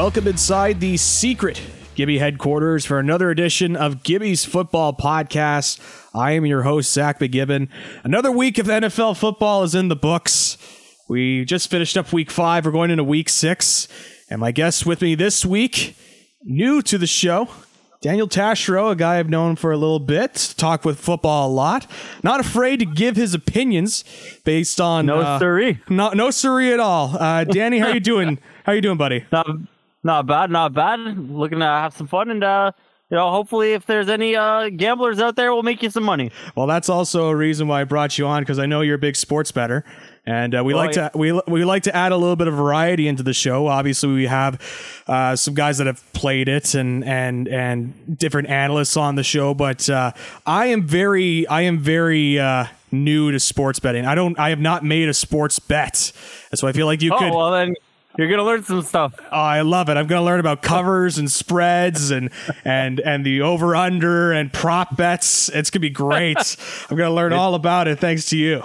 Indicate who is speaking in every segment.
Speaker 1: Welcome inside the secret Gibby headquarters for another edition of Gibby's Football Podcast. I am your host, Zach McGibbon. Another week of NFL football is in the books. We just finished up week five. We're going into week six. And my guest with me this week, new to the show, Daniel Taschereau, a guy I've known for a little bit, talk with football a lot. Not afraid to give his opinions based on
Speaker 2: No
Speaker 1: uh,
Speaker 2: siree.
Speaker 1: no no siree at all. Uh, Danny, how you doing? How you doing, buddy?
Speaker 2: Not, not bad, not bad. Looking to have some fun and uh, you know, hopefully if there's any uh gamblers out there, we'll make you some money.
Speaker 1: Well, that's also a reason why I brought you on because I know you're a big sports bettor, and uh, we like
Speaker 2: yeah.
Speaker 1: to we we like to add a little bit of variety into the show. Obviously, we have uh, some guys that have played it and and and different analysts on the show, but uh, I am very I am very. Uh, new to sports betting i don't i have not made a sports bet so i feel like you
Speaker 2: Oh
Speaker 1: could
Speaker 2: well then you're gonna learn some stuff.
Speaker 1: Oh, I love it. I'm going to learn about covers and spreads and and and the over under and prop bets. It's going to be great. I'm going to learn all about it thanks to you.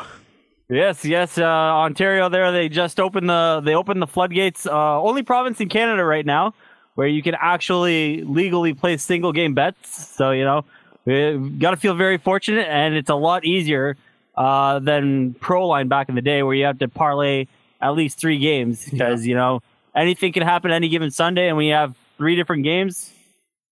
Speaker 2: Yes, yes. Uh, Ontario, there they just opened the they opened the floodgates. Uh, only province in Canada right now where you can actually legally place single game bets. So you know, we got to feel very fortunate, and it's a lot easier uh, than pro line back in the day where you have to parlay at least three games because you know anything can happen any given Sunday, and when you have three different games,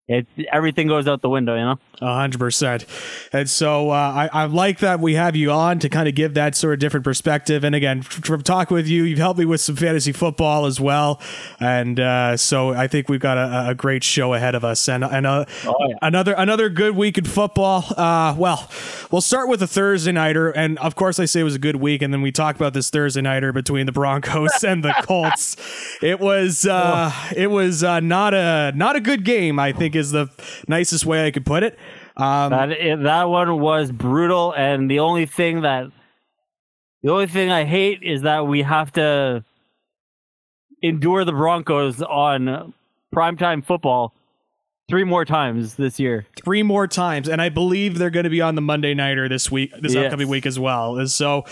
Speaker 2: it everything goes out the window. You know.
Speaker 1: A hundred percent. And so uh, I, I like that we have you on to kind of give that sort of different perspective. And again, from talking with you, you've helped me with some fantasy football as well. And uh, so I think we've got a, a great show ahead of us. And and uh,
Speaker 2: yeah.
Speaker 1: another another good week in football. Uh, well, we'll start with a Thursday nighter, and of course I say it was a good week. And then we talk about this Thursday nighter between the Broncos and the Colts. It was uh, it was uh, not a not a good game. I think is the nicest way I could put it. Um,
Speaker 2: That that one was brutal, and the only thing that the only thing I hate is that we have to endure the Broncos on primetime football three more times this year.
Speaker 1: three more times, and I believe they're going to be on the Monday nighter this week, this
Speaker 2: Yes.
Speaker 1: upcoming week as well. So,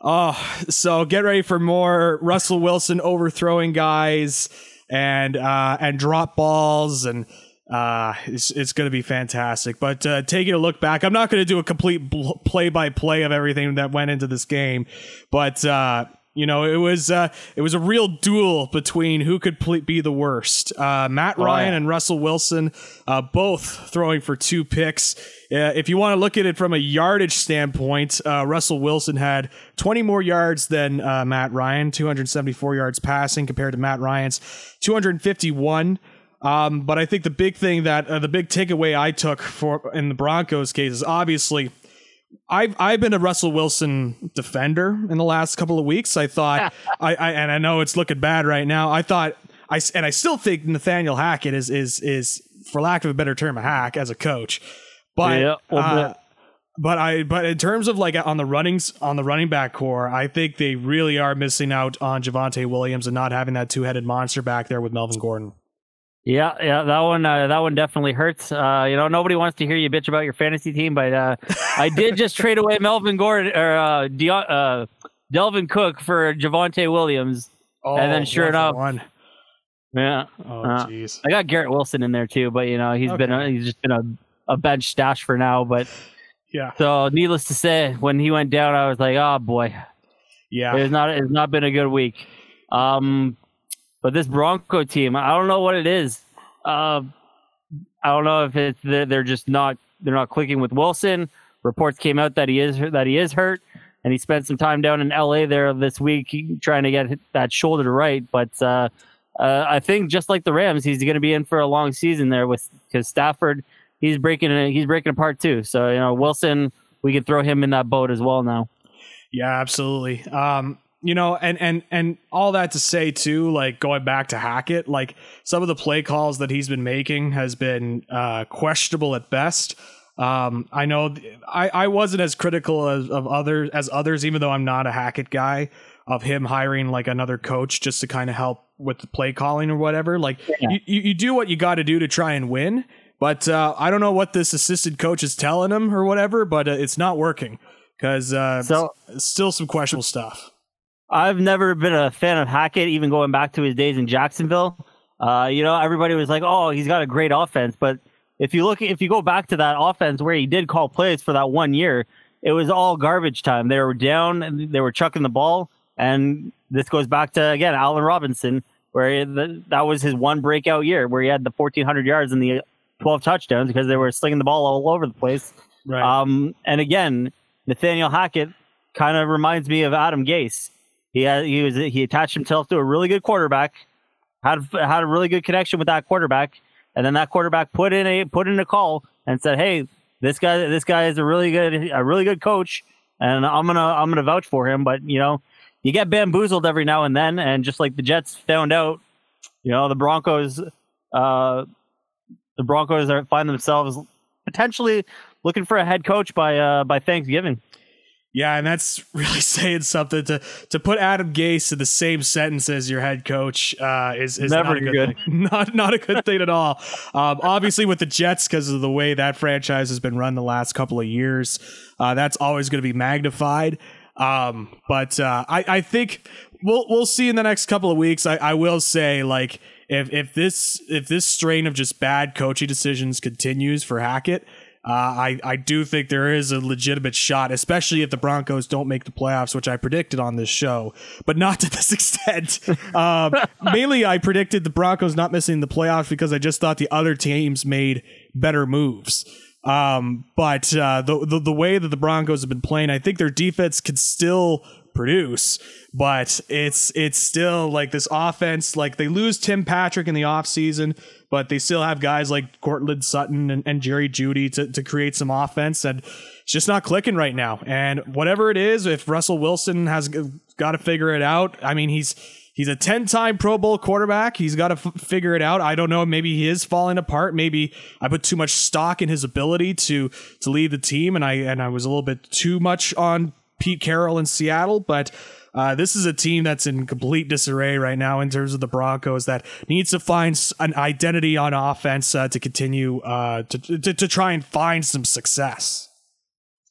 Speaker 1: oh, so get ready for more Russell Wilson overthrowing guys and uh, and drop balls and. Uh, it's, it's going to be fantastic. But uh, taking a look back, I'm not going to do a complete play by play of everything that went into this game, but uh, you know, it was uh, it was a real duel between who could pl- be the worst. Uh, Matt Ryan
Speaker 2: yeah.
Speaker 1: and Russell Wilson, uh, both throwing for two picks. Uh, if you want to look at it from a yardage standpoint, uh, Russell Wilson had 20 more yards than uh, Matt Ryan, 274 yards passing compared to Matt Ryan's 251. Um, but I think the big thing that uh, the big takeaway I took for in the Broncos case is obviously I've I've been a Russell Wilson defender in the last couple of weeks. I thought I, I and I know it's looking bad right now. I thought I s- and I still think Nathaniel Hackett is is is for lack of a better term a hack as a coach. But
Speaker 2: Yeah,
Speaker 1: uh, but I but in terms of like on the runnings on the running back core, I think they really are missing out on Javonte Williams and not having that two headed monster back there with Melvin Gordon.
Speaker 2: Yeah, yeah, that one, uh, that one definitely hurts. Uh, you know, nobody wants to hear you bitch about your fantasy team, but uh, I did just trade away Melvin Gordon or uh, Deion, uh, Dalvin Cook for Javonte Williams. And then sure enough-
Speaker 1: one.
Speaker 2: Yeah,
Speaker 1: Oh
Speaker 2: Uh,
Speaker 1: jeez.
Speaker 2: I got Garrett Wilson in there too, but you know he's been a, he's just been a, a bench stash for now. But
Speaker 1: Yeah.
Speaker 2: so needless to say, when he went down, I was like, oh boy,
Speaker 1: Yeah.
Speaker 2: it's not it's not been a good week. Um, but this Bronco team, I don't know what it is. Uh, I don't know if it's they're, just not they're not clicking with Wilson. Reports came out that he is that he is hurt, and he spent some time down in L.A. there this week trying to get that shoulder right. But uh, uh, I think just like the Rams, he's going to be in for a long season there with because Stafford he's breaking he's breaking apart too. So you know Wilson, we can throw him in that boat as well now.
Speaker 1: Yeah, absolutely. Um, you know, and and and all that to say too, like going back to Hackett, like some of the play calls that he's been making has been uh, questionable at best. Um, I know th- I, I wasn't as critical as of others as others, even though I'm not a Hackett guy, of him hiring like another coach just to kind of help with the play calling or whatever. Like
Speaker 2: Yeah.
Speaker 1: you, you, you do what you got to do to try and win. But uh, I don't know what this assistant coach is telling him or whatever, but uh, it's not working because uh,
Speaker 2: So-
Speaker 1: still some questionable stuff.
Speaker 2: I've never been a fan of Hackett, even going back to his days in Jacksonville. Uh, you know, everybody was like, "Oh, he's got a great offense," but if you look, if you go back to that offense where he did call plays for that one year, it was all garbage time. They were down and they were chucking the ball, and this goes back to again Allen Robinson, where the, that was his one breakout year where he had the 1,400 yards and the 12 touchdowns because they were slinging the ball all over the place.
Speaker 1: Right.
Speaker 2: Um, and again, Nathaniel Hackett kind of reminds me of Adam Gase. He had, he was he attached himself to a really good quarterback, had had a really good connection with that quarterback, and then that quarterback put in a put in a call and said, "Hey, this guy this guy is a really good a really good coach, and I'm gonna I'm gonna vouch for him." But you know, you get bamboozled every now and then, and just like the Jets found out, you know, the Broncos, uh, the Broncos are find themselves potentially looking for a head coach by uh, by Thanksgiving.
Speaker 1: Yeah, and that's really saying something to to put Adam Gase in the same sentence as your head coach uh, is is
Speaker 2: Never
Speaker 1: not a good,
Speaker 2: good.
Speaker 1: thing. Not not a good thing at all. Um, obviously, with the Jets, because of the way that franchise has been run the last couple of years, uh, that's always going to be magnified. Um, but uh, I I think we'll we'll see in the next couple of weeks. I, I will say like if if this if this strain of just bad coaching decisions continues for Hackett. Uh, I, I do think there is a legitimate shot, especially if the Broncos don't make the playoffs, which I predicted on this show, but not to this extent. Um, mainly, I predicted the Broncos not missing the playoffs because I just thought the other teams made better moves. Um, but uh, the, the the way that the Broncos have been playing, I think their defense could still produce, but it's it's still like this offense. Like they lose Tim Patrick in the offseason, but they still have guys like Courtland Sutton and, and Jerry Jeudy to, to create some offense, and it's just not clicking right now. And whatever it is, if Russell Wilson has got to figure it out, I mean he's He's a 10 time Pro Bowl quarterback. He's got to f- figure it out. I don't know. Maybe he is falling apart. Maybe I put too much stock in his ability to to lead the team, and I and I was a little bit too much on Pete Carroll in Seattle. But uh, this is a team that's in complete disarray right now in terms of the Broncos that needs to find an identity on offense uh, to continue uh, to, to to try and find some success.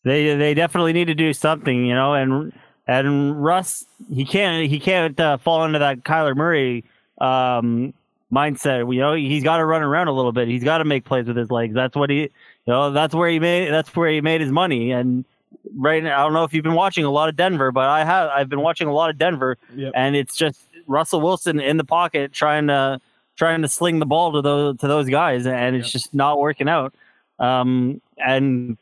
Speaker 2: They they definitely need to do something, you know, and and Russ he can't he can't uh, fall into that Kyler Murray um, mindset. You know, he's got to run around a little bit. He's got to make plays with his legs. That's what he, you know, that's where he made that's where he made his money. And right now, I don't know if you've been watching a lot of Denver, but I have. I've been watching a lot of Denver,
Speaker 1: Yep.
Speaker 2: and it's just Russell Wilson in the pocket trying to trying to sling the ball to those to those guys, and it's just not working out. Um, and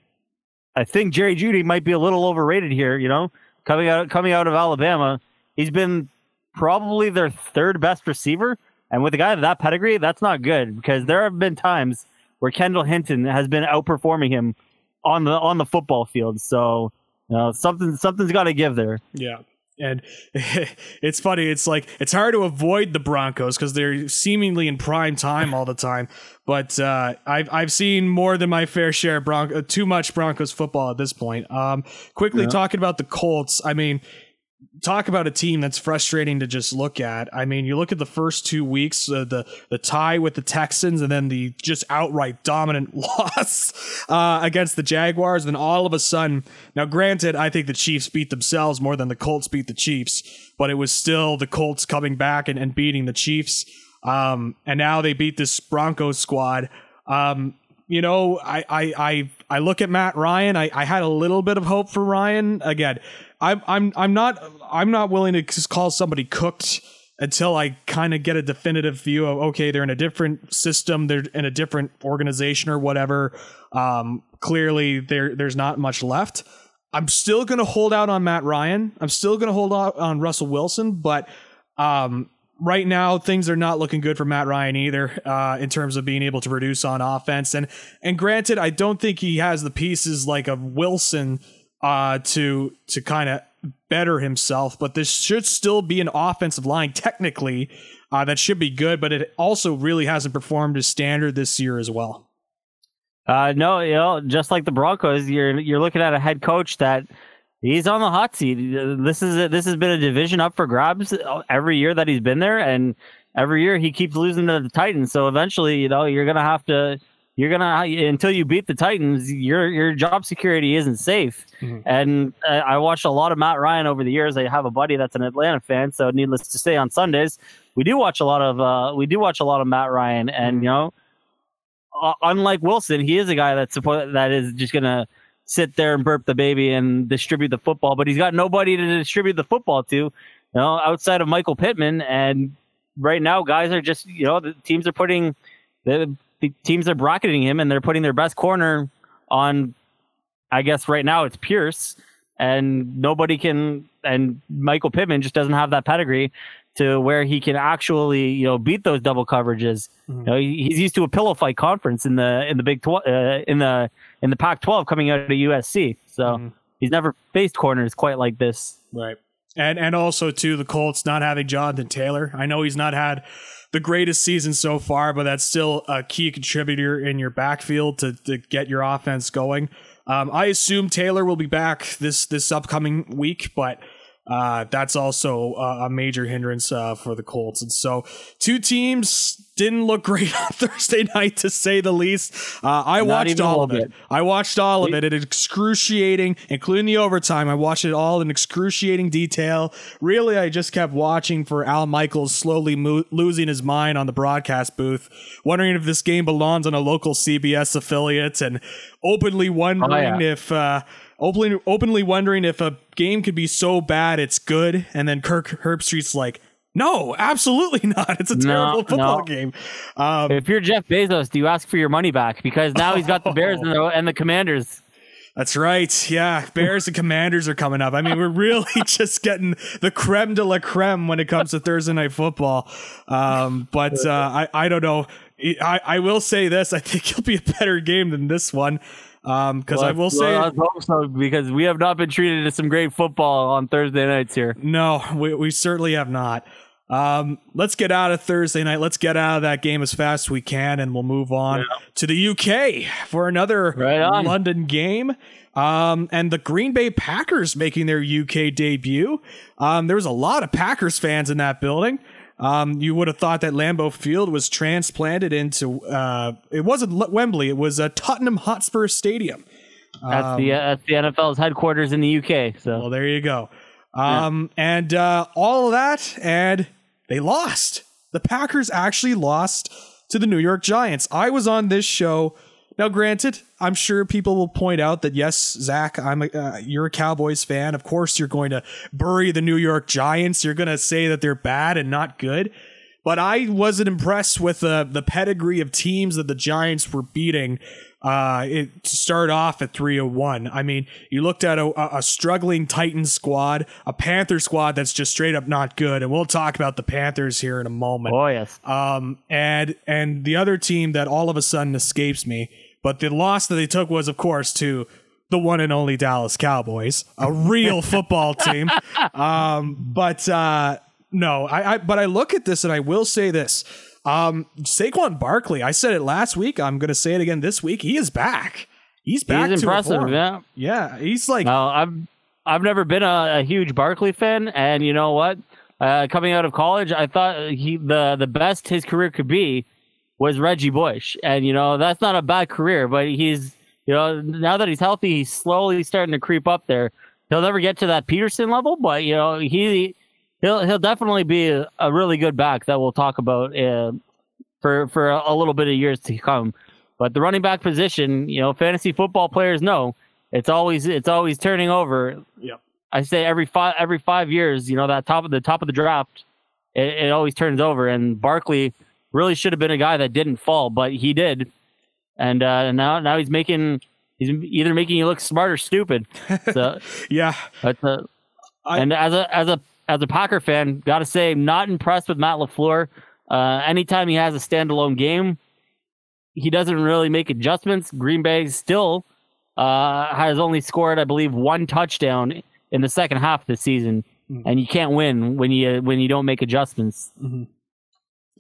Speaker 2: I think Jerry Jeudy might be a little overrated here. You know, coming out coming out of Alabama, he's been probably their third best receiver, and with a guy of that pedigree, that's not good because there have been times where Kendall Hinton has been outperforming him on the on the football field. So, you know, something something's got to give there.
Speaker 1: Yeah. And it's funny. It's like it's hard to avoid the Broncos because they're seemingly in prime time all the time. But uh, I've I've seen more than my fair share of Bronco, too much Broncos football at this point. Um, quickly talking about the Colts. I mean, talk about a team that's frustrating to just look at. I mean, you look at the first two weeks, uh, the the tie with the Texans, and then the just outright dominant loss uh, against the Jaguars. Then all of a sudden, now granted, I think the Chiefs beat themselves more than the Colts beat the Chiefs, but it was still the Colts coming back and, and beating the Chiefs. Um, and now they beat this Broncos squad. Um, you know, I, I, I, I look at Matt Ryan. I, I had a little bit of hope for Ryan. Again, I'm, I'm, I'm not, I'm not willing to just call somebody cooked until I kind of get a definitive view of okay, they're in a different system, they're in a different organization or whatever. Um, clearly, there, there's not much left. I'm still going to hold out on Matt Ryan. I'm still going to hold out on Russell Wilson, but um, right now things are not looking good for Matt Ryan either uh, in terms of being able to produce on offense. And and granted, I don't think he has the pieces like a Wilson uh, to to kind of better himself. But this should still be an offensive line technically uh, that should be good. But it also really hasn't performed as standard this year as well.
Speaker 2: Uh, no, you know, just like the Broncos, you're you're looking at a head coach that he's on the hot seat. This is this has been a division up for grabs every year that he's been there, and every year he keeps losing to the Titans. So eventually, you know, you're gonna have to. You're gonna until you beat the Titans, your your job security isn't safe. And uh, I watched a lot of Matt Ryan over the years. I have a buddy that's an Atlanta fan, so needless to say, on Sundays we do watch a lot of uh, we do watch a lot of Matt Ryan, and you know, uh, unlike Wilson, he is a guy that's supposed that is just gonna sit there and burp the baby and distribute the football, but he's got nobody to distribute the football to, you know, outside of Michael Pittman. And right now, guys are just you know the teams are putting the, the teams are bracketing him, and they're putting their best corner on. I guess right now it's Pierce and nobody can and Michael Pittman just doesn't have that pedigree to where he can actually you know beat those double coverages. Mm-hmm. You know, he's used to a pillow fight conference in the in the Big Twelve uh, in the in the Pac-12 coming out of USC. So mm-hmm. he's never faced corners quite like this.
Speaker 1: Right. And and also too the Colts not having Jonathan Taylor. I know he's not had the greatest season so far, but that's still a key contributor in your backfield to, to get your offense going. Um, I assume Taylor will be back this this upcoming week, but uh, that's also a, a major hindrance uh, for the Colts. And so, two teams didn't look great on Thursday night, to say the least. Uh, I Not watched all of it. I watched all of it. It excruciating, including the overtime. I watched it all in excruciating detail. Really, I just kept watching for Al Michaels slowly mo- losing his mind on the broadcast booth, wondering if this game belongs on a local CBS affiliate, and openly wondering oh, yeah. if. Openly openly wondering if a game could be so bad it's good, and then Kirk Herbstreit's like, no, absolutely not. It's a terrible no, football no. game.
Speaker 2: Um, if you're Jeff Bezos, do you ask for your money back? Because now he's got the Bears and the, and the Commanders.
Speaker 1: That's right. Yeah, Bears and Commanders are coming up. I mean, we're really just getting the creme de la creme when it comes to Thursday night football. Um, but uh, I, I don't know. I, I will say this. I think it'll be a better game than this one. Um, because well, I will say,
Speaker 2: well, so because we have not been treated to some great football on Thursday nights here.
Speaker 1: No, we, we certainly have not. Um, let's get out of Thursday night. Let's get out of that game as fast as we can, and we'll move on yeah. to the UK for another right London game. Um, and the Green Bay Packers making their UK debut. Um, there was a lot of Packers fans in that building. Um, you would have thought that Lambeau Field was transplanted into. Uh, it wasn't Wembley. It was a Tottenham Hotspur Stadium.
Speaker 2: That's the um, uh, that's the NFL's headquarters in the UK. So
Speaker 1: well, there you go. Um, yeah. and uh, all of that, and they lost. The Packers actually lost to the New York Giants. I was on this show now, granted, I'm sure people will point out that yes, Zach, I'm a, uh, you're a Cowboys fan. Of course, you're going to bury the New York Giants. You're going to say that they're bad and not good. But I wasn't impressed with uh, the pedigree of teams that the Giants were beating uh, it, to start off at 301. I mean, you looked at a, a struggling Titans squad, a Panther squad that's just straight up not good, and we'll talk about the Panthers here in a moment.
Speaker 2: Oh yes.
Speaker 1: Um, and and the other team that all of a sudden escapes me but the loss that they took was, of course, to the one and only Dallas Cowboys, a real football team. Um, but uh, no, I, I, but I look at this and I will say this. Um, Saquon Barkley, I said it last week. I'm going to say it again this week. He is back. He's back. He's impressive. Yeah, yeah. He's like.
Speaker 2: Well, I've I've never been a, a huge Barkley fan, and you know what? Uh, coming out of college, I thought he the the best his career could be was Reggie Bush. And, you know, that's not a bad career, but he's, you know, now that he's healthy, he's slowly starting to creep up there. He'll never get to that Peterson level, but, you know, he, he'll, he'll definitely be a, a really good back that we'll talk about uh, for, for a, little bit of years to come. But the running back position, you know, fantasy football players know it's always, it's always turning over.
Speaker 1: Yep.
Speaker 2: I say every five, every five years, you know, that top of the top of the draft, it, it always turns over. And Barkley, really should have been a guy that didn't fall, but he did. And uh, now now he's making he's either making you look smart or stupid. So
Speaker 1: yeah,
Speaker 2: but, uh, I, and as a as a as a Packer fan, gotta say, not impressed with Matt LaFleur. Uh, anytime he has a standalone game, he doesn't really make adjustments. Green Bay still uh, has only scored, I believe, one touchdown in the second half of the season, mm-hmm. and you can't win when you when you don't make adjustments.
Speaker 1: Mm-hmm.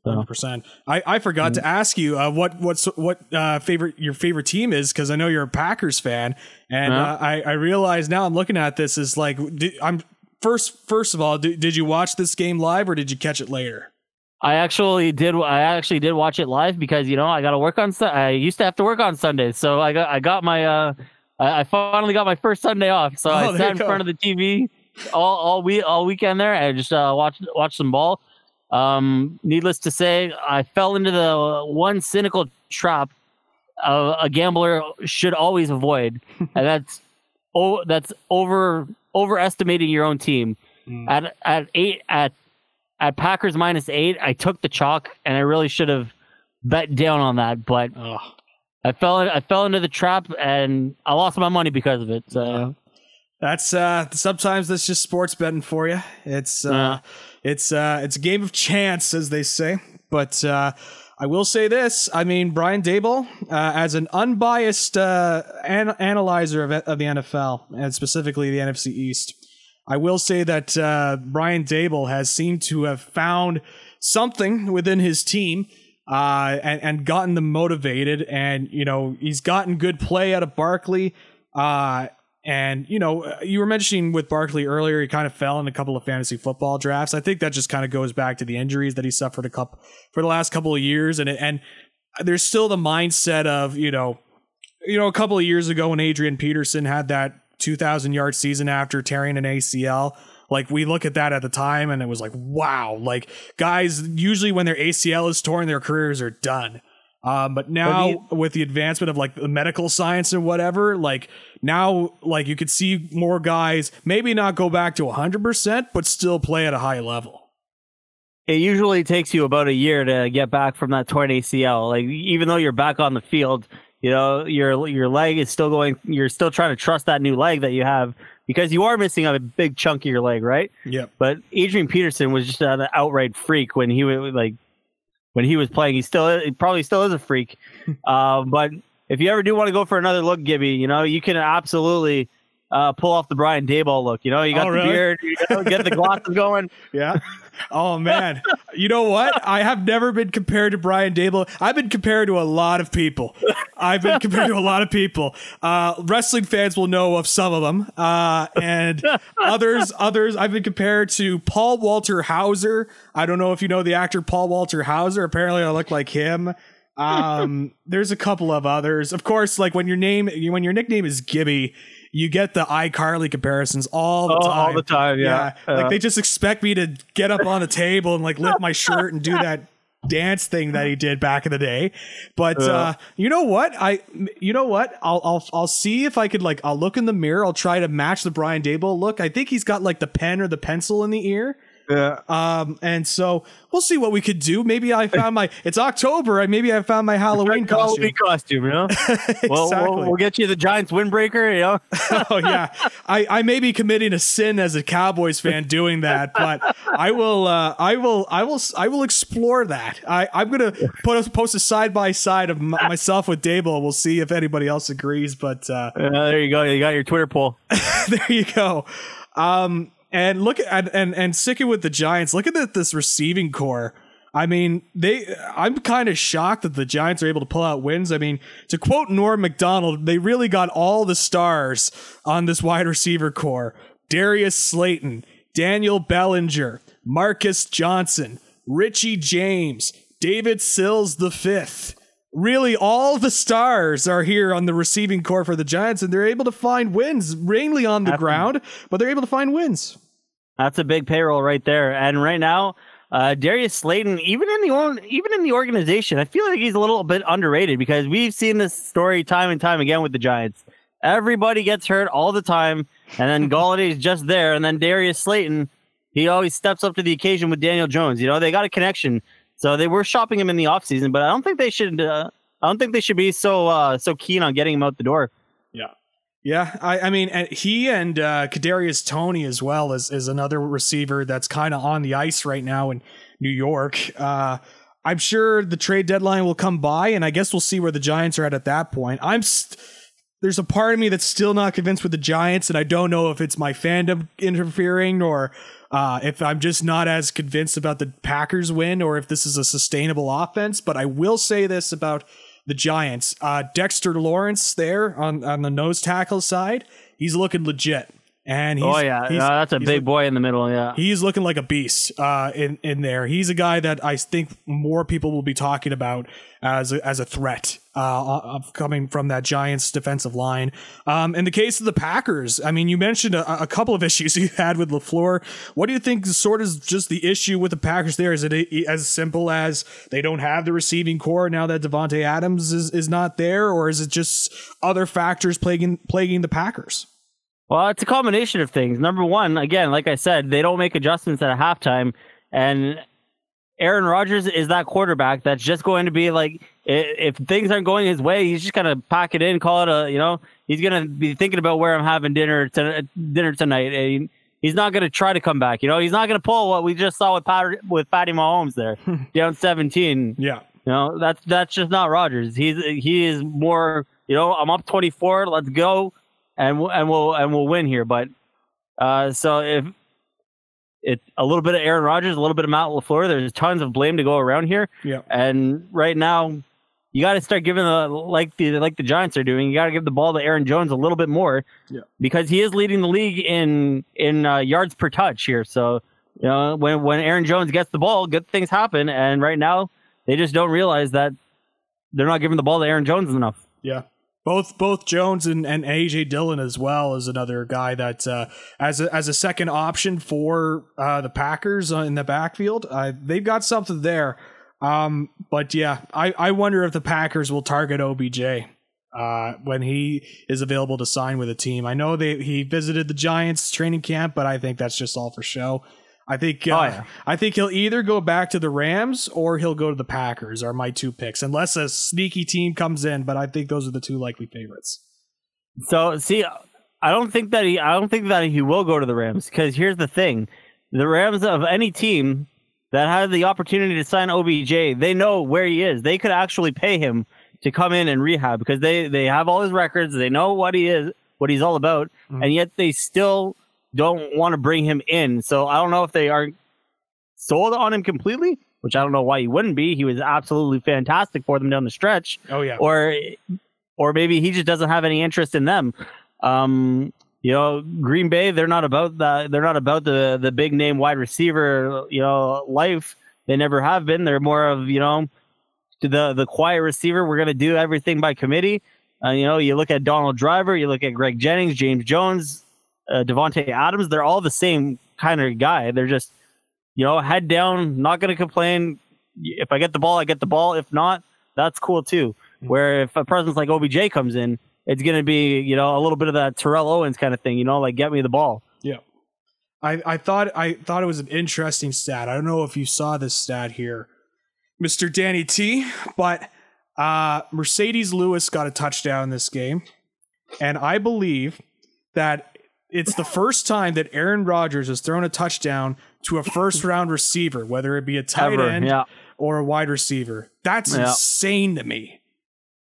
Speaker 1: Hundred percent. I, I forgot mm-hmm. to ask you uh, what what's what uh, favorite your favorite team is because I know you're a Packers fan, and uh-huh. uh, I I realize now I'm looking at this is like did, I'm first first of all did, did you watch this game live or did you catch it later?
Speaker 2: I actually did. I actually did watch it live because you know I got to work on. I used to have to work on Sundays, so I got I got my uh I finally got my first Sunday off. So oh, I sat in front of the TV all all week all weekend there and just uh watched watched some ball. Um, needless to say, I fell into the one cynical trap uh, a gambler should always avoid, and that's oh, that's over overestimating your own team. Mm. At at eight at at Packers minus eight, I took the chalk, and I really should have bet down on that, but Ugh. I fell I fell into the trap, and I lost my money because of it. So. Yeah.
Speaker 1: That's uh sometimes that's just sports betting for you. It's uh it's uh it's a game of chance as they say. But uh I will say this. I mean, Brian Daboll, uh, as an unbiased uh, an- analyzer of, of the NFL and specifically the NFC East, I will say that uh, Brian Daboll has seemed to have found something within his team uh, and, and gotten them motivated. And, you know, he's gotten good play out of Barkley. Uh, and, you know, you were mentioning with Barkley earlier, he kind of fell in a couple of fantasy football drafts. I think that just kind of goes back to the injuries that he suffered a couple for the last couple of years. And, and there's still the mindset of, you know, you know, a couple of years ago when Adrian Peterson had that 2,000 yard season after tearing an ACL, like we look at that at the time and it was like, wow, like guys, usually when their ACL is torn, their careers are done. Um, but now with the advancement of like the medical science and whatever, like now, like you could see more guys maybe not go back to 100%, but still play at a high level.
Speaker 2: It usually takes you about a year to get back from that torn ACL. Like even though you're back on the field, you know your your leg is still going. You're still trying to trust that new leg that you have because you are missing a big chunk of your leg, right?
Speaker 1: Yeah.
Speaker 2: But Adrian Peterson was just an outright freak when he was like when he was playing. He still he probably still is a freak. uh, but if you ever do want to go for another look, Gibby, you know you can absolutely uh, pull off the Brian Daboll look. You know, you got oh, the really? beard, you know, get the glasses going.
Speaker 1: Yeah. Oh man, you know what? I have never been compared to Brian Daboll. I've been compared to a lot of people. I've been compared to a lot of people. Uh, wrestling fans will know of some of them, uh, and others. Others. I've been compared to Paul Walter Hauser. I don't know if you know the actor Paul Walter Hauser. Apparently, I look like him. Um, there's a couple of others. Of course, like when your name, when your nickname is Gibby, you get the iCarly comparisons all the oh, time.
Speaker 2: All the time, yeah.
Speaker 1: yeah. Like they just expect me to get up on the table and like lift my shirt and do that dance thing that he did back in the day. But uh, uh, you know what? I you know what? I'll I'll I'll see if I could like I'll look in the mirror. I'll try to match the Brian Daboll look. I think he's got like the pen or the pencil in the ear.
Speaker 2: Yeah.
Speaker 1: Um, and so we'll see what we could do. Maybe I found my. It's October. I Maybe I found my Halloween costume. Halloween
Speaker 2: costume, you know. exactly. Well, we'll, we'll, get you the Giants windbreaker. You know.
Speaker 1: oh yeah. I I may be committing a sin as a Cowboys fan doing that, but I will. Uh, I will. I will. I will explore that. I I'm gonna put a, post a side by side of m- myself with Daboll. We'll see if anybody else agrees. But uh,
Speaker 2: uh, there you go. You got your Twitter poll.
Speaker 1: there you go. Um, and look at and and sticking with the Giants, look at this receiving core. I mean, they. I'm kind of shocked that the Giants are able to pull out wins. I mean, to quote Norm Macdonald, they really got all the stars on this wide receiver core: Darius Slayton, Daniel Bellinger, Marcus Johnson, Richie James, David Sills the fifth. Really, all the stars are here on the receiving core for the Giants, and they're able to find wins, mainly on the ground, but they're able to find wins.
Speaker 2: That's a big payroll right there. And right now, uh, Darius Slayton, even in the even in the organization, I feel like he's a little bit underrated because we've seen this story time and time again with the Giants. Everybody gets hurt all the time, and then Golladay is just there, and then Darius Slayton, he always steps up to the occasion with Daniel Jones. You know, they got a connection, so they were shopping him in the offseason, but I don't think they should. Uh, I don't think they should be so uh, so keen on getting him out the door.
Speaker 1: Yeah. I, I mean, he and uh, Kadarius Toney as well is is another receiver that's kind of on the ice right now in New York. Uh, I'm sure the trade deadline will come by, and I guess we'll see where the Giants are at at that point. I'm st- there's a part of me that's still not convinced with the Giants, and I don't know if it's my fandom interfering or uh, if I'm just not as convinced about the Packers win or if this is a sustainable offense. But I will say this about the Giants. Uh, Dexter Lawrence there on, on the nose tackle side, he's looking legit. And he's,
Speaker 2: oh yeah,
Speaker 1: he's,
Speaker 2: no, that's a big
Speaker 1: look-
Speaker 2: boy in the middle. Yeah,
Speaker 1: He's looking like a beast uh, in in there. He's a guy that I think more people will be talking about as a, as a threat uh, coming from that Giants defensive line. Um, in the case of the Packers, I mean, you mentioned a, a couple of issues you had with LaFleur. What do you think? is Sort of just the issue with the Packers there is it a- as simple as they don't have the receiving core now that Davante Adams is, is not there, or is it just other factors plaguing plaguing the Packers?
Speaker 2: Well, it's a combination of things. Number one, again, like I said, they don't make adjustments at a halftime, and Aaron Rodgers is that quarterback that's just going to be like, if things aren't going his way, he's just gonna pack it in, call it a, you know, he's gonna be thinking about where I'm having dinner to, dinner tonight, and he's not gonna try to come back. You know, he's not gonna pull what we just saw with Pat, with Patty Mahomes there, down 17.
Speaker 1: Yeah.
Speaker 2: You know, that's that's just not Rodgers. He's he is more. You know, I'm up 24. Let's go, and we'll, and we'll and we'll win here. But uh, so if it's a little bit of Aaron Rodgers, a little bit of Matt LaFleur, there's tons of blame to go around here.
Speaker 1: Yeah.
Speaker 2: And right now, you got to start giving the like the like the Giants are doing. You got to give the ball to Aaron Jones a little bit more.
Speaker 1: Yeah.
Speaker 2: Because he is leading the league in in uh, yards per touch here. So you know when when Aaron Jones gets the ball, good things happen. And right now, they just don't realize that they're not giving the ball to Aaron Jones enough.
Speaker 1: Yeah. Both both Jones and, and AJ Dillon as well is another guy that uh, as a as a second option for uh, the Packers uh, in the backfield. Uh, they've got something there. Um, but yeah, I, I wonder if the Packers will target OBJ uh, when he is available to sign with a team. I know they he visited the Giants training camp, but I think that's just all for show. I think uh,
Speaker 2: Oh, yeah.
Speaker 1: I think he'll either go back to the Rams or he'll go to the Packers. Are my two picks, unless a sneaky team comes in. But I think those are the two likely favorites.
Speaker 2: So see, I don't think that he. I don't think that he will go to the Rams because here's the thing: the Rams of any team that had the opportunity to sign OBJ, they know where he is. They could actually pay him to come in and rehab because they they have all his records. They know what he is, what he's all about,
Speaker 1: Mhm.
Speaker 2: and yet they still don't want to bring him in. So I don't know if they are sold on him completely, which I don't know why he wouldn't be. He was absolutely fantastic for them down the stretch
Speaker 1: Oh yeah,
Speaker 2: or or maybe he just doesn't have any interest in them. Um, you know, Green Bay, they're not about the they're not about the the big name wide receiver, you know, life. They never have been. They're more of, you know, the the quiet receiver. We're gonna do everything by committee. Uh, you know, you look at Donald Driver, you look at Greg Jennings, James Jones, uh, Davante Adams. They're all the same kind of guy. They're just, you know, head down, not gonna complain. If I get the ball, I get the ball. If not, that's cool too. Where if a presence like OBJ comes in, it's going to be, you know, a little bit of that Terrell Owens kind of thing, you know, like get me the ball.
Speaker 1: yeah. I, I thought I thought it was an interesting stat. I don't know if you saw this stat here, Mister Danny T, but uh, Marcedes Lewis got a touchdown this game, and I believe that it's the first time that Aaron Rodgers has thrown a touchdown to a first round receiver, whether it be a tight
Speaker 2: Ever.
Speaker 1: end
Speaker 2: Yeah.
Speaker 1: or a wide receiver. That's
Speaker 2: Yeah.
Speaker 1: insane to me.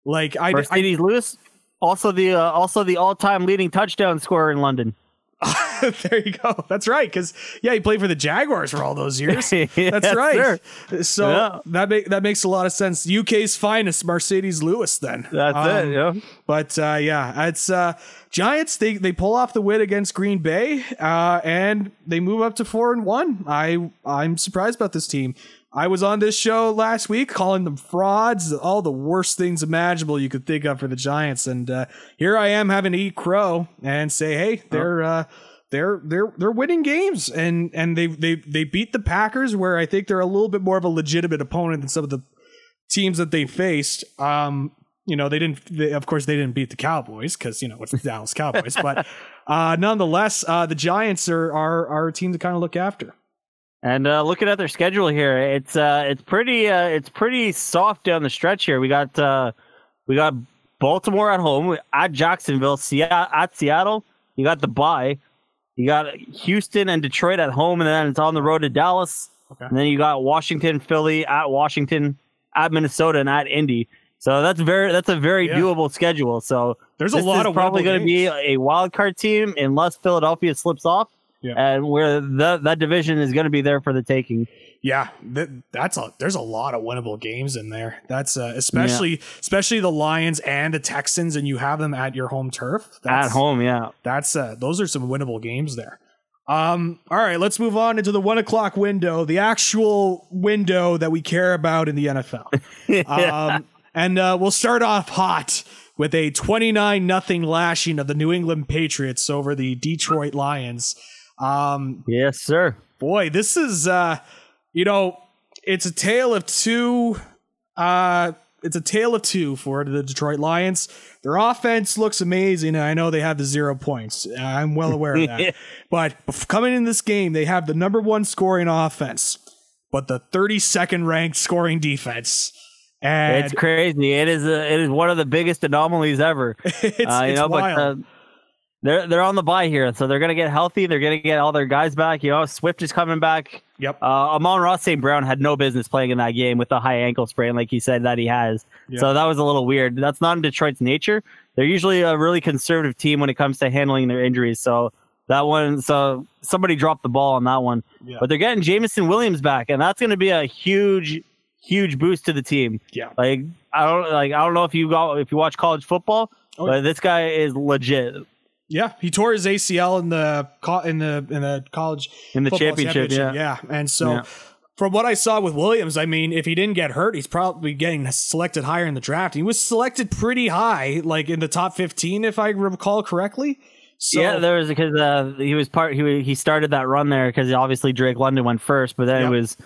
Speaker 1: Like I, I
Speaker 2: Lewis, also the uh, also the all time leading touchdown scorer in London.
Speaker 1: there you go. That's right. Because yeah, he played for the Jaguars for all those years. That's
Speaker 2: Yes,
Speaker 1: right.
Speaker 2: sir.
Speaker 1: So
Speaker 2: Yeah.
Speaker 1: that make that makes a lot of sense. UK's finest, Marcedes Lewis. Then
Speaker 2: That's
Speaker 1: Um,
Speaker 2: it. Yeah.
Speaker 1: But uh, yeah, it's uh, Giants. They they pull off the win against Green Bay, uh, and they move up to four and one. I I'm surprised about this team. I was on this show last week calling them frauds, all the worst things imaginable you could think of for the Giants, and uh, here I am having to eat crow and say, hey, they're uh, they're they're they're winning games, and and they they they beat the Packers, where I think they're a little bit more of a legitimate opponent than some of the teams that they faced. Um, you know, they didn't. They, of course, they didn't beat the Cowboys because you know it's the Dallas Cowboys. But uh, nonetheless, uh, the Giants are are are a team to kind of look after.
Speaker 2: And uh, looking at their schedule here, it's uh, it's pretty uh, it's pretty soft down the stretch here. We got uh, we got Baltimore at home, at Jacksonville, Se- at Seattle. You got the bye. You got Houston and Detroit at home, and then it's on the road to Dallas.
Speaker 1: Okay.
Speaker 2: And then you got Washington, Philly, at Washington, at Minnesota, and at Indy. So that's very that's a very
Speaker 1: Yeah.
Speaker 2: doable schedule. So
Speaker 1: There's a lot
Speaker 2: is
Speaker 1: of
Speaker 2: probably
Speaker 1: going
Speaker 2: going to be a wild card team unless Philadelphia slips off.
Speaker 1: Yeah.
Speaker 2: And where the, that division is going to be there for the taking.
Speaker 1: Yeah, that, that's a there's a lot of winnable games in there. That's uh, especially especially the Lions and the Texans, and you have them at your home turf. That's,
Speaker 2: At home, yeah.
Speaker 1: That's uh, those are some winnable games there. Um, all right, let's move on into the one o'clock window, the actual window that we care about in the NFL. um, and uh, we'll start off hot with a 29 nothing lashing of the New England Patriots over the Detroit Lions. Um,
Speaker 2: Yes, sir.
Speaker 1: boy, this is uh, you know, it's a tale of two. Uh, it's a tale of two for the Detroit Lions. Their offense looks amazing, and I know they have the zero points. I'm well aware of that. but coming in this game, they have the number one scoring offense, but the 32nd ranked scoring defense. And
Speaker 2: It's crazy. It is a, it is one of the biggest anomalies ever.
Speaker 1: it's,
Speaker 2: Uh, you
Speaker 1: it's
Speaker 2: know,
Speaker 1: wild.
Speaker 2: but uh, they're they're on the bye here, so they're gonna get healthy. They're gonna get all their guys back. You know, Swift is coming back.
Speaker 1: yep.
Speaker 2: Uh, Amon-Ra St. Brown had no business playing in that game with the high ankle sprain, like he said that he has.
Speaker 1: Yeah.
Speaker 2: So that was a little weird. That's not in Detroit's nature. They're usually a really conservative team when it comes to handling their injuries. So that one, so somebody dropped the ball on that one.
Speaker 1: Yeah.
Speaker 2: But they're getting Jameson Williams back, and that's going to be a huge, huge boost to the team.
Speaker 1: yeah.
Speaker 2: Like I don't like I don't know if you got if you watch college football,
Speaker 1: Oh,
Speaker 2: but this guy is legit
Speaker 1: Yeah, he tore his ACL in the co- in the in the college
Speaker 2: in the
Speaker 1: football
Speaker 2: championship. Yeah.
Speaker 1: yeah. And so,
Speaker 2: Yeah.
Speaker 1: from what I saw with Williams, I mean, if he didn't get hurt, he's probably getting selected higher in the draft. He was selected pretty high, like in the top fifteen, if I recall correctly. So,
Speaker 2: yeah, there was because uh, he was part. He he started that run there because obviously Drake London went first, but then
Speaker 1: Yep.
Speaker 2: it was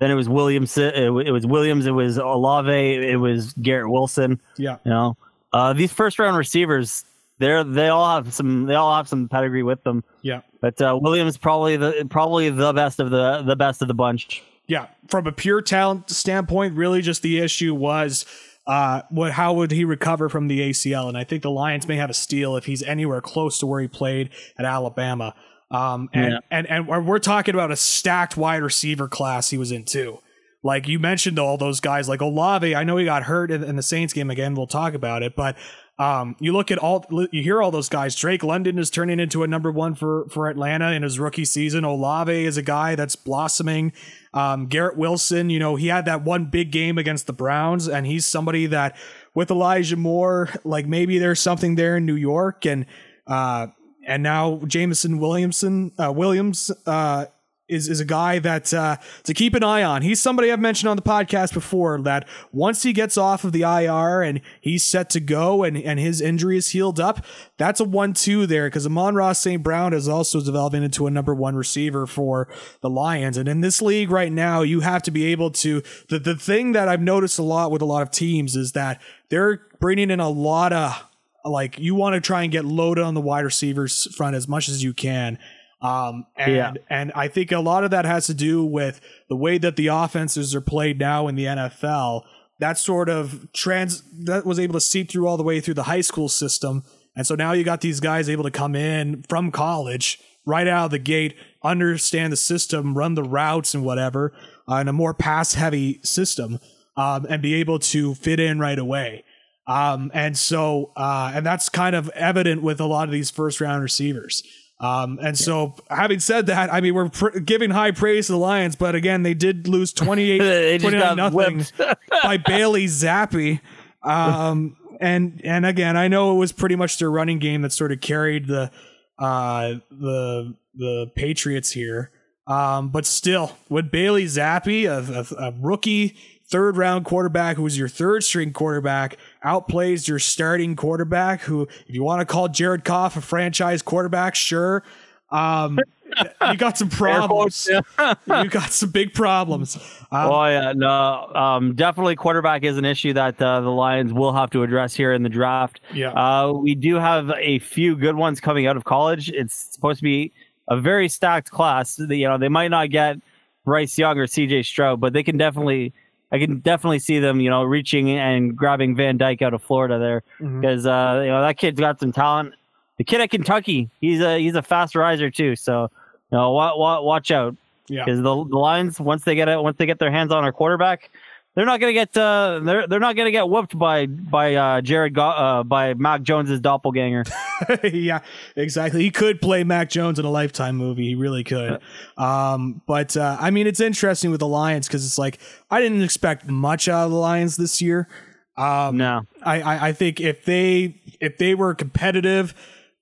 Speaker 2: then it was Williams. It, it was Williams. It was Olave. It was Garrett Wilson.
Speaker 1: yeah,
Speaker 2: You know, uh, these first round receivers, they're they all have some they all have some pedigree with them.
Speaker 1: yeah,
Speaker 2: But uh, Williams probably the probably the best of the the best of the bunch.
Speaker 1: yeah. From a pure talent standpoint, really, just the issue was. Uh, what? How would he recover from the ACL? And I think the Lions may have a steal if he's anywhere close to where he played at Alabama. Um, and,
Speaker 2: Yeah.
Speaker 1: and and we're talking about a stacked wide receiver class he was in too. Like you mentioned, all those guys like Olave. I know he got hurt in, in the Saints game again. We'll talk about it, but um, you look at all you hear all those guys. Drake London is turning into a number one for for Atlanta in his rookie season. Olave is a guy that's blossoming. Um, Garrett Wilson, you know, he had that one big game against the Browns, and he's somebody that with Elijah Moore, like maybe there's something there in New York, and uh, and now Jameson Williamson uh, Williams uh, is is a guy that uh, to keep an eye on. He's somebody I've mentioned on the podcast before that once he gets off of the IR and he's set to go and and his injury is healed up, that's a one two there because Amon-Ra St. Brown is also developing into a number one receiver for the Lions. And in this league right now, you have to be able to the the thing that I've noticed a lot with a lot of teams is that they're bringing in a lot of like you want to try and get loaded on the wide receivers front as much as you can. Um, and
Speaker 2: Yeah.
Speaker 1: and I think a lot of that has to do with the way that the offenses are played now in the NFL. That sort of trans that was able to seep through all the way through the high school system, and so now you got these guys able to come in from college right out of the gate, understand the system, run the routes and whatever uh, in a more pass heavy system, um, and be able to fit in right away. Um, and so, uh, and that's kind of evident with a lot of these first round receivers. Um, and so, having said that, I mean, we're pr- giving high praise to the Lions, but again, they did lose 28 29 nothing by Bailey Zappe. Um, and, and again, I know it was pretty much their running game that sort of carried the, uh, the, the Patriots here. Um, but still, with Bailey Zappe, a, a, a rookie third round quarterback who was your third string quarterback, outplays your starting quarterback, who, if you want to call Jared Goff a franchise quarterback, sure. Um, you got some problems. you got some big problems. Um,
Speaker 2: Oh yeah, no, um, definitely quarterback is an issue that uh, the Lions will have to address here in the draft.
Speaker 1: yeah.
Speaker 2: Uh, we do have a few good ones coming out of college. It's supposed to be a very stacked class. You know, they might not get Bryce Young or C.J. Stroud, but they can definitely, I can definitely see them, you know, reaching and grabbing Van Dyke out of Florida there because uh, you know that kid's got some talent. The kid at Kentucky, he's a he's a fast riser too. So, you know, wa- wa- watch out
Speaker 1: Yeah.
Speaker 2: because the, the Lions once they get it, once they get their hands on our quarterback, they're not gonna get uh, they're they're not gonna get whooped by by uh, Jared Go- uh, by Mac Jones's doppelganger.
Speaker 1: yeah, exactly. He could play Mac Jones in a Lifetime movie. He really could. Um, but uh, I mean, it's interesting with the Lions because it's like I didn't expect much out of the Lions this year. Um,
Speaker 2: no,
Speaker 1: I, I I think if they if they were competitive.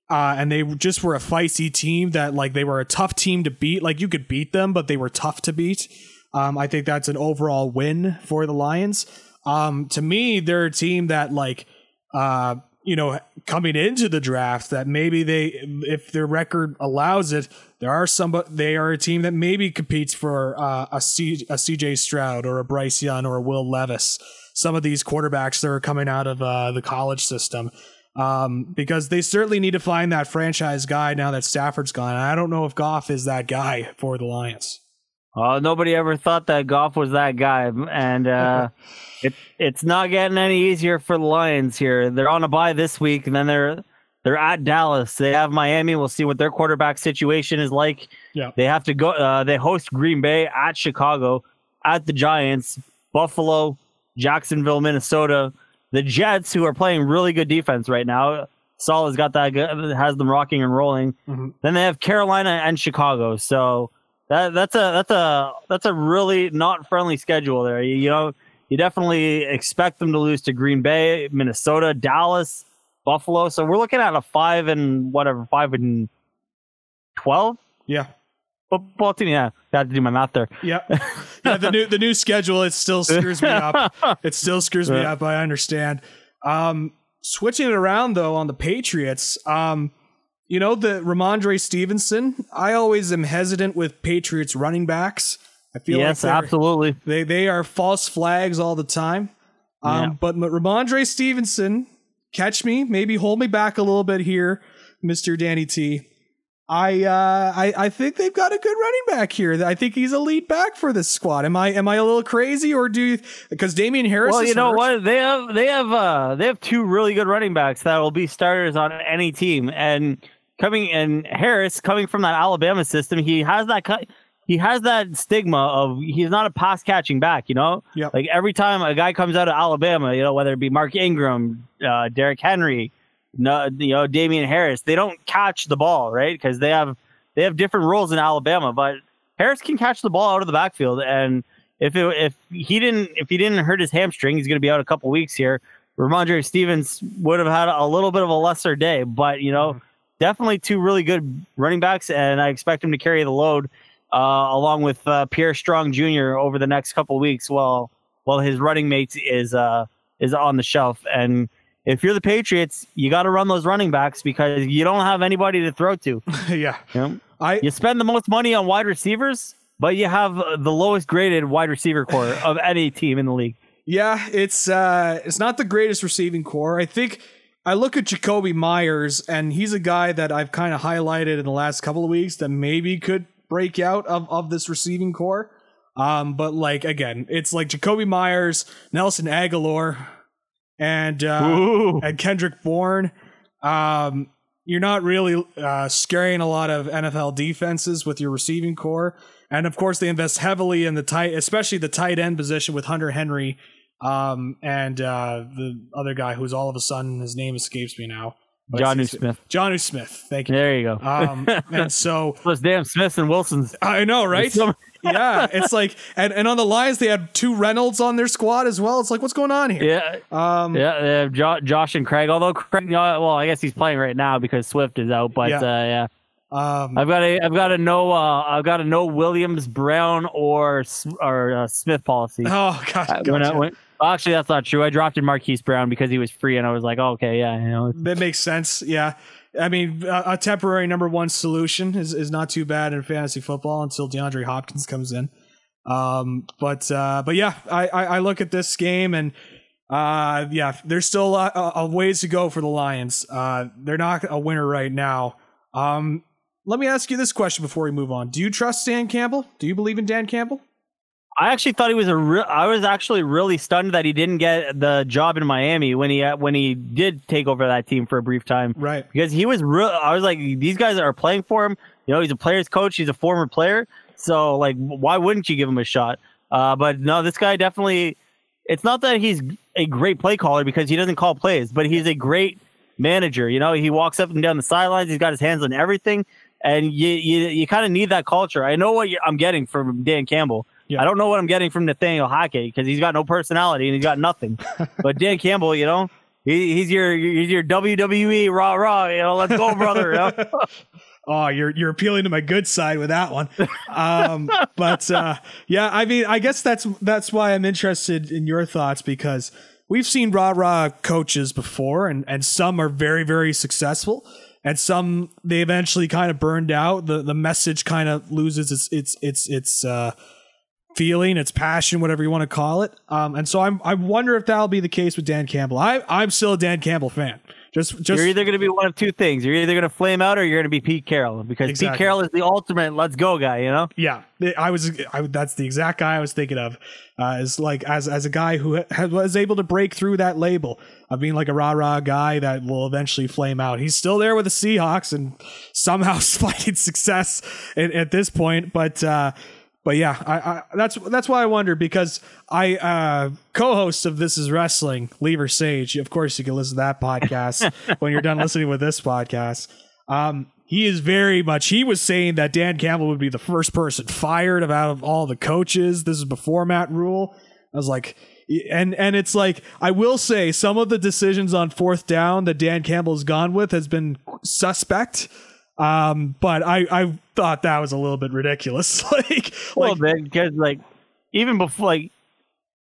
Speaker 1: Uh, and they just were a feisty team that like they were a tough team to beat. Like you could beat them, but they were tough to beat. Um, I think that's an overall win for the Lions. Um, to me, they're a team that like, uh, you know, coming into the draft that maybe they, if their record allows it, there are some, they are a team that maybe competes for uh, a, C, a CJ Stroud or a Bryce Young or a Will Levis. Some of these quarterbacks that are coming out of uh, the college system. Um, because they certainly need to find that franchise guy now that Stafford's gone. I don't know if Goff is that guy for the Lions.
Speaker 2: Uh, nobody ever thought that Goff was that guy, and uh, it it's not getting any easier for the Lions here. They're on a bye this week, and then they're they're at Dallas. They have Miami. We'll see what their quarterback situation is like.
Speaker 1: Yeah,
Speaker 2: they have to go. Uh, they host Green Bay at Chicago, at the Giants, Buffalo, Jacksonville, Minnesota, the Jets, who are playing really good defense right now. Saul has got that has them rocking and rolling. Mm-hmm. Then they have Carolina and Chicago. So that that's a that's a that's a really not friendly schedule there. You, you know, you definitely expect them to lose to Green Bay, Minnesota, Dallas, Buffalo. So we're looking at a five and whatever, five and twelve.
Speaker 1: Yeah.
Speaker 2: Football team, yeah. I had to do my math there.
Speaker 1: Yeah. yeah the new the new schedule, it still screws me up. It still screws me up, I understand. Um switching it around though on the Patriots, um, you know, the Rhamondre Stevenson, I always am hesitant with Patriots running backs. I feel
Speaker 2: yes,
Speaker 1: like
Speaker 2: absolutely.
Speaker 1: They they are false flags all the time. Um, yeah. But Rhamondre Stevenson, catch me, maybe hold me back a little bit here, Mister Danny T. I uh, I I think they've got a good running back here. I think he's a lead back for this squad. Am I am I a little crazy or do you because Damien Harris?
Speaker 2: Well, you know
Speaker 1: hurt.
Speaker 2: what they have they have uh they have two really good running backs that will be starters on any team and coming and Harris coming from that Alabama system, he has that he has that stigma of he's not a pass catching back, you know.
Speaker 1: Yeah.
Speaker 2: Like every time a guy comes out of Alabama, you know, whether it be Mark Ingram, uh, Derrick Henry, no, you know, Damien Harris, they don't catch the ball, right? Because they have they have different roles in Alabama, but Harris can catch the ball out of the backfield, and if it, if he didn't if he didn't hurt his hamstring, he's going to be out a couple weeks here. Rhamondre Stevens would have had a little bit of a lesser day, but you know. Definitely two really good running backs, and I expect him to carry the load uh, along with uh, Pierre Strong Jr. over the next couple weeks while while his running mate is uh, is on the shelf. And if you're the Patriots, you got to run those running backs because you don't have anybody to throw to.
Speaker 1: yeah,
Speaker 2: you, know?
Speaker 1: I
Speaker 2: you spend the most money on wide receivers, but you have the lowest graded wide receiver core of any team in the league.
Speaker 1: Yeah, it's uh, it's not the greatest receiving core. I think I look at Jakobi Meyers, and he's a guy that I've kind of highlighted in the last couple of weeks that maybe could break out of, of this receiving core. Um, but like again, it's like Jakobi Meyers, Nelson Agholor, and uh, and Kendrick Bourne. Um, you're not really uh, scaring a lot of NFL defenses with your receiving core, and of course they invest heavily in the tight, especially the tight end position with Hunter Henry um, and uh, the other guy who's all of a sudden his name escapes me now.
Speaker 2: Jonnu Smith.
Speaker 1: Jonnu Smith. Thank you.
Speaker 2: There you go.
Speaker 1: Um, and so
Speaker 2: those damn Smiths and Wilsons.
Speaker 1: I know, right? yeah, it's like, and, and on the Lions they had two Reynolds on their squad as well. It's like, what's going on here?
Speaker 2: Yeah, um, yeah, they have jo- Josh and Craig. Although Craig, well, I guess he's playing right now because Swift is out. But yeah, uh, yeah. Um, I've got a, I've got a no, uh, I've got a no Williams, Brown, or or uh, Smith policy.
Speaker 1: Oh God,
Speaker 2: gotcha. when I, when, Actually, that's not true. I drafted Marquise Brown because he was free, and I was like, oh, okay, yeah, you know.
Speaker 1: That makes sense. Yeah. I mean, a, a, temporary number one solution is, is not too bad in fantasy football until DeAndre Hopkins comes in. Um, but uh, but yeah, I, I, I look at this game and uh, yeah, there's still a, a, ways to go for the Lions. Uh, they're not a winner right now. Um, let me ask you this question before we move on. Do you trust Dan Campbell? Do you believe in Dan Campbell?
Speaker 2: I actually thought he was a real. I was actually really stunned that he didn't get the job in Miami when he when he did take over that team for a brief time.
Speaker 1: Right.
Speaker 2: Because he was real. I was like, these guys are playing for him. You know, he's a player's coach. He's a former player. So like, why wouldn't you give him a shot? Uh, but no, this guy definitely it's not that he's a great play caller because he doesn't call plays, but he's a great manager. You know, he walks up and down the sidelines. He's got his hands on everything, and you you, you kind of need that culture. I know what I'm getting from Dan Campbell.
Speaker 1: Yeah.
Speaker 2: I don't know what I'm getting from Nathaniel Hackett because he's got no personality and he's got nothing. but Dan Campbell, you know, he, he's your he's your WWE rah rah. You know, let's go, brother. You know?
Speaker 1: Oh, you're you're appealing to my good side with that one. Um, but uh, yeah, I mean, I guess that's that's why I'm interested in your thoughts because we've seen rah rah coaches before, and and some are very very successful, and some they eventually kind of burned out. The the message kind of loses its its its its uh, feeling, its passion, whatever you want to call it. Um, and so I'm I wonder if that'll be the case with Dan Campbell. I I'm still a Dan Campbell fan. Just just
Speaker 2: You're either going to be one of two things. You're either going to flame out or you're going to be Pete Carroll because
Speaker 1: Exactly.
Speaker 2: Pete Carroll is the ultimate let's go guy. You know.
Speaker 1: Yeah, I was. I, that's the exact guy I was thinking of. Uh, as like as as a guy who ha- was able to break through that label of being like a rah rah guy that will eventually flame out. He's still there with the Seahawks and somehow finding success at, at this point. But uh, but yeah, I, I that's that's why I wonder because I uh, co-host of This Is Wrestling, Lever Sage. Of course, you can listen to that podcast when you're done listening with this podcast. Um, he is very much. He was saying that Dan Campbell would be the first person fired of out of all the coaches. This is before Matt Rhule. I was like, and and it's like I will say some of the decisions on fourth down that Dan Campbell's gone with has been suspect. Um, but I I thought that was a little bit ridiculous. like
Speaker 2: Well,
Speaker 1: like
Speaker 2: then because like even before like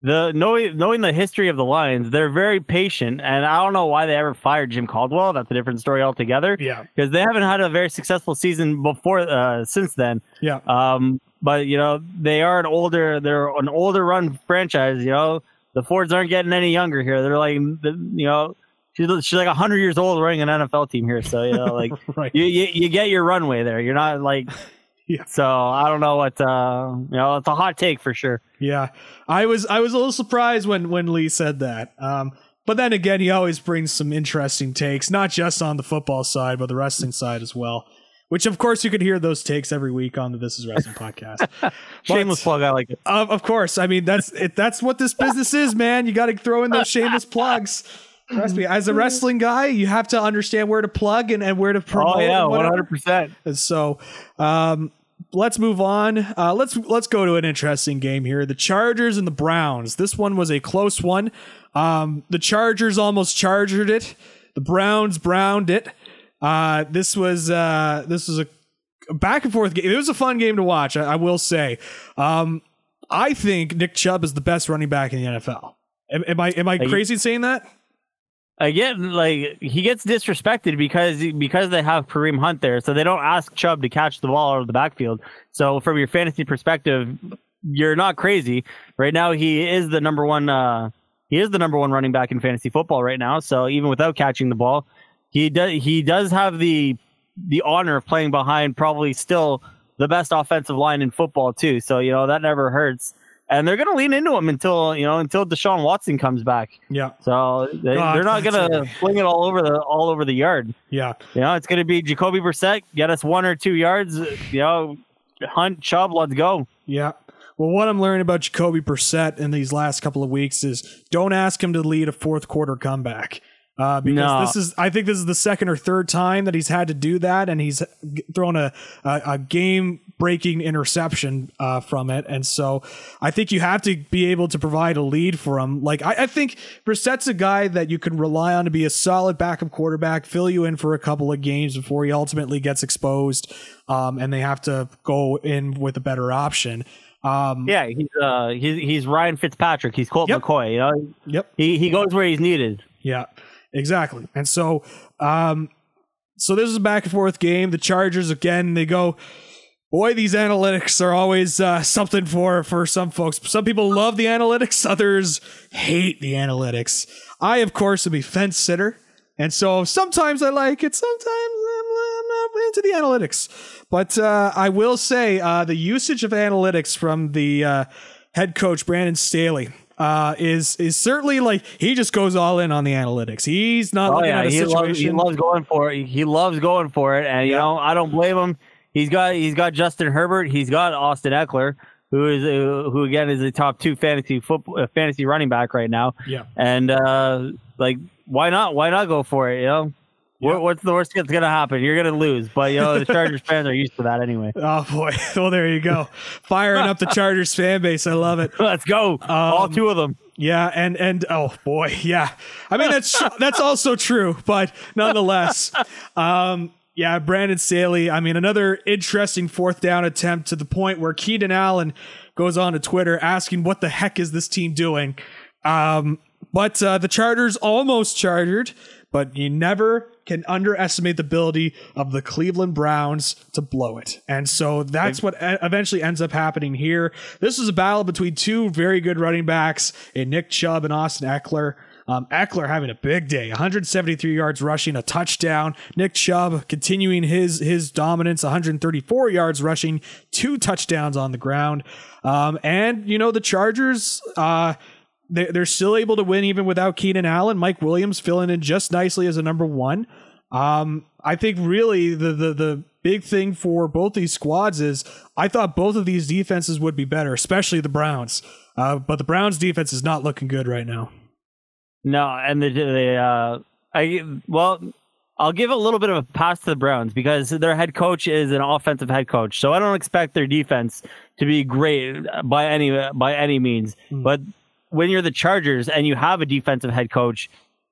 Speaker 2: the knowing knowing the history of the Lions, they're very patient, and I don't know why they ever fired Jim Caldwell. That's a different story altogether.
Speaker 1: yeah
Speaker 2: because they haven't had a very successful season before uh, since then.
Speaker 1: yeah
Speaker 2: Um, but you know they are an older they're an older run franchise. You know the Fords aren't getting any younger here. They're like the- you know she's she's like hundred years old running an NFL team here. So you know like
Speaker 1: right
Speaker 2: you, you you get your runway there. You're not like
Speaker 1: Yeah.
Speaker 2: So I don't know what uh you know it's a hot take for sure.
Speaker 1: Yeah, I was I was a little surprised when when Lee said that. Um, but then again, he always brings some interesting takes, not just on the football side, but the wrestling side as well. Which, of course, you could hear those takes every week on the This Is Wrestling podcast.
Speaker 2: Shameless plug. I like it.
Speaker 1: Of, of course, I mean that's it. That's what this business is, man. You got to throw in those shameless plugs. Trust me, as a wrestling guy, you have to understand where to plug and, and where to promote.
Speaker 2: Oh yeah, one hundred percent.
Speaker 1: So, um, let's move on. Uh, let's let's go to an interesting game here: the Chargers and the Browns. This one was a close one. Um, the Chargers almost chargered it. The Browns browned it. Uh, this was uh, this was a back and forth game. It was a fun game to watch. I, I will say. Um, I think Nick Chubb is the best running back in the NFL. Am, am I am I
Speaker 2: you-
Speaker 1: crazy saying that?
Speaker 2: Again, like he gets disrespected because because they have Kareem Hunt there, so they don't ask Chubb to catch the ball out of the backfield. So from your fantasy perspective, you're not crazy. Right now, he is the number one. Uh, he is the number one running back in fantasy football right now. So even without catching the ball, he does he does have the the honor of playing behind probably still the best offensive line in football too. So you know that never hurts. And they're gonna lean into him until you know until Deshaun Watson comes back.
Speaker 1: Yeah,
Speaker 2: So they, they're not gonna fling it all over the all over the yard.
Speaker 1: yeah.
Speaker 2: You know, it's gonna be Jacoby Brissett get us one or two yards. You know, Hunt Chubb, let's go.
Speaker 1: Yeah. Well, what I'm learning about Jacoby Brissett in these last couple of weeks is don't ask him to lead a fourth quarter comeback. Uh, because
Speaker 2: No.
Speaker 1: this is, I think this is the second or third time that he's had to do that, and he's thrown a a, a game breaking interception uh, from it, and so I think you have to be able to provide a lead for him. Like I, I think Brissett's a guy that you can rely on to be a solid backup quarterback, fill you in for a couple of games before he ultimately gets exposed, um, and they have to go in with a better option. Um,
Speaker 2: Yeah, he's uh he's he's Ryan Fitzpatrick. He's Colt
Speaker 1: Yep.
Speaker 2: McCoy. You know,
Speaker 1: Yep.
Speaker 2: he he goes where he's needed.
Speaker 1: Yeah. Exactly. And so, um, so this is a back and forth game. The Chargers again. They go. Boy, these analytics are always uh, something for for some folks. Some people love the analytics. Others hate the analytics. I, of course, am a fence sitter, and so sometimes I like it. Sometimes I'm, not into the analytics. But uh, I will say uh, the usage of analytics from the uh, head coach Brandon Staley uh, is is certainly like he just goes all in on the analytics. He's not
Speaker 2: Oh
Speaker 1: looking
Speaker 2: yeah, he loves,
Speaker 1: situation.
Speaker 2: he loves going for it. He loves going for it, and you
Speaker 1: Yeah.
Speaker 2: know I don't blame him. He's got he's got Justin Herbert. He's got Austin Ekeler. who is uh, who again is a top two fantasy football uh, fantasy running back right now.
Speaker 1: Yeah.
Speaker 2: And uh, like, why not? Why not go for it? You know, What, what's the worst that's gonna happen? You're gonna lose, but you know the Chargers fans are used to that anyway.
Speaker 1: Oh boy. Well, there you go. Firing up the Chargers fan base. I love it.
Speaker 2: Let's go, all
Speaker 1: Um,
Speaker 2: two of them.
Speaker 1: Yeah, and and oh boy, yeah. I mean that's that's also true, but nonetheless, um, yeah, Brandon Staley. I mean, another interesting fourth down attempt to the point where Keenan Allen goes on to Twitter asking, "What the heck is this team doing?" Um, but uh, the Chargers almost chargered, but you never can underestimate the ability of the Cleveland Browns to blow it. And so that's what eventually ends up happening here. This is a battle between two very good running backs in Nick Chubb and Austin Ekeler. Um, Ekeler having a big day, 173 yards rushing, a touchdown. Nick Chubb continuing his his dominance, 134 yards rushing, two touchdowns on the ground. Um, and you know the Chargers, uh, they, they're still able to win even without Keenan Allen. Mike Williams filling in just nicely as a number one. Um, I think really the the the big thing for both these squads is I thought both of these defenses would be better, especially the Browns. Uh, but the Browns defense is not looking good right now.
Speaker 2: No, and the the uh, I well, I'll give a little bit of a pass to the Browns because their head coach is an offensive head coach, so I don't expect their defense to be great by any by any means. But when you're the Chargers and you have a defensive head coach,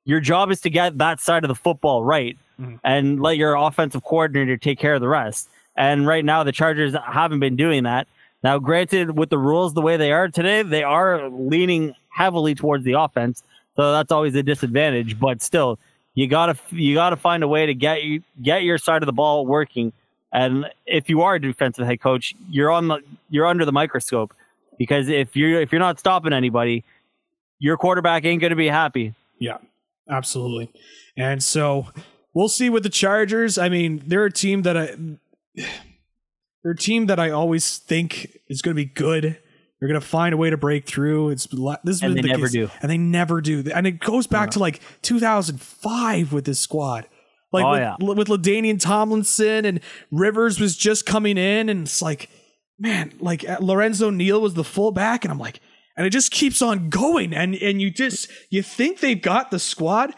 Speaker 2: your job is to get that side of the football right mm-hmm. and let your offensive coordinator take care of the rest. And right now, the Chargers haven't been doing that. Now, granted, with the rules the way they are today, they are leaning heavily towards the offense, so that's always a disadvantage. But still, you gotta you gotta find a way to get you get your side of the ball working. And if you are a defensive head coach, you're on the you're under the microscope because if you're if you're not stopping anybody, your quarterback ain't gonna be happy.
Speaker 1: Yeah, absolutely. And so we'll see with the Chargers. I mean, they're a team that I they're a team that I always think is going to be good. They're going to find a way to break through. It's this has
Speaker 2: And they
Speaker 1: the
Speaker 2: never
Speaker 1: case.
Speaker 2: do.
Speaker 1: and they never do. And it goes back to like 2005 with this squad. Like
Speaker 2: Oh,
Speaker 1: with,
Speaker 2: yeah.
Speaker 1: with LaDainian Tomlinson and Rivers was just coming in, and it's like, man, like uh, Lorenzo Neal was the fullback, and I'm like, and it just keeps on going, and and you just you think they've got the squad.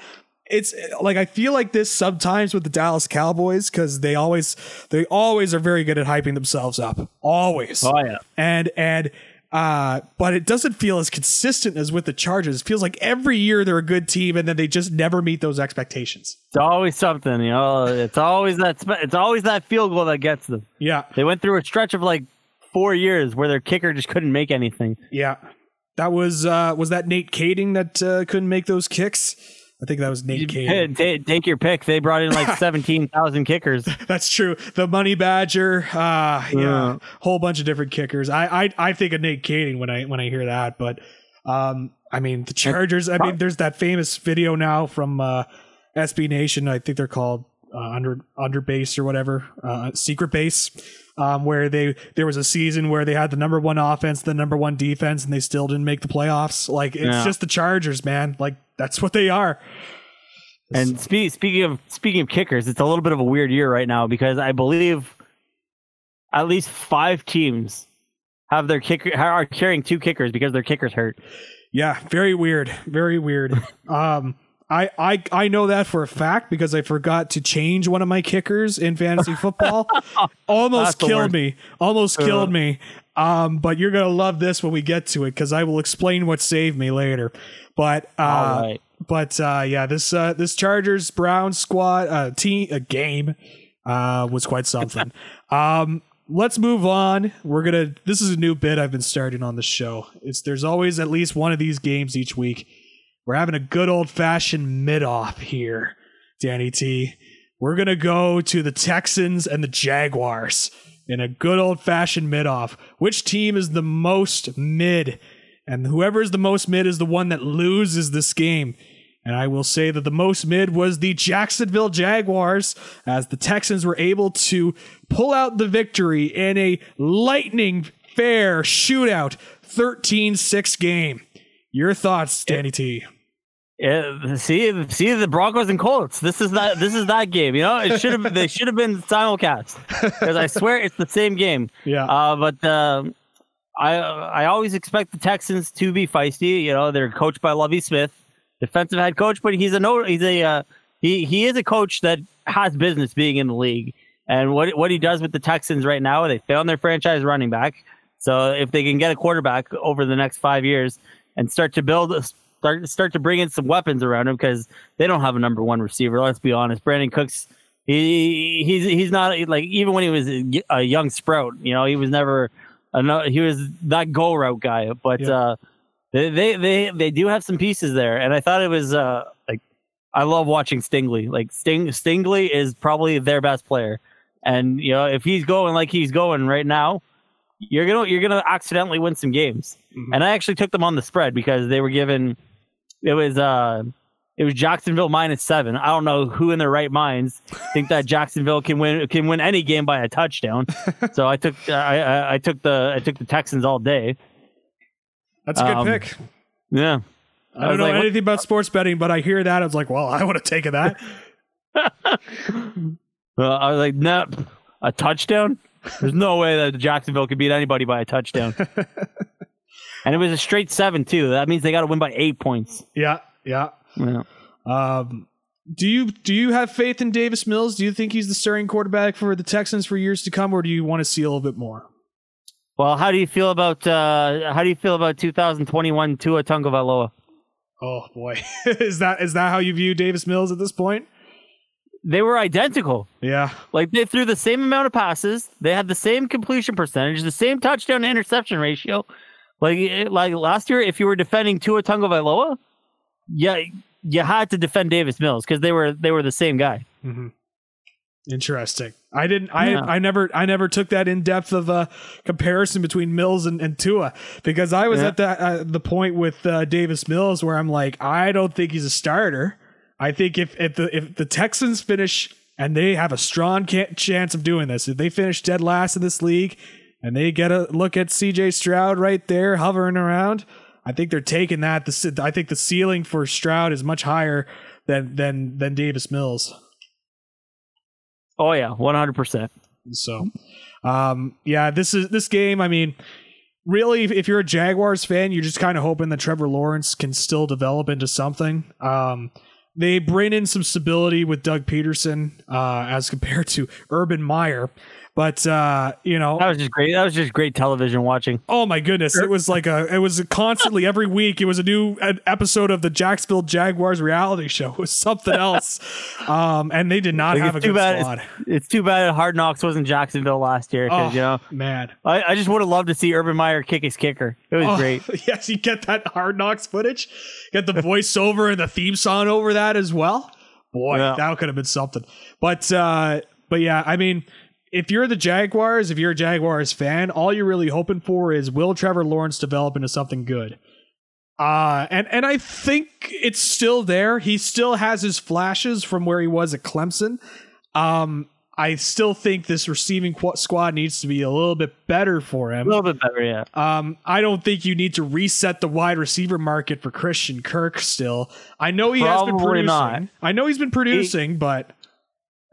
Speaker 1: It's like I feel like this sometimes with the Dallas Cowboys because they always they always are very good at hyping themselves up, always
Speaker 2: Oh yeah.
Speaker 1: and and uh but it doesn't feel as consistent as with the charges it feels like every year they're a good team and then they just never meet those expectations
Speaker 2: It's always something, you know. It's always that. It's always that field goal that gets them.
Speaker 1: yeah
Speaker 2: They went through a stretch of like four years where their kicker just couldn't make anything.
Speaker 1: yeah that was uh was that nate kaeding that uh, couldn't make those kicks i think that was nate kaeding
Speaker 2: Ta- Take your pick. They brought in like seventeen thousand kickers.
Speaker 1: that's true the money badger uh yeah
Speaker 2: Yeah.
Speaker 1: whole bunch of different kickers i i, I think of nate kaeding when i when i hear that but um i mean the chargers i mean there's that famous video now from uh sb nation i think they're called uh, under under base or whatever uh secret base um where they there was a season where they had the number one offense the number one defense and they still didn't make the playoffs like it's
Speaker 2: Yeah.
Speaker 1: just the chargers man like that's what they are
Speaker 2: And spe- speaking of speaking of kickers, it's a little bit of a weird year right now because I believe at least five teams have their kicker are carrying two kickers because their kickers hurt.
Speaker 1: Yeah, very weird. Very weird. um I, I I know that for a fact because I forgot to change one of my kickers in fantasy football. Almost killed me. Almost
Speaker 2: Uh.
Speaker 1: killed me. Um, but you're gonna love this when we get to it because I will explain what saved me later. But uh,
Speaker 2: right.
Speaker 1: but uh, yeah, this uh, this Chargers Browns squad uh, team a game uh, was quite something. um, let's move on. We're gonna. This is a new bit I've been starting on the show. It's there's always at least one of these games each week. We're having a good old fashioned mid off here, Danny T. We're gonna go to the Texans and the Jaguars in a good old fashioned mid off. Which team is the most mid? And whoever is the most mid is the one that loses this game. And I will say that the most mid was the Jacksonville Jaguars, as the Texans were able to pull out the victory in a lightning fair shootout 13 6 game. Your thoughts, Danny T.
Speaker 2: Yeah, see, see the Broncos and Colts. This is that. This is that game. You know, it should have. they should have been simulcast because I swear it's the same game.
Speaker 1: Yeah.
Speaker 2: Uh, but um I I always expect the Texans to be feisty. You know, they're coached by Lovie Smith, defensive head coach, but he's a no he's a uh, he he is a coach that has business being in the league. And what what he does with the Texans right now, they found their franchise running back. So if they can get a quarterback over the next five years and start to build start start to bring in some weapons around him because they don't have a number one receiver. Let's be honest, Brandin Cooks. He he's he's not like even when he was a young sprout, you know, he was never a, he was that go route guy. But
Speaker 1: Yeah.
Speaker 2: uh, they, they they they do have some pieces there, and I thought it was uh like I love watching Stingley. Like Sting Stingley is probably their best player, and you know if he's going like he's going right now, you're gonna you're gonna accidentally win some games.
Speaker 1: Mhm.
Speaker 2: And I actually took them on the spread because they were given it was uh it was Jacksonville minus seven. I don't know who in their right minds think that Jacksonville can win can win any game by a touchdown. so I took I, I I took the I took the Texans all day.
Speaker 1: That's a good
Speaker 2: Um,
Speaker 1: pick.
Speaker 2: Yeah.
Speaker 1: I don't know
Speaker 2: like, what-
Speaker 1: anything about sports betting, but I hear that. I was like, well, I would have taken that.
Speaker 2: Well, I was like, no, a touchdown? There's no way that Jacksonville could beat anybody by a touchdown. and it was a straight seven too. That means they got to win by eight points.
Speaker 1: yeah, yeah.
Speaker 2: Yeah.
Speaker 1: Um, do you do you have faith in Davis Mills? Do you think he's the starting quarterback for the Texans for years to come, or do you want to see a little bit more?
Speaker 2: Well, how do you feel about uh, how do you feel about 2021 Tua Tagovailoa?
Speaker 1: Oh boy, is that is that how you view Davis Mills at this point?
Speaker 2: They were identical.
Speaker 1: Yeah,
Speaker 2: Like they threw the same amount of passes. They had the same completion percentage, the same touchdown to interception ratio. Like like last year, if you were defending Tua Tagovailoa, yeah, you had to defend Davis Mills because they were they were the same guy.
Speaker 1: hmm Interesting. I didn't. I
Speaker 2: Yeah.
Speaker 1: I never. I never took that in depth of a comparison between Mills and, and Tua because I was
Speaker 2: Yeah.
Speaker 1: at that uh, the point with uh, Davis Mills where I'm like, I don't think he's a starter. I think if if the if the Texans finish and they have a strong chance of doing this, if they finish dead last in this league and they get a look at C.J. Stroud right there hovering around, I think they're taking that. The I think the ceiling for Stroud is much higher than than than Davis Mills.
Speaker 2: Oh yeah, 100. percent
Speaker 1: So, um, yeah, this is this game. I mean, really, if, if you're a Jaguars fan, you're just kind of hoping that Trevor Lawrence can still develop into something. Um, they bring in some stability with Doug Pederson uh, as compared to Urban Meyer, but uh, you know,
Speaker 2: That was just great. That was just great television watching.
Speaker 1: Oh my goodness! It was like a. It was constantly every week. It was a new episode of the Jacksonville Jaguars reality show. It was something else, um, and they did not
Speaker 2: Like,
Speaker 1: have a
Speaker 2: it's too
Speaker 1: good
Speaker 2: bad.
Speaker 1: squad.
Speaker 2: It's, it's too bad Hard Knocks wasn't Jacksonville last year because
Speaker 1: Oh
Speaker 2: you know
Speaker 1: man,
Speaker 2: I, I just would have loved to see Urban Meyer kick his kicker. It was
Speaker 1: Oh,
Speaker 2: great.
Speaker 1: Yes, you get that Hard Knocks footage, get the voiceover and the theme song over that as well. Boy,
Speaker 2: Yeah.
Speaker 1: that could have been something. But uh, but yeah, I mean, if you're the Jaguars, if you're a Jaguars fan, all you're really hoping for is will Trevor Lawrence develop into something good. Uh, and and I think it's still there. He still has his flashes from where he was at Clemson. Um, I still think this receiving qu- squad needs to be a little bit better for him.
Speaker 2: A little bit better, yeah.
Speaker 1: Um, I don't think you need to reset the wide receiver market for Christian Kirk. Still, I know he has been
Speaker 2: Probably
Speaker 1: producing.
Speaker 2: not.
Speaker 1: I know he's been producing, but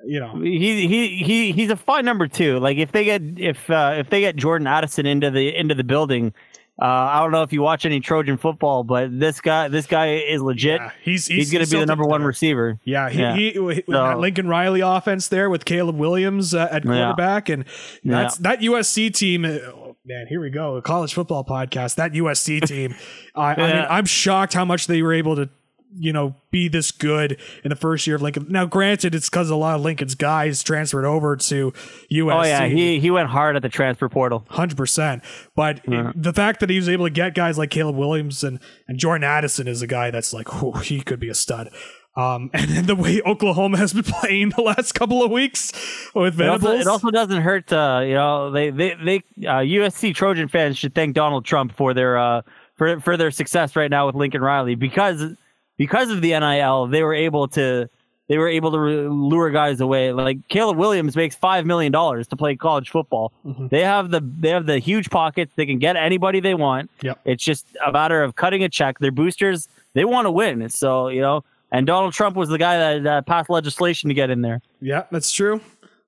Speaker 1: you know,
Speaker 2: He he he he's a fine number two. Like if they get if uh, if they get Jordan Addison into the into the building, uh, I don't know if you watch any Trojan football, but this guy this guy is legit.
Speaker 1: yeah, he's
Speaker 2: he's,
Speaker 1: he's,
Speaker 2: going to be the number one receiver.
Speaker 1: Yeah, he,
Speaker 2: Yeah.
Speaker 1: he, with
Speaker 2: So-
Speaker 1: Lincoln Riley offense there with Caleb Williams uh, at
Speaker 2: Yeah.
Speaker 1: quarterback, and
Speaker 2: Yeah.
Speaker 1: that's that USC team. uh, oh, man, here we go, a college football podcast. That USC team. I, I mean, I'm shocked how much they were able to, you know, be this good in the first year of Lincoln. Now, granted, it's because a lot of Lincoln's guys transferred over to USC.
Speaker 2: Oh yeah, he he went hard at the transfer portal.
Speaker 1: Hundred percent, but it- the fact that he was able to get guys like Caleb Williams and, and Jordan Addison is a guy that's like, whew, he could be a stud. Um, and then the way Oklahoma has been playing the last couple of weeks with
Speaker 2: It also, it also doesn't hurt. Uh, you know, they they they uh, USC Trojan fans should thank Donald Trump for their uh, for for their success right now with Lincoln Riley because because of the NIL they were able to they were able to re- lure guys away. Like Caleb Williams makes five million dollars to play college football.
Speaker 1: Mhm.
Speaker 2: They have the they have the huge pockets. They can get anybody they want.
Speaker 1: Yep.
Speaker 2: It's just a matter of cutting a check. Their boosters they want to win. So you know. And Donald Trump was the guy that uh, passed legislation to get in there.
Speaker 1: yeah, that's true.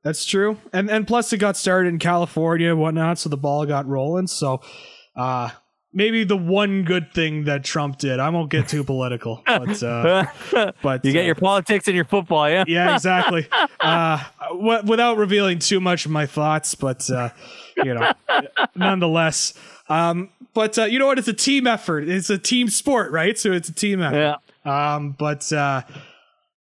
Speaker 1: That's true. And and plus it got started in California and whatnot, so the ball got rolling. So uh, maybe the one good thing that Trump did. I won't get too political, but uh, but
Speaker 2: you get
Speaker 1: uh,
Speaker 2: your politics and your football, yeah.
Speaker 1: yeah, exactly. Uh, w- without revealing too much of my thoughts, but uh, you know, nonetheless. Um, but uh, you know what? It's a team effort. It's a team sport, right? So it's a team effort.
Speaker 2: Yeah.
Speaker 1: Um, but uh,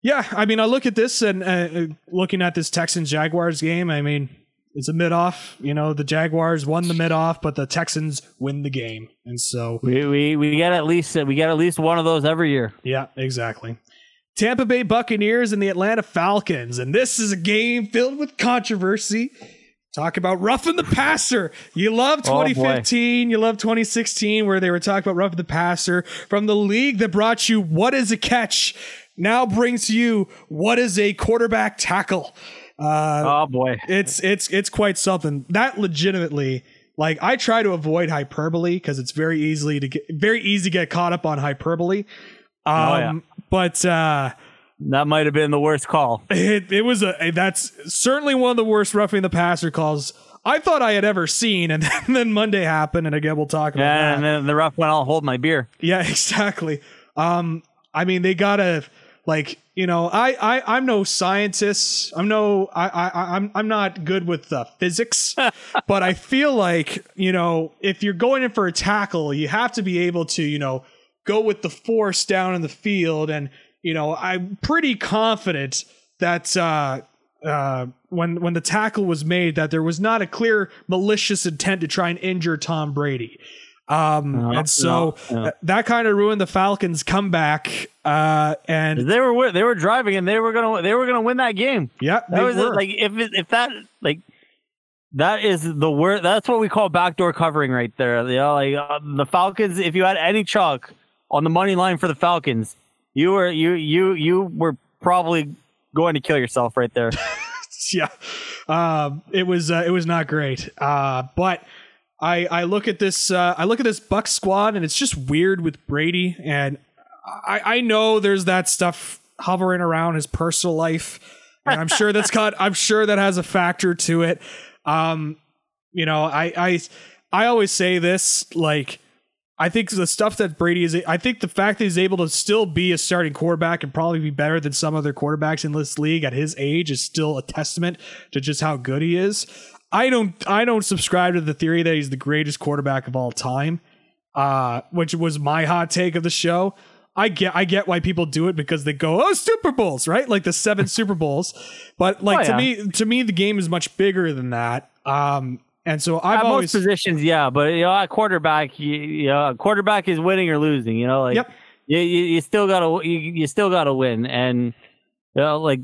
Speaker 1: yeah, I mean, I look at this and uh, looking at this Texans Jaguars game. I mean, it's a mid off. You know, the Jaguars won the mid off, but the Texans win the game, and so
Speaker 2: We we we get at least we get at least one of those every year.
Speaker 1: yeah, exactly. Tampa Bay Buccaneers and the Atlanta Falcons, and this is a game filled with controversy. Talk about roughing the passer. You love
Speaker 2: Oh,
Speaker 1: 2015, you love 2016, where they were talking about roughing the passer from the league that brought you what is a catch, now brings to you what is a quarterback tackle. Uh,
Speaker 2: Oh boy.
Speaker 1: it's it's it's quite something that legitimately like i try to avoid hyperbole because it's very easily to get very easy to get caught up on hyperbole um
Speaker 2: Oh, yeah.
Speaker 1: but uh
Speaker 2: That might have been the worst call.
Speaker 1: it, it was a that's certainly one of the worst roughing the passer calls i thought i had ever seen and then, then monday happened and again we'll talk about that
Speaker 2: And then the ref went, I'll hold my beer.
Speaker 1: yeah, exactly. Um, I mean, they gotta like you know, I I I'm no scientist. I'm no I I I'm I'm not good with the physics, but I feel like you know if you're going in for a tackle, you have to be able to you know go with the force down in the field, and you know I'm pretty confident that. uh uh, when when the tackle was made, that there was not a clear malicious intent to try and injure Tom Brady. Um,
Speaker 2: No,
Speaker 1: and so
Speaker 2: no, no.
Speaker 1: that kind of ruined the Falcons' comeback. Uh, and
Speaker 2: They were they were driving and they were gonna they were gonna win that game.
Speaker 1: yeah,
Speaker 2: That
Speaker 1: they
Speaker 2: was
Speaker 1: were.
Speaker 2: like if if that like that is the word. That's what we call backdoor covering right there. You know, like uh, the Falcons. If you had any chalk on the money line for the Falcons, you were you you you were probably going to kill yourself right there.
Speaker 1: yeah, um, it was uh, it was not great. Uh, but I I look at this uh, I look at this Buck squad and it's just weird with Brady and I I know there's that stuff hovering around his personal life and I'm sure that's got I'm sure that has a factor to it. Um, you know I I I always say this like. I think the stuff that Brady is, I think the fact that he's able to still be a starting quarterback and probably be better than some other quarterbacks in this league at his age is still a testament to just how good he is. I don't, I don't subscribe to the theory that he's the greatest quarterback of all time, uh, which was my hot take of the show. I get, I get why people do it because they go, oh, Super Bowls, right? Like the seven Super Bowls. But like
Speaker 2: Oh,
Speaker 1: to
Speaker 2: yeah.
Speaker 1: me, to me, the game is much bigger than that. Um, and so I've
Speaker 2: At
Speaker 1: always,
Speaker 2: most positions, yeah, but you know, at quarterback, you, you know, quarterback is winning or losing. You know, like
Speaker 1: Yep.
Speaker 2: you, you, you still gotta you, you still gotta win, and you know, like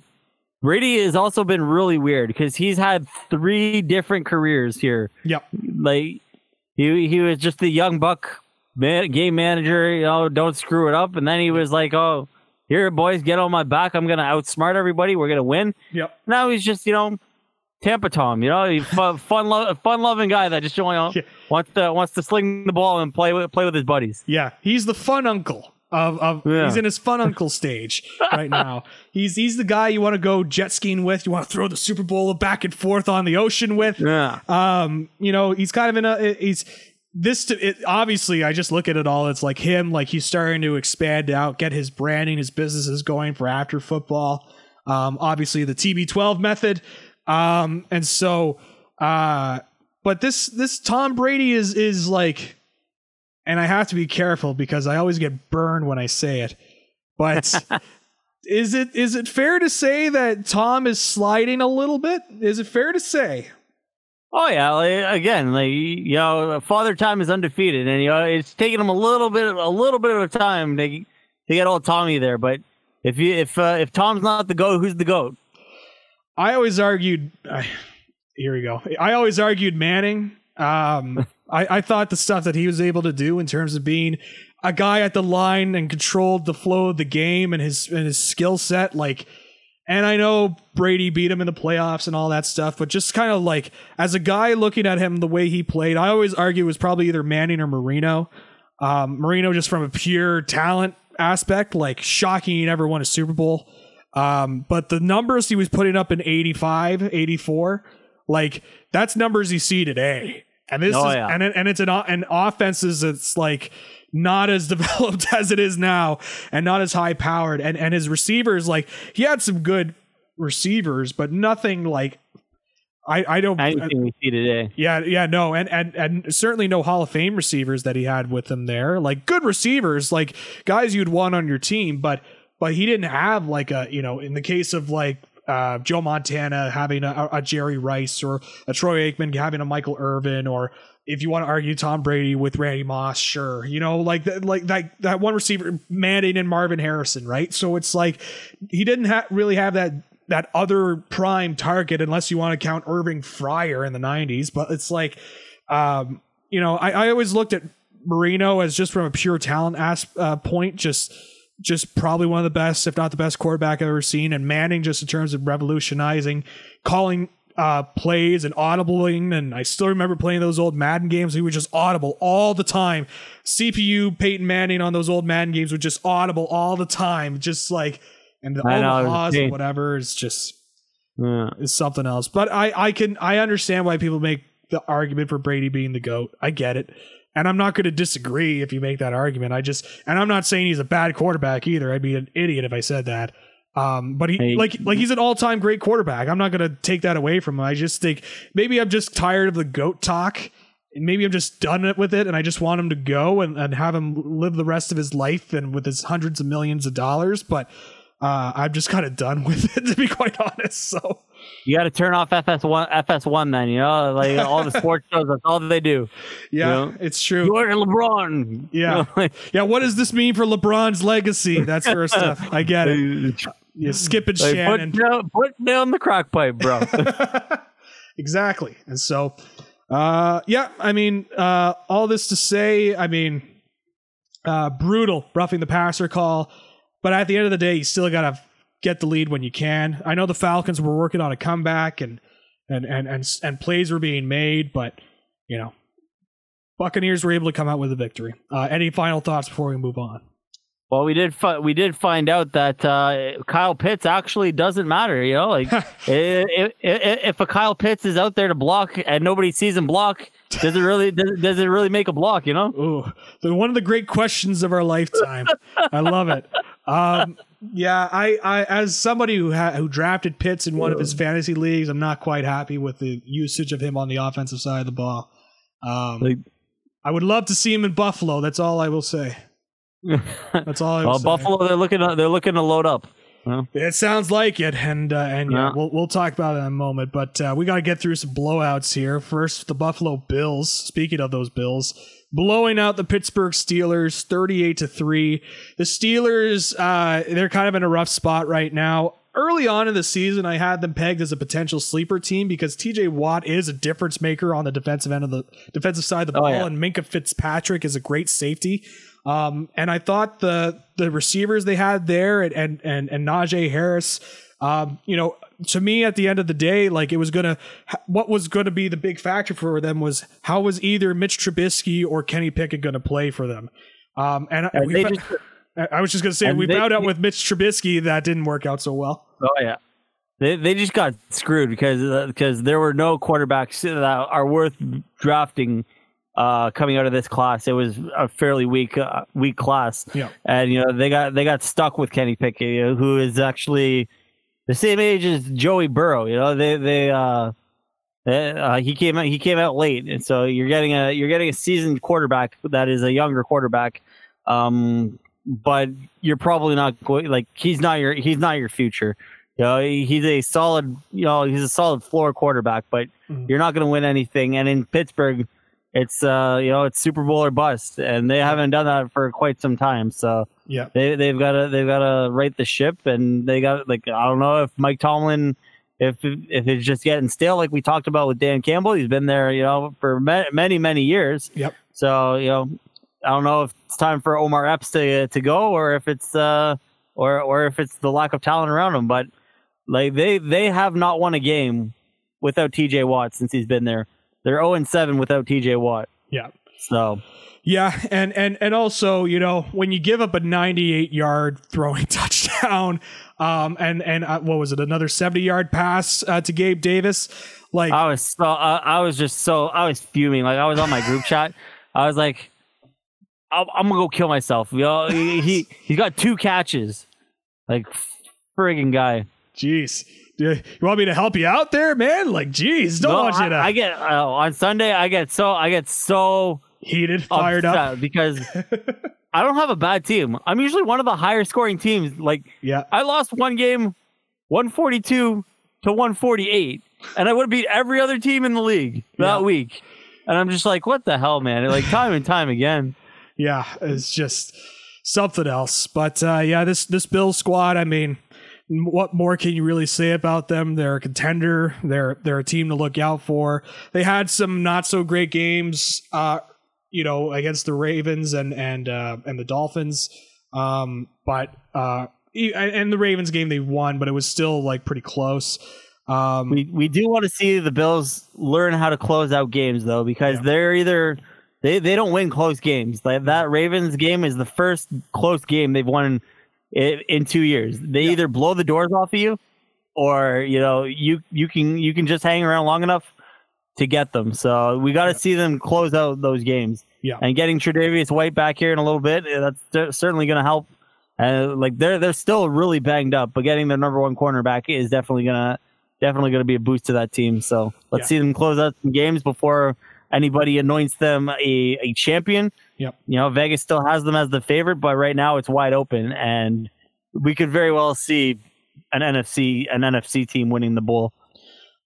Speaker 2: Brady has also been really weird because he's had three different careers here.
Speaker 1: yep,
Speaker 2: Like he he was just the young buck man, game manager. You know, don't screw it up, and then he was like, oh. Here, boys, get on my back. I'm gonna outsmart everybody. We're gonna win.
Speaker 1: yep.
Speaker 2: Now he's just, you know, Tampa Tom. You know, he's fun, fun, lo- fun-loving guy that just you know
Speaker 1: Yeah.
Speaker 2: wants to wants to sling the ball and play with play with his buddies.
Speaker 1: Yeah, he's the fun uncle of, of
Speaker 2: Yeah.
Speaker 1: he's in his fun uncle stage right now. He's he's the guy you want to go jet skiing with. You want to throw the Super Bowl back and forth on the ocean with.
Speaker 2: Yeah,
Speaker 1: Um, you know, he's kind of in a he's this to, it, obviously I just look at it all it's like him like he's starting to expand out, get his branding, his businesses going for after football. Um, obviously the TB12 method. Um, and so uh but this this Tom Brady is is like and I have to be careful because I always get burned when I say it. But is it is it fair to say that Tom is sliding a little bit? Is it fair to say?
Speaker 2: Oh yeah, like, again, like you know, Father Time is undefeated, and you know it's taking him a little bit, a little bit of a time to to get old Tommy there. But if you if uh, if Tom's not the goat, who's the goat?
Speaker 1: I always argued. I here we go. I always argued Manning. Um, I, I thought the stuff that he was able to do in terms of being a guy at the line and controlled the flow of the game and his and his skill set, like. And I know Brady beat him in the playoffs and all that stuff, but just kind of like as a guy looking at him the way he played, I always argue it was probably either Manning or Marino. Um, Marino just from a pure talent aspect, like shocking he never won a Super Bowl. Um, but the numbers he was putting up in 85, 84, like that's numbers you see today. And this
Speaker 2: Oh,
Speaker 1: is
Speaker 2: yeah.
Speaker 1: and it, and it's an and offenses it's like not as developed as it is now and not as high powered and and his receivers like he had some good receivers but nothing like I I don't
Speaker 2: Anything we see today.
Speaker 1: yeah, yeah, no, and and and certainly no Hall of Fame receivers that he had with him there. Like good receivers, like guys you'd want on your team, but but he didn't have like a you know in the case of like uh, Joe Montana having a, a Jerry Rice or a Troy Aikman having a Michael Irvin or if you want to argue Tom Brady with Randy Moss, sure, you know like that like that that one receiver Manning and Marvin Harrison, right? So it's like he didn't ha- really have that that other prime target unless you want to count Irving Fryar in the 90s but it's like um you know I, I always looked at Marino as just from a pure talent as, uh, point just just probably one of the best if not the best quarterback I've ever seen and Manning just in terms of revolutionizing calling uh, plays and audibling and I still remember playing those old Madden games he was just audible all the time CPU Peyton Manning on those old Madden games was just audible all the time just like and the
Speaker 2: I know, it was
Speaker 1: Omahas and whatever is just
Speaker 2: Yeah.
Speaker 1: is something else. But I, I can I understand why people make the argument for Brady being the GOAT. I get it. And I'm not going to disagree if you make that argument. I just and I'm not saying he's a bad quarterback either. I'd be an idiot if I said that. Um, but he
Speaker 2: Hey.
Speaker 1: like like he's an all time great quarterback. I'm not going to take that away from him. I just think maybe I'm just tired of the goat talk. And maybe I'm just done with it, and I just want him to go and, and have him live the rest of his life and with his hundreds of millions of dollars. But uh, I'm just kind of done with it, to be quite honest. So
Speaker 2: You got to turn off FS1, FS1, then. You know, like all the sports shows. That's all they do.
Speaker 1: Yeah,
Speaker 2: Yeah.
Speaker 1: it's true.
Speaker 2: Jordan LeBron.
Speaker 1: Yeah.
Speaker 2: You know, like-
Speaker 1: Yeah, what does this mean for LeBron's legacy? That sort of stuff. I get it. You skip it,
Speaker 2: Like,
Speaker 1: Shannon.
Speaker 2: put, down, put down the crack pipe, bro.
Speaker 1: exactly. And so, uh, yeah, I mean, uh, all this to say, I mean, uh, brutal roughing the passer call, but at the end of the day, you still got to get the lead when you can. I know the Falcons were working on a comeback and and and and and plays were being made, but you know, Buccaneers were able to come out with a victory. Uh, any final thoughts before we move on?
Speaker 2: well, we did fi- we did find out that uh, Kyle Pitts actually doesn't matter. You know, like if, if, if a Kyle Pitts is out there to block and nobody sees him block, does it really does, it- does it really make a block? You know.
Speaker 1: Ooh, the one of the great questions of our lifetime. I love it. Um, yeah, I, I as somebody who ha- who drafted Pitts in one of his fantasy leagues, I'm not quite happy with the usage of him on the offensive side of the ball. Um,
Speaker 2: Like-
Speaker 1: I would love to see him in Buffalo. That's all I will say. That's all I will
Speaker 2: Well,
Speaker 1: say.
Speaker 2: Buffalo, they're looking to, they're looking to load up.
Speaker 1: It sounds like it, and uh, and yeah,
Speaker 2: Yeah.
Speaker 1: we'll we'll talk about it in a moment. But uh, we got to get through some blowouts here. First, the Buffalo Bills. Speaking of those Bills, blowing out the Pittsburgh Steelers, thirty-eight to three. The Steelers, uh, they're kind of in a rough spot right now. Early on in the season, I had them pegged as a potential sleeper team because T.J. Watt is a difference maker on the defensive end of the defensive side of the
Speaker 2: Oh,
Speaker 1: ball,
Speaker 2: yeah.
Speaker 1: and Minkah Fitzpatrick is a great safety. Um, and I thought the the receivers they had there and and and, and Najee Harris, um, you know, to me at the end of the day, like it was gonna what was gonna be the big factor for them was how was either Mitch Trubisky or Kenny Pickett gonna play for them. Um, and I-
Speaker 2: And
Speaker 1: we
Speaker 2: just-
Speaker 1: I was just gonna say we
Speaker 2: they-
Speaker 1: found out with Mitch Trubisky that didn't work out so well.
Speaker 2: Oh yeah, they they just got screwed because uh, because there were no quarterbacks that are worth drafting uh, coming out of this class. It was a fairly weak uh, weak class,
Speaker 1: Yeah.
Speaker 2: and you know they got they got stuck with Kenny Pickett, you know, who is actually the same age as Joey Burrow. You know they they. Uh, they- uh, he came out. He came out late, and so you're getting a you're getting a seasoned quarterback that is a younger quarterback. Um, but you're probably not going like he's not your he's not your future. You know, he's a solid you know he's a solid floor quarterback, but
Speaker 1: Mhm.
Speaker 2: you're not going to win anything. And in Pittsburgh, it's uh you know it's Super Bowl or bust, and they haven't done that for quite some time. So
Speaker 1: Yeah.
Speaker 2: they they've got to they've got to right the ship, and they got like I don't know if Mike Tomlin. If if it's just getting stale, like we talked about with Dan Campbell, he's been there, you know, for ma- many many years.
Speaker 1: Yep.
Speaker 2: So you know, I don't know if it's time for Omar Epps to to go, or if it's uh, or or if it's the lack of talent around him. But like they they have not won a game without T.J. Watt since he's been there. They're zero and seven without T.J. Watt.
Speaker 1: Yeah.
Speaker 2: So
Speaker 1: Yeah, and and and also, you know, when you give up a 98 yard throwing touchdown, um, and and uh, what was it, another 70 yard pass uh, to Gabe Davis, like
Speaker 2: I was so I, I was just so I was fuming. Like I was on my group chat. I was like, I'm, I'm gonna go kill myself. You know, he, he he's got two catches. Like friggin' guy.
Speaker 1: jeez, you want me to help you out there, man? Like, jeez, don't
Speaker 2: No,
Speaker 1: want you to
Speaker 2: I, I get uh, on Sunday. I get so I get so
Speaker 1: heated, fired up.
Speaker 2: because I don't have a bad team. I'm usually one of the higher scoring teams. Like
Speaker 1: Yeah,
Speaker 2: I lost one game, 142 to 148, and I would have beat every other team in the league that
Speaker 1: Yeah.
Speaker 2: week. And I'm just like, what the hell, man? Like time and time again.
Speaker 1: yeah, it's just something else. But uh, yeah, this this Bills squad, I mean, what more can you really say about them? They're a contender. They're they're a team to look out for. They had some not so great games, uh, you know, against the Ravens and and uh, and the Dolphins. Um, but uh, and and the Ravens game they won, but it was still like pretty close. Um,
Speaker 2: We we do want to see the Bills learn how to close out games though, because
Speaker 1: Yeah.
Speaker 2: they're either they, they don't win close games. Like that Ravens game is the first close game they've won in, in two years. They
Speaker 1: Yeah.
Speaker 2: either blow the doors off of you, or you know you you can you can just hang around long enough to get them. So we got to
Speaker 1: Yeah.
Speaker 2: see them close out those games.
Speaker 1: Yeah.
Speaker 2: and getting Tre'Davious White back here in a little bit eh, that's certainly going to help. And like they're they're still really banged up, but getting their number one cornerback is definitely gonna definitely gonna be a boost to that team. So let's
Speaker 1: Yeah.
Speaker 2: see them close out some games before anybody anoints them a, a champion.
Speaker 1: Yep.
Speaker 2: You know, Vegas still has them as the favorite, but right now it's wide open, and we could very well see an NFC an NFC team winning the bowl.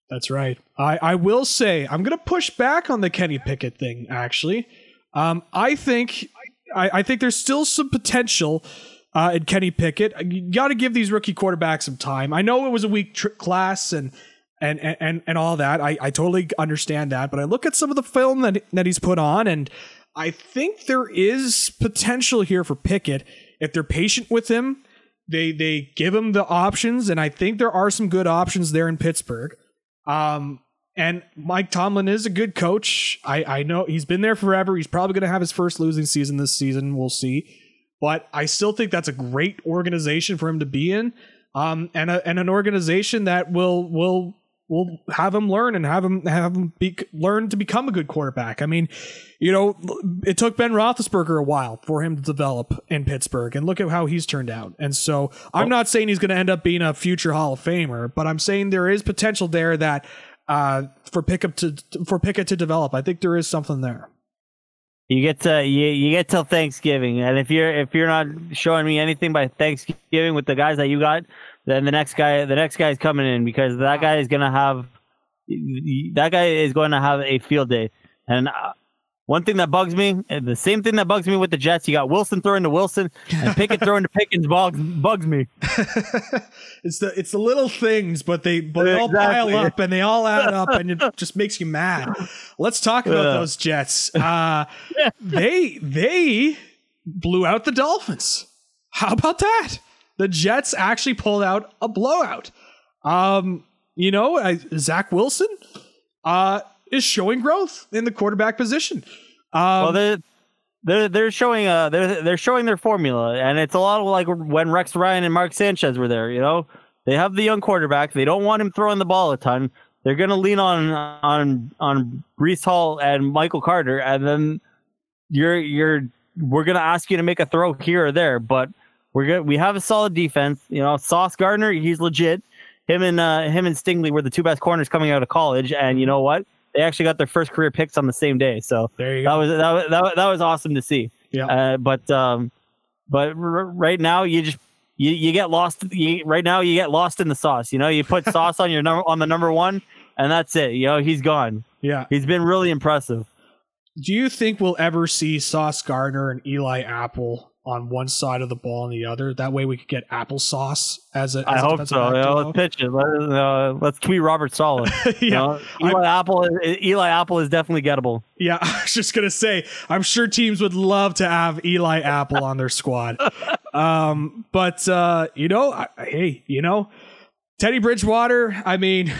Speaker 1: That's right. I, I will say I'm going to push back on the Kenny Pickett thing. Actually, um, I think I, I think there's still some potential uh, in Kenny Pickett. You got to give these rookie quarterbacks some time. I know it was a weak class and. And, and and all that, I, I totally understand that. But I look at some of the film that that he's put on, and I think there is potential here for Pickett if they're patient with him. They they give him the options, and I think there are some good options there in Pittsburgh. Um, and Mike Tomlin is a good coach. I, I know he's been there forever. He's probably going to have his first losing season this season. We'll see. But I still think that's a great organization for him to be in. Um, and a, and an organization that will will will have him learn and have him have him be, learn to become a good quarterback. I mean, you know, it took Ben Roethlisberger a while for him to develop in Pittsburgh, and look at how he's turned out. And so, I'm not saying he's going to end up being a future Hall of Famer, but I'm saying there is potential there that uh, for Pickett to for Pickett to develop. I think there is something there.
Speaker 2: You get to you, you get till Thanksgiving, and if you're if you're not showing me anything by Thanksgiving with the guys that you got, then the next guy the next guy is coming in because that guy is gonna have that guy is going to have a field day. And uh, one thing that bugs me, and the same thing that bugs me with the Jets, you got Wilson throwing to Wilson and Pickett throwing to Pickens bugs bugs me.
Speaker 1: it's the it's the little things, but they but they all pile up and they all add up, and it just makes you mad. Let's talk about
Speaker 2: Yeah.
Speaker 1: those Jets. Uh, they they blew out the Dolphins. How about that? The Jets actually pulled out a blowout. Um, you know, I, Zach Wilson uh, is showing growth in the quarterback position. Um,
Speaker 2: Well, they're they're they're showing uh they're they're showing their formula, and it's a lot like when Rex Ryan and Mark Sanchez were there. You know, they have the young quarterback. They don't want him throwing the ball a ton. They're gonna lean on on on Breece Hall and Michael Carter, and then you're you're we're gonna ask you to make a throw here or there, but we're gonna we have a solid defense. You know, Sauce Gardner, he's legit. Him and uh, him and Stingley were the two best corners coming out of college, and you know what? They actually got their first career picks on the same day. So
Speaker 1: there you
Speaker 2: that
Speaker 1: go.
Speaker 2: was that was, that was, that was awesome to see.
Speaker 1: Yeah.
Speaker 2: Uh, but um, but r- right now you just you, you get lost. You, right now you get lost in the sauce. You know, you put sauce on your number on the number one, and that's it. You know, he's gone.
Speaker 1: Yeah.
Speaker 2: He's been really impressive.
Speaker 1: Do you think we'll ever see Sauce Gardner and Eli Apple on one side of the ball and the other? That way we could get applesauce as a. As
Speaker 2: I
Speaker 1: a
Speaker 2: hope so.
Speaker 1: back
Speaker 2: You know,
Speaker 1: duo?
Speaker 2: let's pitch it. Let, uh, let's tweet Robert Saleh.
Speaker 1: yeah,
Speaker 2: You know, Eli Apple. Eli Apple is definitely gettable.
Speaker 1: yeah. I was just gonna say, I'm sure teams would love to have Eli Apple on their squad. Um, but uh, you know, I, hey, you know, Teddy Bridgewater. I mean,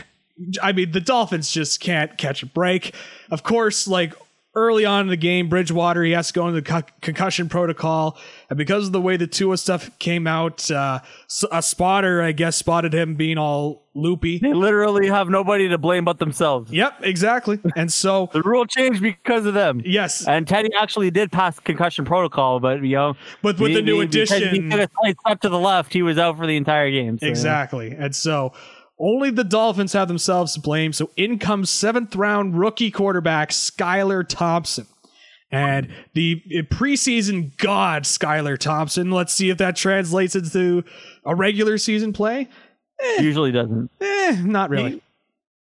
Speaker 1: I mean, the Dolphins just can't catch a break. Of course, like early on in the game, Bridgewater, he has to go into the co- concussion protocol. And because of the way the Tua stuff came out, uh, a spotter, I guess, spotted him being all loopy.
Speaker 2: They literally have nobody to blame but themselves.
Speaker 1: Yep, exactly. And so
Speaker 2: the rule changed because of them.
Speaker 1: Yes.
Speaker 2: And Teddy actually did pass concussion protocol, but you know,
Speaker 1: but with
Speaker 2: he,
Speaker 1: the new
Speaker 2: he,
Speaker 1: addition,
Speaker 2: he took a slight step to the left, he was out for the entire game.
Speaker 1: So. Exactly. And so only the Dolphins have themselves to blame. So in comes seventh round rookie quarterback Skylar Thompson. And the preseason god Skylar Thompson. Let's see if that translates into a regular season play.
Speaker 2: Eh, Usually doesn't.
Speaker 1: Eh, not really.
Speaker 2: He,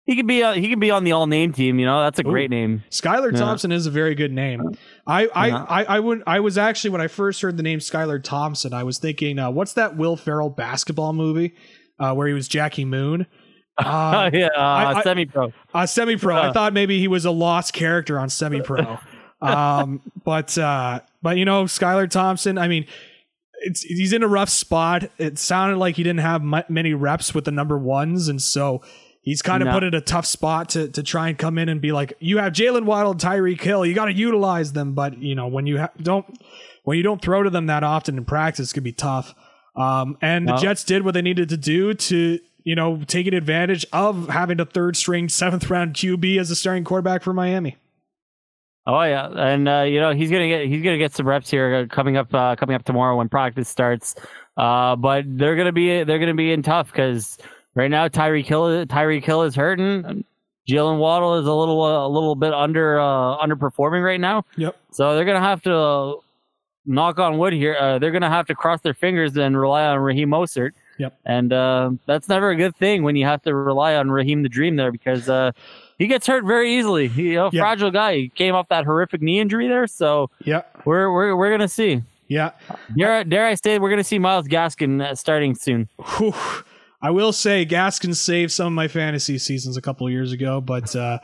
Speaker 2: he could be uh, he could be on the all name team. You know, that's a Ooh. great name.
Speaker 1: Skylar yeah. Thompson is a very good name. I I, yeah. I I would I was actually when I first heard the name Skylar Thompson, I was thinking, uh, what's that Will Ferrell basketball movie uh, where he was Jackie Moon?
Speaker 2: Uh, yeah, uh, semi pro.
Speaker 1: Uh, semi pro. I thought maybe he was a lost character on semi pro. um, but uh, but you know, Skylar Thompson. I mean, it's he's in a rough spot. It sounded like he didn't have many reps with the number ones, and so he's kind of no. put in a tough spot to to try and come in and be like, you have Jaylen Waddle, Tyreek Hill, you got to utilize them. But you know, when you ha- don't when you don't throw to them that often in practice, it can be tough. Um, and the Jets did what they needed to do to you know taking advantage of having a third string seventh round QB as a starting quarterback for Miami.
Speaker 2: Oh yeah, and uh, you know he's gonna get he's gonna get some reps here coming up uh, coming up tomorrow when practice starts. Uh, but they're gonna be they're gonna be in tough because right now Tyree Kill Tyreek Hill is hurting. Jaylen Waddle is a little uh, a little bit under uh, underperforming right now.
Speaker 1: Yep.
Speaker 2: So they're gonna have to knock on wood here. they're gonna have to cross their fingers and rely on Raheem Mostert.
Speaker 1: Yep.
Speaker 2: And that's never a good thing when you have to rely on Raheem the Dream there because he gets hurt very easily. He, a yeah. fragile guy. He came off that horrific knee injury there. So
Speaker 1: yeah,
Speaker 2: we're we're we're gonna see.
Speaker 1: Yeah.
Speaker 2: Dare, dare I say we're gonna see Myles Gaskin uh, starting soon.
Speaker 1: Whew. I will say Gaskin saved some of my fantasy seasons a couple years ago, but uh,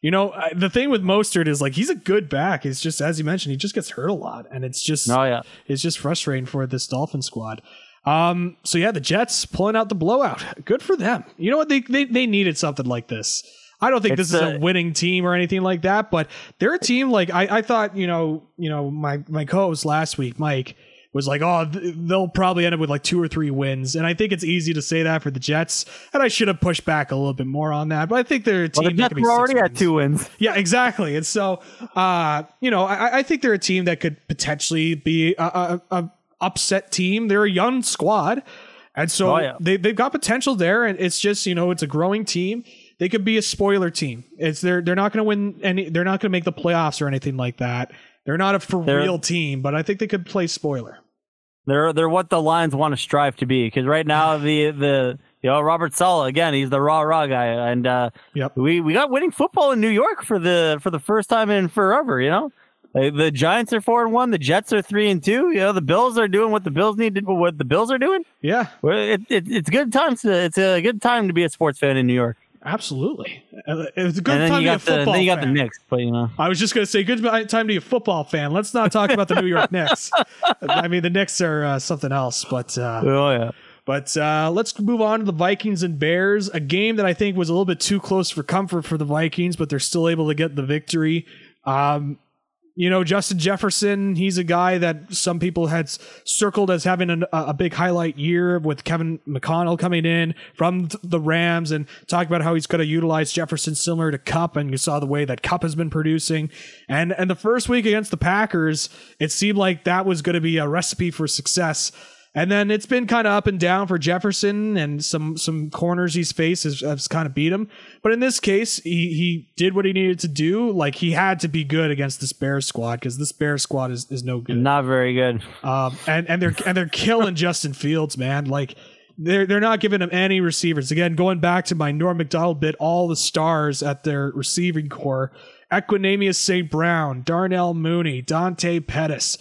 Speaker 1: you know the thing with Mostert is like he's a good back. It's just as you mentioned, he just gets hurt a lot, and it's just
Speaker 2: oh yeah,
Speaker 1: it's just frustrating for this Dolphin squad. Um, so yeah, the Jets pulling out the blowout. Good for them. You know what? They they, they needed something like this. I don't think it's this is a, a winning team or anything like that, but they're a team like I, I thought, you know, you know, my my co-host last week, Mike, was like, oh, they'll probably end up with like two or three wins, and I think it's easy to say that for the Jets, and I should have pushed back a little bit more on that, but I think they're a team.
Speaker 2: Well, the Jets were already at two wins.
Speaker 1: Yeah, exactly, and so, uh, you know, I, I think they're a team that could potentially be a, a, a upset team. They're a young squad. And so oh, yeah. they, they've got potential there, and it's just, you know, it's a growing team they could be a spoiler team. It's they're they're not going to win any. They're not going to make the playoffs or anything like that. They're not a for they're, real team, but I think they could play spoiler.
Speaker 2: They're they're what the Lions want to strive to be because right now the the you know Robert Saleh again he's the raw raw guy and uh,
Speaker 1: yep.
Speaker 2: we we got winning football in New York for the for the first time in forever. You know. The Giants are four and one. The Jets are three and two. You know the Bills are doing what the Bills need to. What the Bills are doing.
Speaker 1: Yeah,
Speaker 2: it, it, it's good time to. It's a good time to be a sports fan in New York.
Speaker 1: Absolutely, uh, it's a good time to be a football.
Speaker 2: The, then you got
Speaker 1: fan.
Speaker 2: the Knicks, but you know.
Speaker 1: I was just going to say, good time to be a football fan. Let's not talk about the New York Knicks. I mean, the Knicks are uh, something else, but uh,
Speaker 2: oh yeah.
Speaker 1: But uh, let's move on to the Vikings and Bears, a game that I think was a little bit too close for comfort for the Vikings, but they're still able to get the victory. Um, you know, Justin Jefferson, he's a guy that some people had circled as having an, a big highlight year with Kevin McConnell coming in from the Rams and talking about how he's going to utilize Jefferson similar to Kupp. And you saw the way that Kupp has been producing. And, and the first week against the Packers, it seemed like that was going to be a recipe for success. And then it's been kind of up and down for Jefferson, and some some corners he's faced has, has kind of beat him. But in this case, he he did what he needed to do. Like he had to be good against this Bears squad because this Bears squad is, is no good,
Speaker 2: not very good.
Speaker 1: Um, and and they're and they're killing Justin Fields, man. Like they're they're not giving him any receivers. Again, going back to my Norm Macdonald bit, all the stars at their receiving core: Equanimeous St. Brown, Darnell Mooney, Dante Pettis,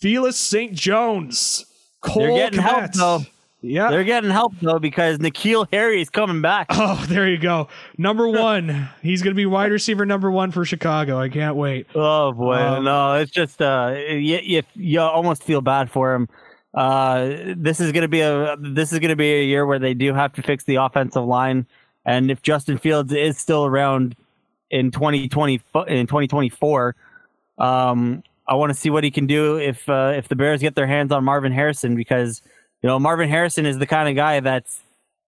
Speaker 1: Velus St. Jones. Cole
Speaker 2: They're getting help though.
Speaker 1: Yeah.
Speaker 2: They're getting help though because N'Keal Harry is coming back.
Speaker 1: Oh, there you go. Number one. He's going to be wide receiver number one for Chicago. I can't wait.
Speaker 2: Oh boy, um, no, it's just uh, you, you, you almost feel bad for him. Uh, this is going to be a this is going to be a year where they do have to fix the offensive line, and if Justin Fields is still around in 2020 in 2024, Um, I want to see what he can do if uh, if the Bears get their hands on Marvin Harrison because you know Marvin Harrison is the kind of guy that's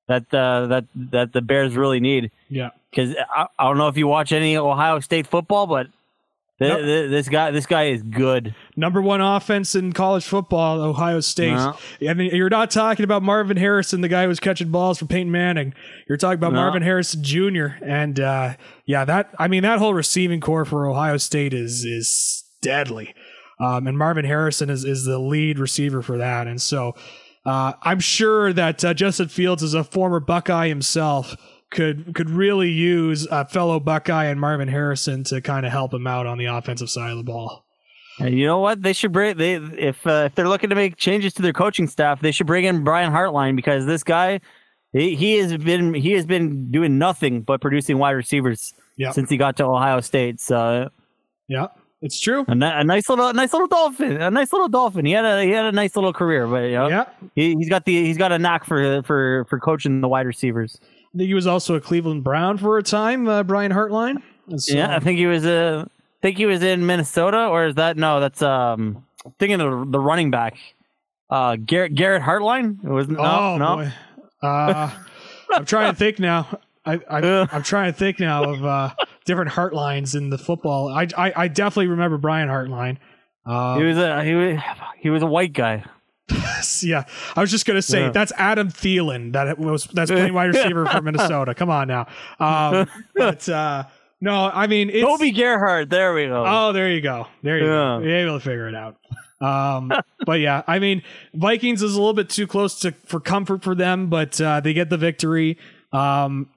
Speaker 2: that uh, that that the Bears really need.
Speaker 1: Yeah.
Speaker 2: Because I, I don't know if you watch any Ohio State football, but th-
Speaker 1: Nope.
Speaker 2: th- this guy this guy is good.
Speaker 1: Number one offense in college football, Ohio State.
Speaker 2: No.
Speaker 1: I mean, you're not talking about Marvin Harrison, the guy who was catching balls for Peyton Manning. You're talking about
Speaker 2: No.
Speaker 1: Marvin Harrison Jr. And uh, yeah, that I mean that whole receiving core for Ohio State is is deadly. Um, and Marvin Harrison is is the lead receiver for that. And so uh, I'm sure that uh, Justin Fields, as a former Buckeye himself, could could really use a fellow Buckeye and Marvin Harrison to kind of help him out on the offensive side of the ball.
Speaker 2: And you know what? They should bring they if uh, if they're looking to make changes to their coaching staff, they should bring in Brian Hartline because this guy he, he has been he has been doing nothing but producing wide receivers
Speaker 1: Yeah.
Speaker 2: since he got to Ohio State. So
Speaker 1: Yeah, it's true.
Speaker 2: a, a nice little a nice little dolphin, a nice little dolphin. He had a he had a nice little career, but you know,
Speaker 1: Yeah.
Speaker 2: he, he's got the he's got a knack for for for coaching the wide receivers.
Speaker 1: I think he was also a Cleveland Brown for a time, uh, Brian Hartline. So-
Speaker 2: Yeah, I think he was uh, think he was in Minnesota, or is that no? That's um, thinking of the running back, uh, Garrett Garrett Hartline. It was no,
Speaker 1: oh
Speaker 2: no.
Speaker 1: boy. Uh, I'm trying to think now. I, I, I'm trying to think now of uh, different Hartlines in the football. I, I, I definitely remember Brian Hartline.
Speaker 2: He
Speaker 1: Uh,
Speaker 2: was a he was he was a white guy.
Speaker 1: yeah, I was just gonna say
Speaker 2: Yeah.
Speaker 1: that's Adam Thielen. That was that's playing wide receiver for Minnesota. Come on now. Um, but uh, no, I mean it's,
Speaker 2: Toby Gerhart. There we go.
Speaker 1: Oh, there you go. There you go.
Speaker 2: Yeah.
Speaker 1: You're able to figure it out. Um, but yeah, I mean, Vikings is a little bit too close to for comfort for them, but uh, they get the victory. Um,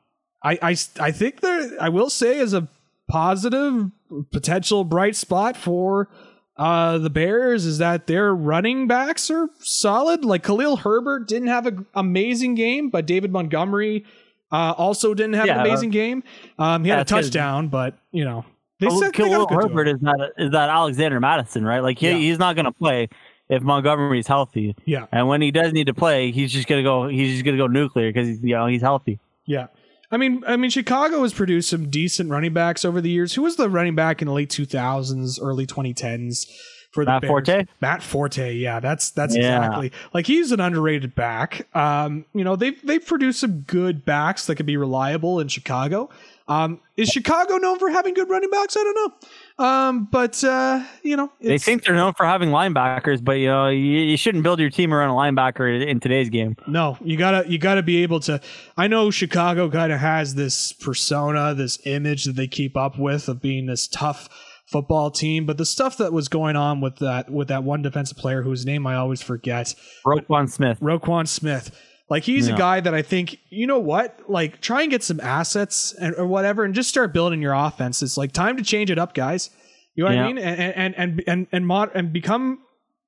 Speaker 1: I, I I think there I will say is a positive potential bright spot for uh, the Bears is that their running backs are solid. Like Khalil Herbert didn't have an amazing game, but David Montgomery uh, also didn't have
Speaker 2: Yeah.
Speaker 1: an amazing game. Um, he had a touchdown, but you know they
Speaker 2: Khalil
Speaker 1: said they got a good
Speaker 2: Herbert is that is that Alexander Mattison, right? Like he,
Speaker 1: Yeah.
Speaker 2: he's not going to play if Montgomery's healthy,
Speaker 1: Yeah,
Speaker 2: and when he does need to play, he's just going to go. He's just going to go nuclear because you know he's healthy.
Speaker 1: yeah. I mean, I mean, Chicago has produced some decent running backs over the years. Who was the running back in the late 2000s, early 2010s for the
Speaker 2: Matt? Forte?
Speaker 1: Matt Forte, yeah, that's that's
Speaker 2: Yeah.
Speaker 1: exactly like he's an underrated back. Um, you know, they've they've produced some good backs that can be reliable in Chicago. Um, is Chicago known for having good running backs? I don't know. Um, but uh, you know,
Speaker 2: They think they're known for having linebackers, but you know you, you shouldn't build your team around a linebacker in today's game.
Speaker 1: No, you gotta you gotta be able to. I know Chicago kind of has this persona, this image that they keep up with of being this tough football team, but the stuff that was going on with that with that one defensive player whose name I always forget,
Speaker 2: Roquan Smith.
Speaker 1: Roquan Smith. Like he's a guy that I think you know what, like try and get some assets and or whatever, and just start building your offense. It's like time to change it up, guys. You know what I mean? And and and and and, mod- and become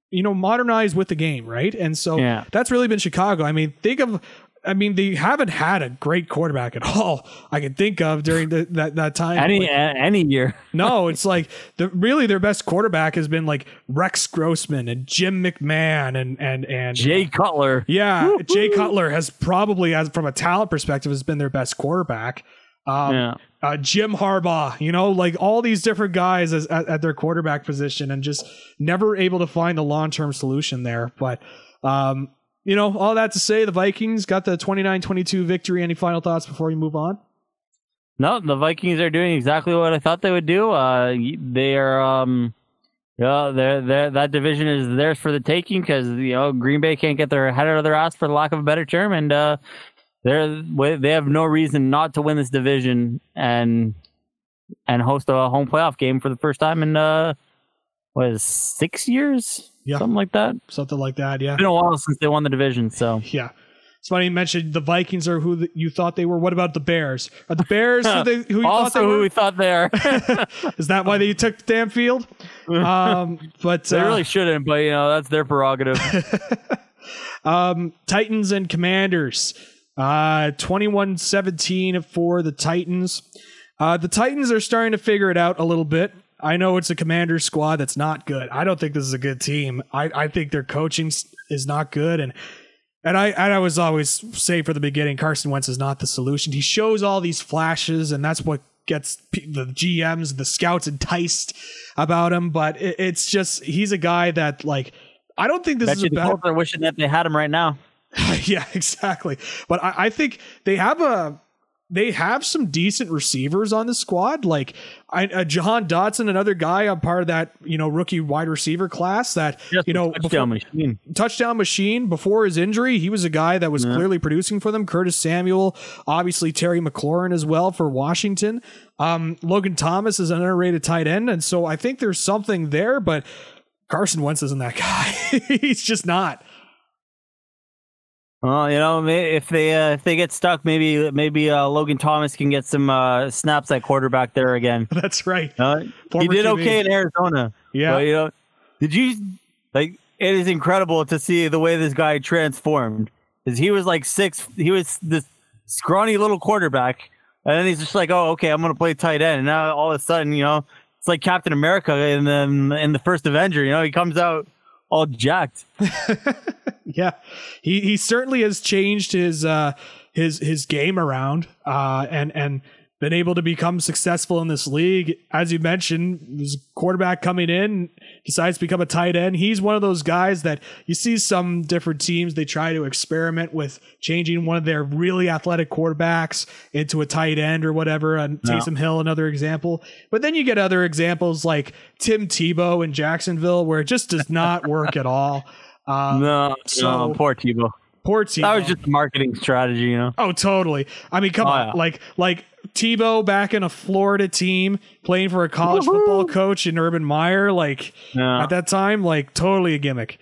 Speaker 1: you know modernize with the game, right? And so
Speaker 2: Yeah.
Speaker 1: that's really been Chicago. I mean, think of. I mean, they haven't had a great quarterback at all. I can think of during the, that that time.
Speaker 2: Any
Speaker 1: Like,
Speaker 2: any year.
Speaker 1: no, it's like the really their best quarterback has been like Rex Grossman and Jim McMahon and and and
Speaker 2: Jay Cutler.
Speaker 1: yeah, Jay Cutler has probably, as from a talent perspective, has been their best quarterback. Um,
Speaker 2: Yeah.
Speaker 1: uh, Jim Harbaugh, you know, like all these different guys as, at, at their quarterback position, and just never able to find a long term solution there. But, um, you know, all that to say, the Vikings got the 29-22 victory. Any final thoughts before we move on?
Speaker 2: No, the Vikings are doing exactly what I thought they would do. Uh, they are, um, yeah, they're, they're, that division is theirs for the taking because you know Green Bay can't get their head out of their ass for the lack of a better term, and uh, they're they have no reason not to win this division and and host a home playoff game for the first time in uh, what is six years,
Speaker 1: Yeah.
Speaker 2: something like that.
Speaker 1: Something like that, yeah.
Speaker 2: It's been a while since they won the division, so
Speaker 1: Yeah. It's funny you mentioned the Vikings are who you thought they were. What about the Bears? Are the Bears who, they, who you thought
Speaker 2: also
Speaker 1: they
Speaker 2: who we thought they are.
Speaker 1: Is that why they took the damn field? Um, but
Speaker 2: they
Speaker 1: uh,
Speaker 2: really shouldn't, but you know that's their prerogative.
Speaker 1: um, Titans and Commanders. Uh, 21-17 for the Titans. Uh, the Titans are starting to figure it out a little bit. I know it's a commander squad that's not good. I don't think this is a good team. I, I think their coaching is not good, and and I and I was always say for the beginning, Carson Wentz is not the solution. He shows all these flashes, and that's what gets the GMs, the scouts enticed about him. But it, it's just he's a guy that like I don't think this
Speaker 2: Bet
Speaker 1: is a bad.
Speaker 2: Are wishing that they had him right now.
Speaker 1: yeah, exactly. But I, I think they have a they have some decent receivers on the squad. Like I, uh, Jahan Dotson, another guy, I'm part of that you know rookie wide receiver class that
Speaker 2: Just
Speaker 1: you know
Speaker 2: touchdown machine.
Speaker 1: touchdown machine before his injury. He was a guy that was clearly producing for them. Curtis Samuel, obviously Terry McLaurin as well for Washington. Um, Logan Thomas is an underrated tight end, and so I think there's something there. But Carson Wentz isn't that guy. He's just not.
Speaker 2: Well, you know, if they uh, if they get stuck, maybe maybe uh, Logan Thomas can get some uh, snaps at quarterback there again.
Speaker 1: That's right.
Speaker 2: He did okay in Arizona.
Speaker 1: Yeah.
Speaker 2: But, you know, did you like? It is incredible to see the way this guy transformed. Because he was like six, he was this scrawny little quarterback, and then he's just like, "Oh, okay, I'm gonna play tight end." And now all of a sudden, you know, it's like Captain America in the in the first Avenger. You know, he comes out all jacked.
Speaker 1: yeah, he he certainly has changed his uh his his game around uh and and been able to become successful in this league. As you mentioned, there's a quarterback coming in, decides to become a tight end. He's one of those guys that you see some different teams they try to experiment with changing one of their really athletic quarterbacks into a tight end or whatever. And Taysom Hill, another example. But then you get other examples like Tim Tebow in Jacksonville, where it just does not work at all. Um,
Speaker 2: No,
Speaker 1: so-
Speaker 2: no, poor Tebow.
Speaker 1: Poor Tebow.
Speaker 2: That was just a marketing strategy, you know.
Speaker 1: oh, totally. I mean, come
Speaker 2: Oh,
Speaker 1: on,
Speaker 2: yeah.
Speaker 1: like like Tebow back in a Florida team playing for a college football coach in Urban Meyer, like
Speaker 2: Yeah.
Speaker 1: at that time, like totally a gimmick.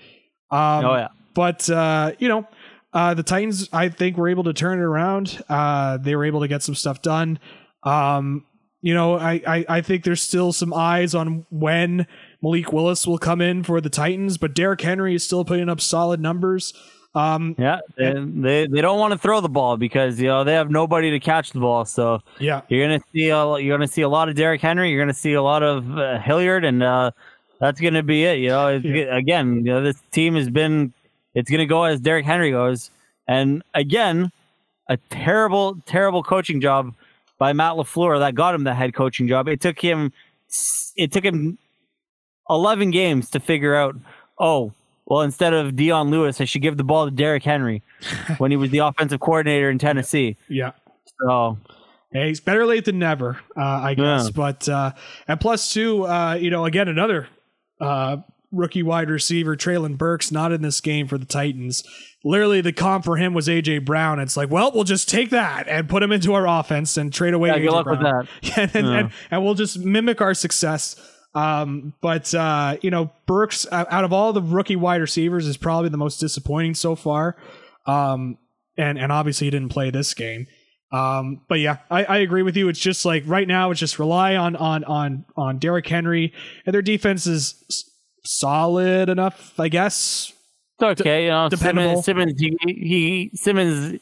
Speaker 1: Um,
Speaker 2: Oh yeah.
Speaker 1: but uh, you know, uh, the Titans, I think, were able to turn it around. Uh, they were able to get some stuff done. Um, you know, I, I, I think there's still some eyes on when Malik Willis will come in for the Titans, but Derrick Henry is still putting up solid numbers. Um,
Speaker 2: Yeah, they, they they don't want to throw the ball because you know they have nobody to catch the ball. So
Speaker 1: yeah,
Speaker 2: you're gonna see a, you're gonna see a lot of Derrick Henry. You're gonna see a lot of uh, Hilliard, and uh, that's gonna be it. You know, It's-
Speaker 1: Yeah.
Speaker 2: again, you know, this team has been it's gonna go as Derrick Henry goes, and again, a terrible terrible coaching job by Matt LaFleur that got him the head coaching job. It took him it took him eleven games to figure out. Oh, well, instead of Dion Lewis, I should give the ball to Derrick Henry when he was the offensive coordinator in Tennessee.
Speaker 1: yeah.
Speaker 2: So
Speaker 1: Hey, it's better late than never, uh, I guess.
Speaker 2: Yeah.
Speaker 1: But uh, and plus two, uh, you know, again another uh, rookie wide receiver, Treylon Burks, not in this game for the Titans. Literally, the comp for him was AJ Brown. It's like, well, we'll just take that and put him into our offense and trade away.
Speaker 2: yeah,
Speaker 1: AJ
Speaker 2: good luck
Speaker 1: Brown.
Speaker 2: with that.
Speaker 1: And,
Speaker 2: Yeah.
Speaker 1: and, and we'll just mimic our success. Um, but uh, you know, Burks out of all the rookie wide receivers is probably the most disappointing so far. Um, and and obviously he didn't play this game. Um, but yeah, I, I agree with you. It's just like right now, it's just rely on on on on Derrick Henry, and their defense is solid enough, I guess.
Speaker 2: It's okay. You know,
Speaker 1: dependable.
Speaker 2: Simmons, Simmons, he, he Simmons, Sim-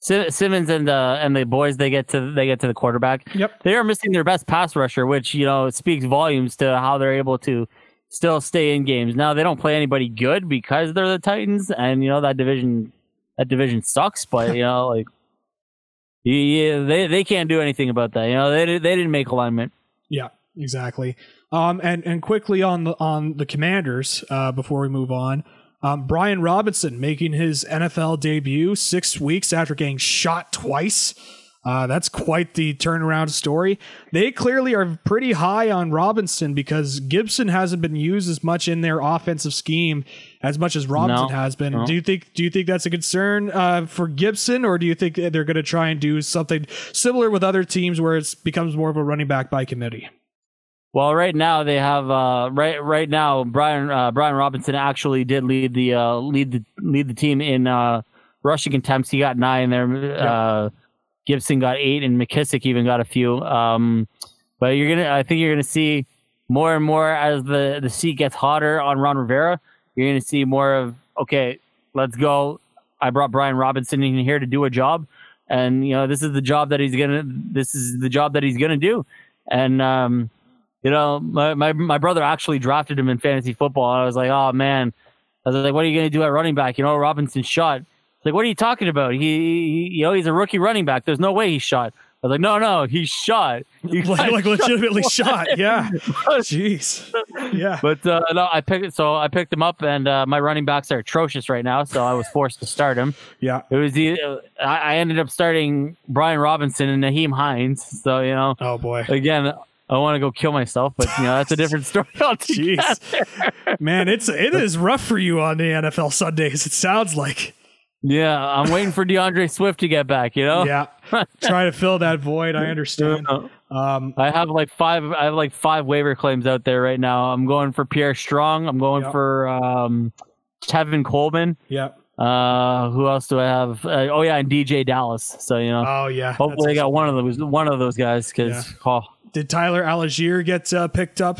Speaker 2: Simmons, and the and the boys they get to they get to the quarterback.
Speaker 1: Yep.
Speaker 2: They are missing their best pass rusher, which you know speaks volumes to how they're able to still stay in games. Now they don't play anybody good because they're the Titans, and you know that division that division sucks. But you know, like yeah, they they can't do anything about that. You know, they they didn't make alignment.
Speaker 1: Yeah, exactly. Um, and and quickly on the on the Commanders uh, before we move on. Um, Brian Robinson making his NFL debut six weeks after getting shot twice. Uh, that's quite the turnaround story. They clearly are pretty high on Robinson because Gibson hasn't been used as much in their offensive scheme as much as Robinson
Speaker 2: No,
Speaker 1: has been.
Speaker 2: no.
Speaker 1: Do you think do you think that's a concern uh, for Gibson, or do you think they're going to try and do something similar with other teams where it becomes more of a running back by committee?
Speaker 2: Well, right now they have uh, right right now Brian uh, Brian Robinson actually did lead the uh, lead the lead the team in uh, rushing attempts. He got nine there. Uh, Gibson got eight, and McKissick even got a few. Um, but you're gonna, I think you're gonna see more and more as the the seat gets hotter on Ron Rivera. You're gonna see more of okay, let's go. I brought Brian Robinson in here to do a job, and you know this is the job that he's gonna this is the job that he's gonna do, and um, you know my, my my brother actually drafted him in fantasy football. I was like, oh man, I was like, what are you gonna do at running back? You know, Robinson shot. It's like, what are you talking about? He, he, you know, he's a rookie running back. There's no way he shot. I was like, no, no, he's shot. He
Speaker 1: like, like
Speaker 2: shot.
Speaker 1: legitimately shot. Yeah. Jeez. Yeah.
Speaker 2: But uh, no, I picked so I picked him up, and uh, my running backs are atrocious right now, so I was forced to start him.
Speaker 1: Yeah.
Speaker 2: It was the I, I ended up starting Brian Robinson and Nyheim Hines. So you know,
Speaker 1: Oh boy.
Speaker 2: again, I want to go kill myself, but you know that's a different story altogether.
Speaker 1: Jeez. Man, it's it is rough for you on the NFL Sundays. It sounds like.
Speaker 2: Yeah, I'm waiting for D'Andre Swift to get back. You know,
Speaker 1: Yeah. Try to fill that void. I understand. Um,
Speaker 2: I have like five. I have like five waiver claims out there right now. I'm going for Pierre Strong. I'm going
Speaker 1: Yep.
Speaker 2: for um, Tevin Coleman.
Speaker 1: yeah.
Speaker 2: Uh, who else do I have? Uh, oh yeah, and DeeJay Dallas. So you know,
Speaker 1: Oh yeah.
Speaker 2: hopefully I got one of those. One of those guys because oh,
Speaker 1: Did Tyler Allgeier get uh, picked up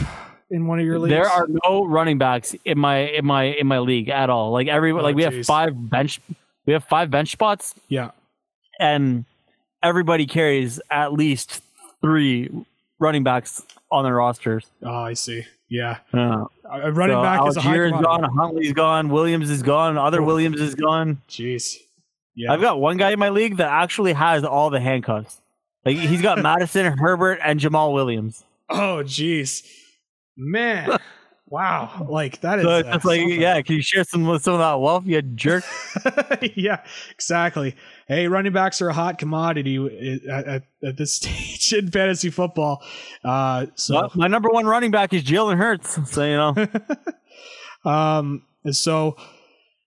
Speaker 1: in one of your leagues?
Speaker 2: there are no running backs in my in my in my league at all. Like every like we have
Speaker 1: Oh,
Speaker 2: five bench. We have five bench spots,
Speaker 1: Yeah.
Speaker 2: and everybody carries at least three running backs on their rosters.
Speaker 1: Oh, I see. Yeah.
Speaker 2: Uh,
Speaker 1: A running
Speaker 2: so
Speaker 1: back is a high
Speaker 2: Allgeier is
Speaker 1: commodity.
Speaker 2: gone. Huntley's gone. Williams is gone. Other Williams is gone.
Speaker 1: Jeez. Yeah.
Speaker 2: I've got one guy in my league that actually has all the handcuffs. Like he's got Mattison, Herbert, and Jamaal Williams.
Speaker 1: oh, jeez. Man. wow. Like that is.
Speaker 2: So it's
Speaker 1: uh,
Speaker 2: like,
Speaker 1: something.
Speaker 2: yeah, can you share some some of that wealth, you jerk?
Speaker 1: yeah, exactly. Hey, running backs are a hot commodity at, at, at this stage in fantasy football. Uh, so,
Speaker 2: Well, my number one running back is Jalen Hurts. So you know,
Speaker 1: um, so,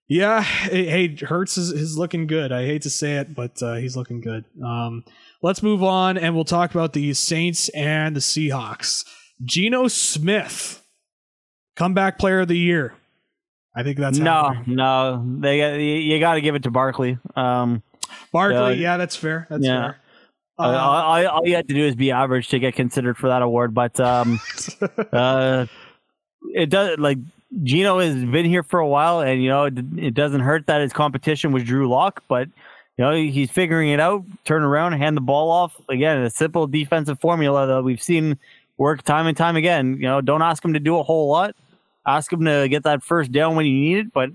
Speaker 1: yeah. Hey, Hurts is, is looking good. I hate to say it, but uh, he's looking good. Um, let's move on, and we'll talk about the Saints and the Seahawks. Geno Smith, comeback player of the year. I think that's
Speaker 2: no,
Speaker 1: happening.
Speaker 2: no, they you, got to give it to Barkley. Um,
Speaker 1: Barkley.
Speaker 2: Uh,
Speaker 1: yeah, that's fair. That's
Speaker 2: yeah.
Speaker 1: fair.
Speaker 2: all,
Speaker 1: Uh,
Speaker 2: all, all you have to do is be average to get considered for that award. But um, uh, it does like Geno has been here for a while, and you know it, it doesn't hurt that his competition was Drew Lock, but you know he's figuring it out. Turn around, hand the ball off again. A simple defensive formula that we've seen work time and time again. You know, don't ask him to do a whole lot. Ask him to get that first down when you need it, but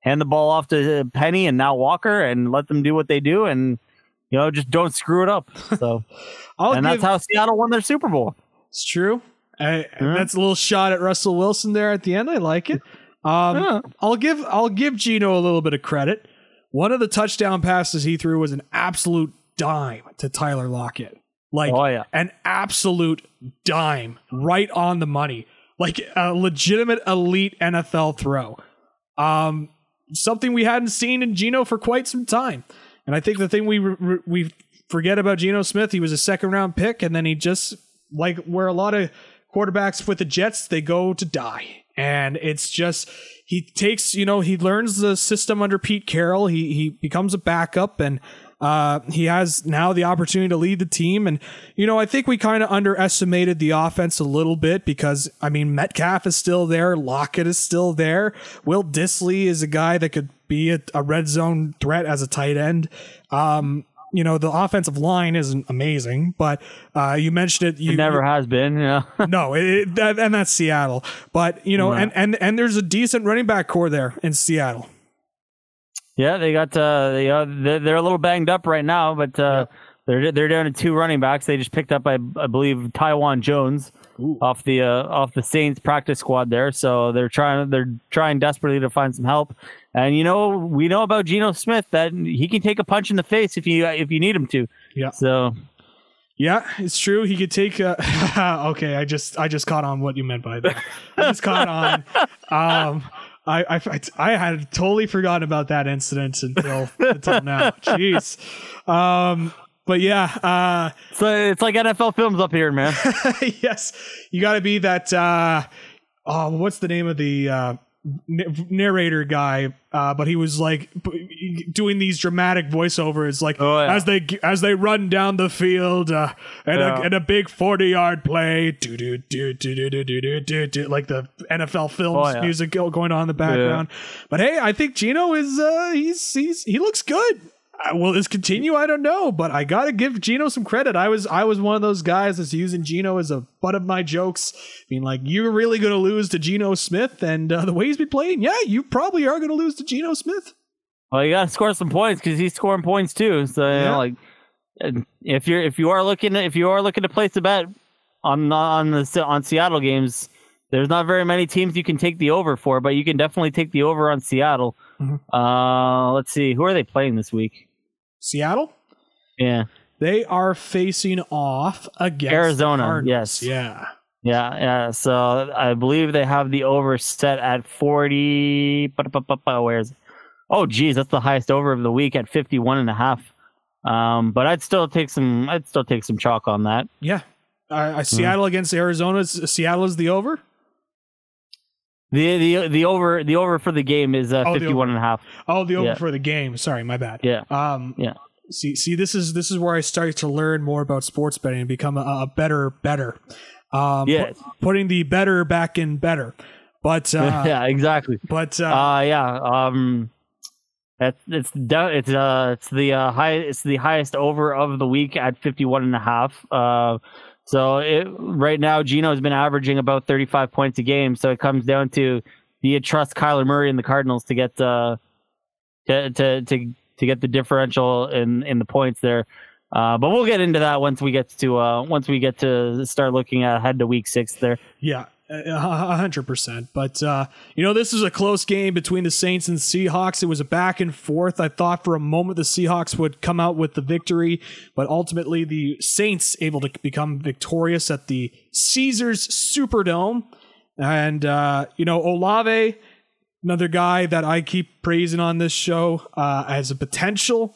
Speaker 2: hand the ball off to Penny and now Walker, and let them do what they do, and you know just don't screw it up. So, and
Speaker 1: give,
Speaker 2: that's how Seattle won their Super Bowl.
Speaker 1: It's true. I,
Speaker 2: Yeah.
Speaker 1: That's a little shot at Russell Wilson there at the end. I like it. Um,
Speaker 2: Yeah.
Speaker 1: I'll give I'll give Geno a little bit of credit. One of the touchdown passes he threw was an absolute dime to Tyler Lockett. Like
Speaker 2: Oh yeah.
Speaker 1: an absolute dime, right on the money. Like a legitimate elite NFL throw. Um, something we hadn't seen in Geno for quite some time. And I think the thing we re- we forget about Geno Smith, he was a second round pick, and then he just like where a lot of quarterbacks with the Jets, they go to die. And it's just he takes, you know, he learns the system under Pete Carroll. He he becomes a backup and uh, he has now the opportunity to lead the team. And, you know, I think we kind of underestimated the offense a little bit because, I mean, Metcalf is still there. Lockett is still there. Will Dissly is a guy that could be a, a red zone threat as a tight end. Um, you know, the offensive line isn't amazing, but uh, you mentioned it. You
Speaker 2: It never has been. Yeah.
Speaker 1: no, it, it- that, and that's Seattle. But you know,
Speaker 2: Right.
Speaker 1: and, and and there's a decent running back core there in Seattle.
Speaker 2: yeah, they got uh, they, uh they're, a little banged up right now, but uh, they're they're down to two running backs. They just picked up, I, I believe, Taiwan Jones off the uh, off the Saints practice squad there. So they're trying they're trying desperately to find some help. And you know, we know about Geno Smith that he can take a punch in the face if you if you need him to.
Speaker 1: Yeah.
Speaker 2: So
Speaker 1: Yeah, it's true. He could take. Uh, okay, I just I just caught on what you meant by that. I just caught on. Um, I, I I had totally forgotten about that incident until until now. Jeez. Um, but yeah. Uh,
Speaker 2: so it's like NFL films up here, man.
Speaker 1: yes, you got to be that. Uh, oh, what's the name of the uh, narrator guy? Uh, but he was like doing these dramatic voiceovers, like
Speaker 2: Oh, yeah.
Speaker 1: as they as they run down the field, uh, and,
Speaker 2: Yeah.
Speaker 1: a, and a big forty yard play, do do do do do do do do do do, like the NFL films
Speaker 2: Oh, yeah.
Speaker 1: music going on in the background. But hey, I think Geno is uh, he's he's he looks good. Will this continue? I don't know, but I gotta give Geno some credit. I was I was one of those guys that's using Geno as a butt of my jokes, being like, "You're really gonna lose to Geno Smith," and uh, the way he's been playing, yeah, you probably are gonna lose to Geno Smith.
Speaker 2: Well, you got to score some points because he's scoring points too. So you know, like if you're if you are looking if you are looking to place a bet on on the on Seattle games, there's not very many teams you can take the over for, but you can definitely take the over on Seattle.
Speaker 1: Mhm.
Speaker 2: Uh, let's see, who are they playing this week?
Speaker 1: Seattle.
Speaker 2: Yeah,
Speaker 1: They are facing off against
Speaker 2: Arizona, yes.
Speaker 1: Yeah.
Speaker 2: yeah, yeah. So I believe they have the over set at forty. ba-da-ba-ba-ba, Where's? Oh, geez, that's the highest over of the week at fifty-one and a half. Um, but I'd still take some. I'd still take some chalk on that.
Speaker 1: Yeah. Uh, uh, Seattle against Arizona. Seattle is the over.
Speaker 2: The the the over the over for the game is uh,
Speaker 1: Oh, the
Speaker 2: 51 and a half.
Speaker 1: Oh, the over
Speaker 2: Yeah.
Speaker 1: for the game. Sorry, my bad.
Speaker 2: Yeah.
Speaker 1: Um,
Speaker 2: Yeah.
Speaker 1: See, see, this is this is where I started to learn more about sports betting and become a, a better, better. Um,
Speaker 2: Yeah.
Speaker 1: pu- putting the better back in better. But uh,
Speaker 2: yeah, exactly.
Speaker 1: but uh,
Speaker 2: Uh yeah. Um it's it's it's uh it's the uh high it's the highest over of the week at 51 and a half. Uh so it right now Geno's been averaging about 35 points a game, so it comes down to do you trust Kyler Murray and the Cardinals to get uh to to to, to get the differential in in the points there. Uh, but we'll get into that once we get to uh, once we get to start looking ahead to week six there.
Speaker 1: Yeah, hundred percent. But uh, you know, this was a close game between the Saints and Seahawks. It was a back and forth. I thought for a moment the Seahawks would come out with the victory, but ultimately the Saints able to become victorious at the Caesars Superdome. And uh, you know, Olave, another guy that I keep praising on this show uh, as a potential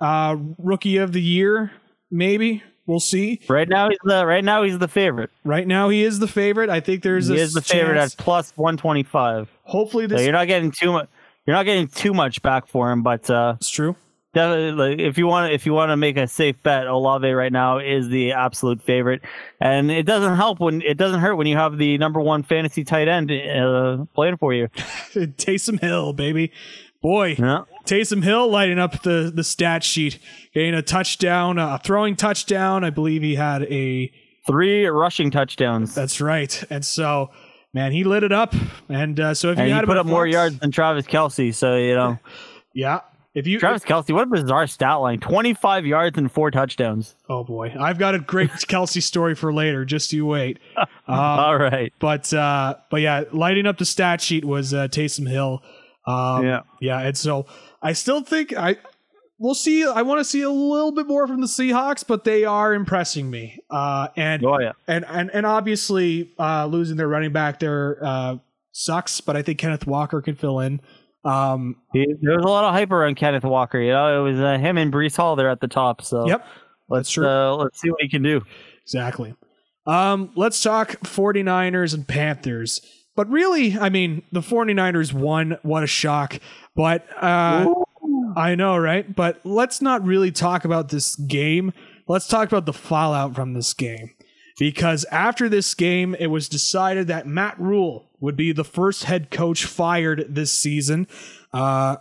Speaker 1: uh, rookie of the year. Maybe we'll see.
Speaker 2: Right now he's the right now he's the favorite.
Speaker 1: Right now, he is the favorite. I think there's
Speaker 2: He
Speaker 1: a
Speaker 2: is the favorite
Speaker 1: chance-
Speaker 2: at plus one twenty five.
Speaker 1: Hopefully,
Speaker 2: So you're not getting too much. You're not getting too much back for him, but uh,
Speaker 1: is true.
Speaker 2: definitely, if you want, if you want to make a safe bet, Olave right now is the absolute favorite, and it doesn't help when it doesn't hurt when you have the number one fantasy tight end uh, playing for you.
Speaker 1: Taysom Hill, baby, boy,
Speaker 2: Yeah.
Speaker 1: Taysom Hill lighting up the the stat sheet, getting a touchdown, a throwing touchdown. I believe he had a.
Speaker 2: Three rushing touchdowns,
Speaker 1: That's right, and so man, he lit it up. And uh, so if
Speaker 2: and
Speaker 1: you
Speaker 2: he
Speaker 1: had
Speaker 2: put up more yards than Travis Kelce. So you know,
Speaker 1: yeah. If you,
Speaker 2: Travis Kelce, what a bizarre stat line: twenty five yards and four touchdowns.
Speaker 1: oh boy, I've got a great Kelce story for later. Just you wait. Um,
Speaker 2: All right.
Speaker 1: But uh, but yeah, lighting up the stat sheet was uh, Taysom Hill. Um,
Speaker 2: Yeah.
Speaker 1: yeah, and so I still think I we'll see. I want to see a little bit more from the Seahawks, but they are impressing me. Uh, and
Speaker 2: Oh yeah.
Speaker 1: and and and obviously uh, losing their running back there uh, sucks, but I think Kenneth Walker can fill in. Um,
Speaker 2: there was a lot of hype around Kenneth Walker. You know, it was uh, him and Breece Hall there at the top. So
Speaker 1: yep,
Speaker 2: let's
Speaker 1: true.
Speaker 2: Uh, let's see what he can do.
Speaker 1: Exactly. Um, let's talk 49ers and Panthers. But really, I mean, the 49ers won. What a shock. But uh, I know, right? But let's not really talk about this game. Let's talk about the fallout from this game. Because after this game, it was decided that Matt Rhule would be the first head coach fired this season. Uh,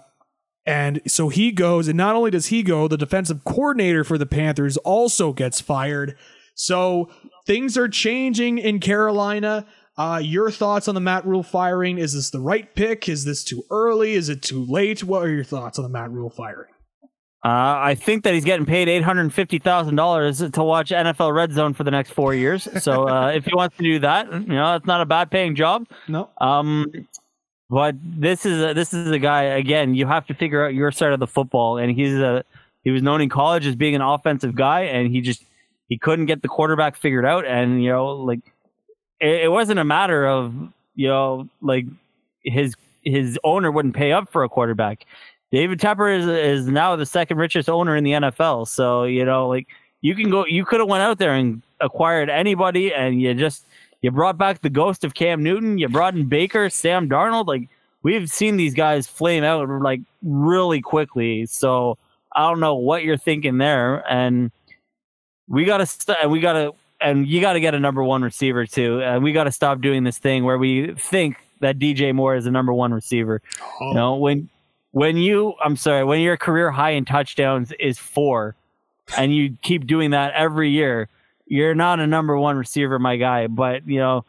Speaker 1: and so he goes, and not only does he go, the defensive coordinator for the Panthers also gets fired. So things are changing in Carolina. Uh, your thoughts on the Matt Rhule firing? Is this the right pick? Is this too early? Is it too late? What are your thoughts on the Matt Rhule firing?
Speaker 2: Uh, I think that he's getting paid eight hundred fifty thousand dollars to watch NFL Red Zone for the next four years. So uh, if he wants to do that, you know, it's not a bad paying job.
Speaker 1: No.
Speaker 2: Um, but this is a, this is a guy again. You have to figure out your side of the football, and he's a he was known in college as being an offensive guy, and he just he couldn't get the quarterback figured out, and you know, like it, it wasn't a matter of you know like his his owner wouldn't pay up for a quarterback. David Tepper is is now the second richest owner in the NFL, so you know like you can go you could have went out there and acquired anybody, and you just you brought back the ghost of Cam Newton. You brought in Baker, Sam Darnold. Like we've seen these guys flame out like really quickly. So I don't know what you're thinking there. And we got to st- we got to and you got to get a number one receiver too. And we got to stop doing this thing where we think that DJ Moore is a number one receiver.
Speaker 1: Oh,
Speaker 2: You know when when you I'm sorry when your career high in touchdowns is four, and you keep doing that every year you're not a number one receiver, my guy. But you know,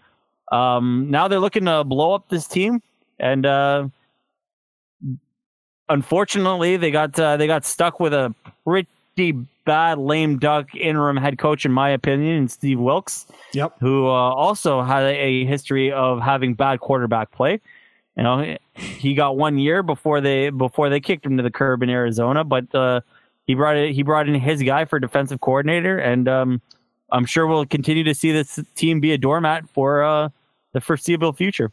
Speaker 2: um, now they're looking to blow up this team, and uh, unfortunately, they got uh, they got stuck with a pretty bad lame duck interim head coach, in my opinion, Steve Wilks,
Speaker 1: Yep.
Speaker 2: who uh, also had a history of having bad quarterback play. You know, he got one year before they before they kicked him to the curb in Arizona, but uh, he brought it. He brought in his guy for defensive coordinator, and um, I'm sure we'll continue to see this team be a doormat for uh, the foreseeable future.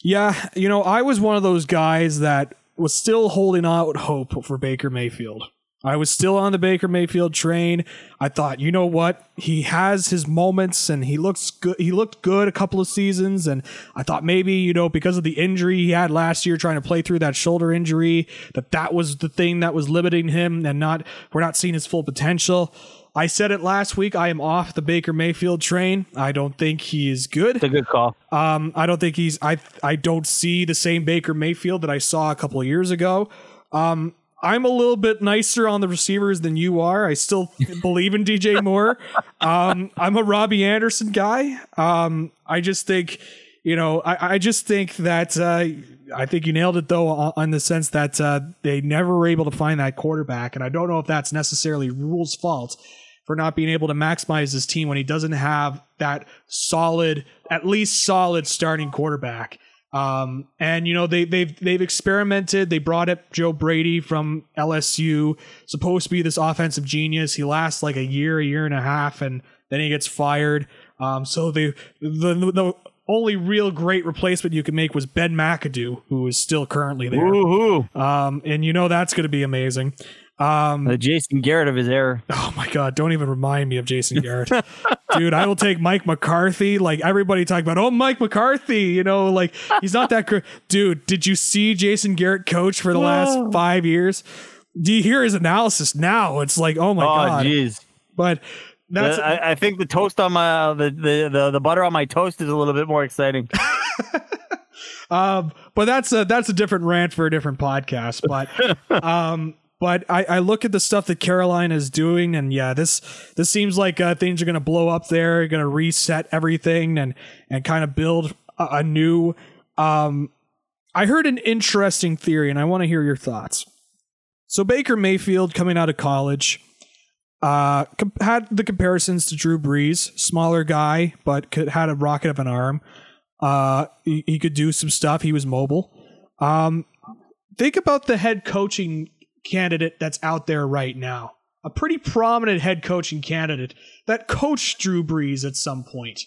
Speaker 1: Yeah, you know, I was one of those guys that was still holding out hope for Baker Mayfield. I was still on the Baker Mayfield train. I thought, you know what? He has his moments and he looks good. He looked good a couple of seasons. And I thought maybe, you know, because of the injury he had last year trying to play through that shoulder injury, that that was the thing that was limiting him and not, we're not seeing his full potential. I said it last week. I am off the Baker Mayfield train. I don't think he is good.
Speaker 2: It's a good call.
Speaker 1: Um, I don't think he's. I I don't see the same Baker Mayfield that I saw a couple of years ago. Um, I'm a little bit nicer on the receivers than you are. I still believe in DJ Moore. Um, I'm a Robbie Anderson guy. Um, I just think, you know, I, I just think that uh, I think you nailed it though, on, on the sense that uh, they never were able to find that quarterback, and I don't know if that's necessarily Rhule's fault for not being able to maximize his team when he doesn't have that solid, at least solid starting quarterback. Um, and you know they they've they've experimented. They brought up Joe Brady from LSU, supposed to be this offensive genius. He lasts like a year, a year and a half, and then he gets fired. Um, so they the the only real great replacement you could make was Ben McAdoo, who is still currently there. Um, and you know that's going to be amazing. Um,
Speaker 2: The Jason Garrett of his era.
Speaker 1: Oh my god, don't even remind me of Jason Garrett. Dude, I will take Mike McCarthy. Like everybody talk about, oh Mike McCarthy, you know, like he's not that good. Dude, did you see Jason Garrett coach for the last five years? Do you hear his analysis now? It's like, oh my
Speaker 2: Oh,
Speaker 1: god.
Speaker 2: jeez.
Speaker 1: But that's
Speaker 2: I, I think the toast on my the, the the the butter on my toast is a little bit more exciting.
Speaker 1: um, but that's a that's a different rant for a different podcast. But um, but I, I look at the stuff that Carolina is doing, and yeah, this this seems like uh, things are going to blow up there, going to reset everything, and and kind of build a, a new. Um, I heard an interesting theory, and I want to hear your thoughts. So Baker Mayfield coming out of college. Uh, com- had the comparisons to Drew Brees, smaller guy, but could, had a rocket of an arm. Uh, he, he could do some stuff. He was mobile. Um, think about the head coaching candidate that's out there right now. A pretty prominent head coaching candidate that coached Drew Brees at some point.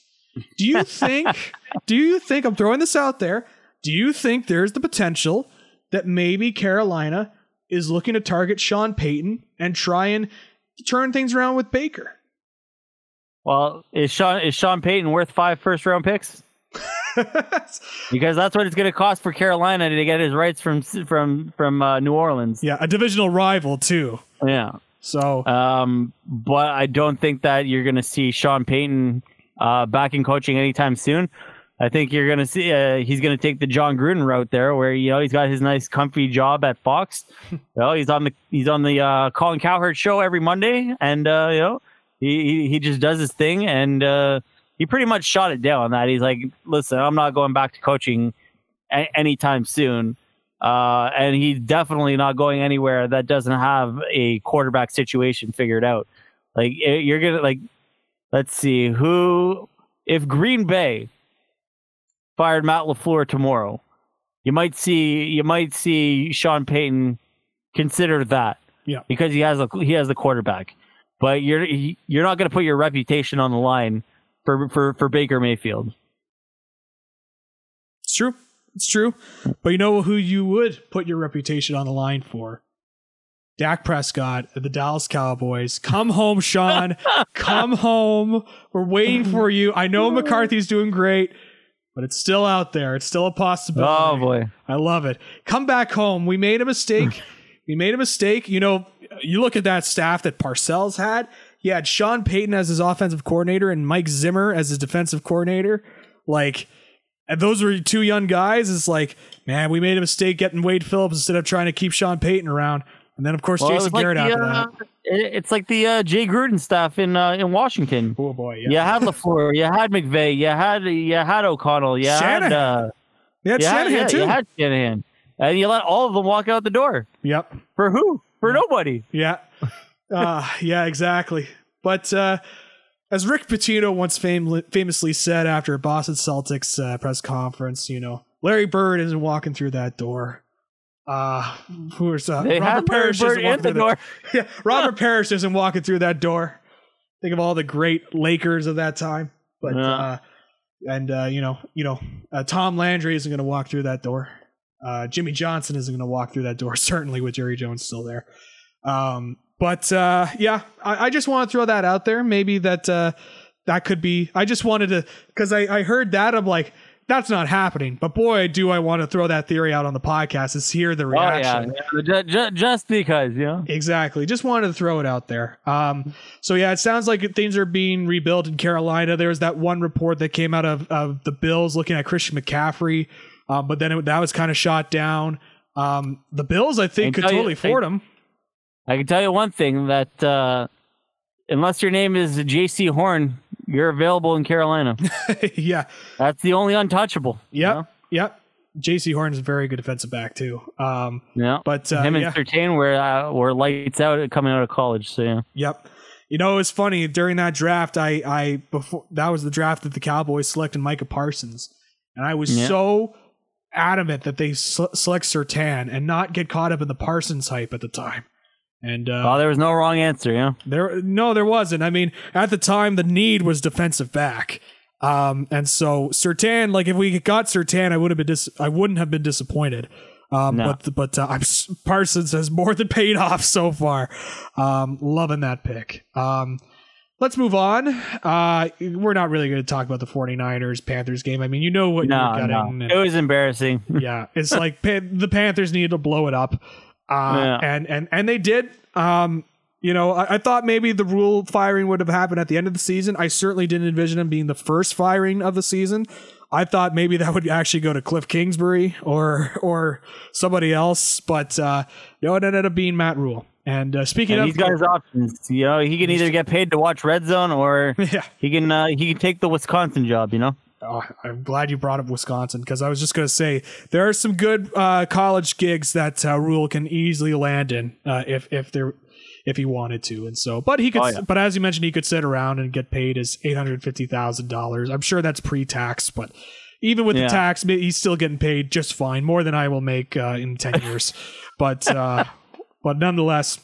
Speaker 1: Do you think? do you think? I'm throwing this out there. Do you think there's the potential that maybe Carolina is looking to target Sean Payton and try and turn things around with Baker?
Speaker 2: well, is Sean is Sean Payton worth five first round picks? Because that's what it's going to cost for Carolina to get his rights from from from uh, New Orleans.
Speaker 1: yeah, a divisional rival too.
Speaker 2: Yeah.
Speaker 1: So
Speaker 2: Um, but I don't think that you're going to see Sean Payton uh, back in coaching anytime soon. I think you're going to see uh, he's going to take the Jon Gruden route there, where you know he's got his nice, comfy job at Fox. you know, he's on the he's on the uh, Colin Cowherd show every Monday, and uh, you know he, he he just does his thing, and uh, he pretty much shot it down. That he's like, listen, I'm not going back to coaching a- anytime soon. Uh, and he's definitely not going anywhere that doesn't have a quarterback situation figured out. Like eh, you're gonna like, let's see who if Green Bay fired Matt LaFleur tomorrow, you might see you might see Sean Payton consider that.
Speaker 1: Yeah.
Speaker 2: because he has a he has the quarterback, but you're you're not going to put your reputation on the line for for for Baker Mayfield.
Speaker 1: It's true. It's true. But you know who you would put your reputation on the line for? Dak Prescott, the Dallas Cowboys. Come home, Sean. Come home. We're waiting for you. I know McCarthy's doing great, but it's still out there. It's still a possibility.
Speaker 2: Oh boy.
Speaker 1: I love it. Come back home. We made a mistake. we made a mistake. You know, you look at that staff that Parcells had. He had Sean Payton as his offensive coordinator and Mike Zimmer as his defensive coordinator. Like, and those were two young guys. It's like, man, we made a mistake getting Wade Phillips instead of trying to keep Sean Payton around. And then, of course,
Speaker 2: Well,
Speaker 1: Jason
Speaker 2: was like
Speaker 1: Garrett
Speaker 2: the,
Speaker 1: after
Speaker 2: uh,
Speaker 1: that.
Speaker 2: it- It's like the uh, Jay Gruden stuff in uh, in Washington.
Speaker 1: Oh boy, yeah.
Speaker 2: You had LaFleur, you had McVay, you had you had O'Connell, you had uh,
Speaker 1: They had
Speaker 2: you had,
Speaker 1: Shanahan
Speaker 2: yeah,
Speaker 1: too.
Speaker 2: you had Shanahan, and you let all of them walk out the door
Speaker 1: yep.
Speaker 2: for who? For nobody.
Speaker 1: Yeah. Uh, yeah, exactly. But uh, as Rick Pitino once fam- famously said after a Boston Celtics uh, press conference, you know, Larry Bird isn't walking through that door. Uh, who's uh,
Speaker 2: They
Speaker 1: Robert Parish
Speaker 2: Bird
Speaker 1: isn't
Speaker 2: the
Speaker 1: through
Speaker 2: door.
Speaker 1: that- Yeah, Robert Parish isn't walking through that door. Think of all the great Lakers of that time. But
Speaker 2: Yeah.
Speaker 1: uh, and uh, you know, you know, uh, Tom Landry isn't going to walk through that door. Uh, Jimmy Johnson isn't going to walk through that door. Certainly with Jerry Jones still there. Um, but uh, yeah, I, I just want to throw that out there. Maybe that uh, that could be. I just wanted to because I, I heard that I'm like that's not happening. But boy, do I want to throw that theory out on the podcast. Is hear the reaction.
Speaker 2: Oh yeah,
Speaker 1: reaction.
Speaker 2: yeah. Ju- ju- just because you know.
Speaker 1: Exactly. Just wanted to throw it out there. Um, so yeah, it sounds like things are being rebuilt in Carolina. There was that one report that came out of, of the Bills looking at Christian McCaffrey, um, but then it, that was kind of shot down. Um, the Bills, I think, could
Speaker 2: you-
Speaker 1: totally afford him.
Speaker 2: I can tell you one thing that uh, unless your name is Jaycee Horn, you're available in Carolina.
Speaker 1: yeah.
Speaker 2: That's the only untouchable. you
Speaker 1: Yep.
Speaker 2: know?
Speaker 1: Yep. Jaycee Horn is a very good defensive back too. Um,
Speaker 2: Yeah.
Speaker 1: but uh,
Speaker 2: Him and
Speaker 1: yeah.
Speaker 2: Surtain were uh, were lights out coming out of college. So yeah.
Speaker 1: Yep. You know, it's funny during that draft. I, I before that was the draft that the Cowboys selected Micah Parsons, and I was
Speaker 2: Yeah.
Speaker 1: so adamant that they se- select Surtain and not get caught up in the Parsons hype at the time. And uh,
Speaker 2: Oh, there was no wrong answer. Yeah.
Speaker 1: there, no, there wasn't. I mean, at the time, the need was defensive back. Um, and so Surtain, like if we got Surtain, I would have been dis- I wouldn't have been disappointed. Um,
Speaker 2: No.
Speaker 1: but but uh, I'm Parsons has more than paid off so far. Um, loving that pick. Um, let's move on. Uh, we're not really going to talk about the 49ers Panthers game. I mean, you know what
Speaker 2: No,
Speaker 1: you're
Speaker 2: no.
Speaker 1: getting. and-
Speaker 2: It was embarrassing.
Speaker 1: yeah, it's like the Panthers needed to blow it up, uh,
Speaker 2: Yeah.
Speaker 1: and and and they did. Um, you know, I, I thought maybe the Rhule firing would have happened at the end of the season. I certainly didn't envision him being the first firing of the season. I thought maybe that would actually go to Cliff Kingsbury or or somebody else, but uh, no, it ended up being Matt Rhule. And uh, speaking
Speaker 2: And
Speaker 1: of,
Speaker 2: he's got his options. You know, he can either get paid to watch Red Zone or
Speaker 1: yeah,
Speaker 2: he can uh, he can take the Wisconsin job. You know.
Speaker 1: Oh, I'm glad you brought up Wisconsin because I was just going to say there are some good uh, college gigs that uh, Rhule can easily land in uh, if if there if he wanted to, and so but he could.
Speaker 2: Oh, yeah.
Speaker 1: But as you mentioned, he could sit around and get paid his eight hundred fifty thousand dollars. I'm sure that's pre-tax, but even with
Speaker 2: Yeah.
Speaker 1: the tax, he's still getting paid just fine, more than I will make uh, in ten years. but uh, but nonetheless.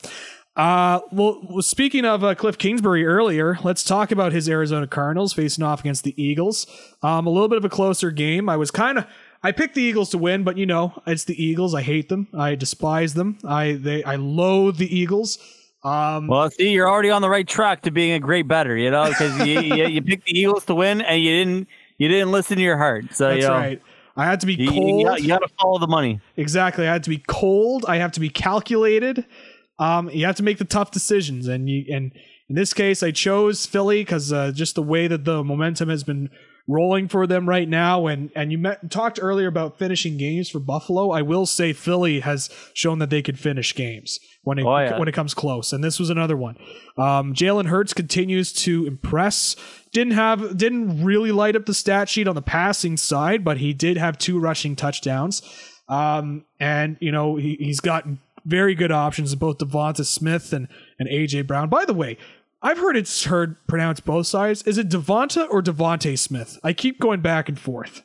Speaker 1: Uh, well, speaking of uh, Cliff Kingsbury earlier, let's talk about his Arizona Cardinals facing off against the Eagles. Um, a little bit of a closer game. I was kind of I picked the Eagles to win, but you know it's the Eagles. I hate them. I despise them. I they I loathe the Eagles. Um,
Speaker 2: Well, see, you're already on the right track to being a great bettor. You know, because you, you you picked the Eagles to win and you didn't you didn't listen to your heart. So
Speaker 1: that's
Speaker 2: you know,
Speaker 1: right. I had to be
Speaker 2: You,
Speaker 1: cold.
Speaker 2: you, got to follow the money.
Speaker 1: Exactly. I had to be cold. I have to be calculated. Um, you have to make the tough decisions, and you and in this case, I chose Philly because uh, just the way that the momentum has been rolling for them right now, and and you met, talked earlier about finishing games for Buffalo. I will say Philly has shown that they could finish games when it
Speaker 2: Oh, yeah.
Speaker 1: when it comes close, and this was another one. Um, Jalen Hurts continues to impress. Didn't have didn't really light up the stat sheet on the passing side, but he did have two rushing touchdowns. Um, and you know he, he's got very good options in both DeVonta Smith and and AJ Brown. By the way, I've heard it's heard pronounced both sides. Is it Devonta or Devonte Smith? I keep going back and forth.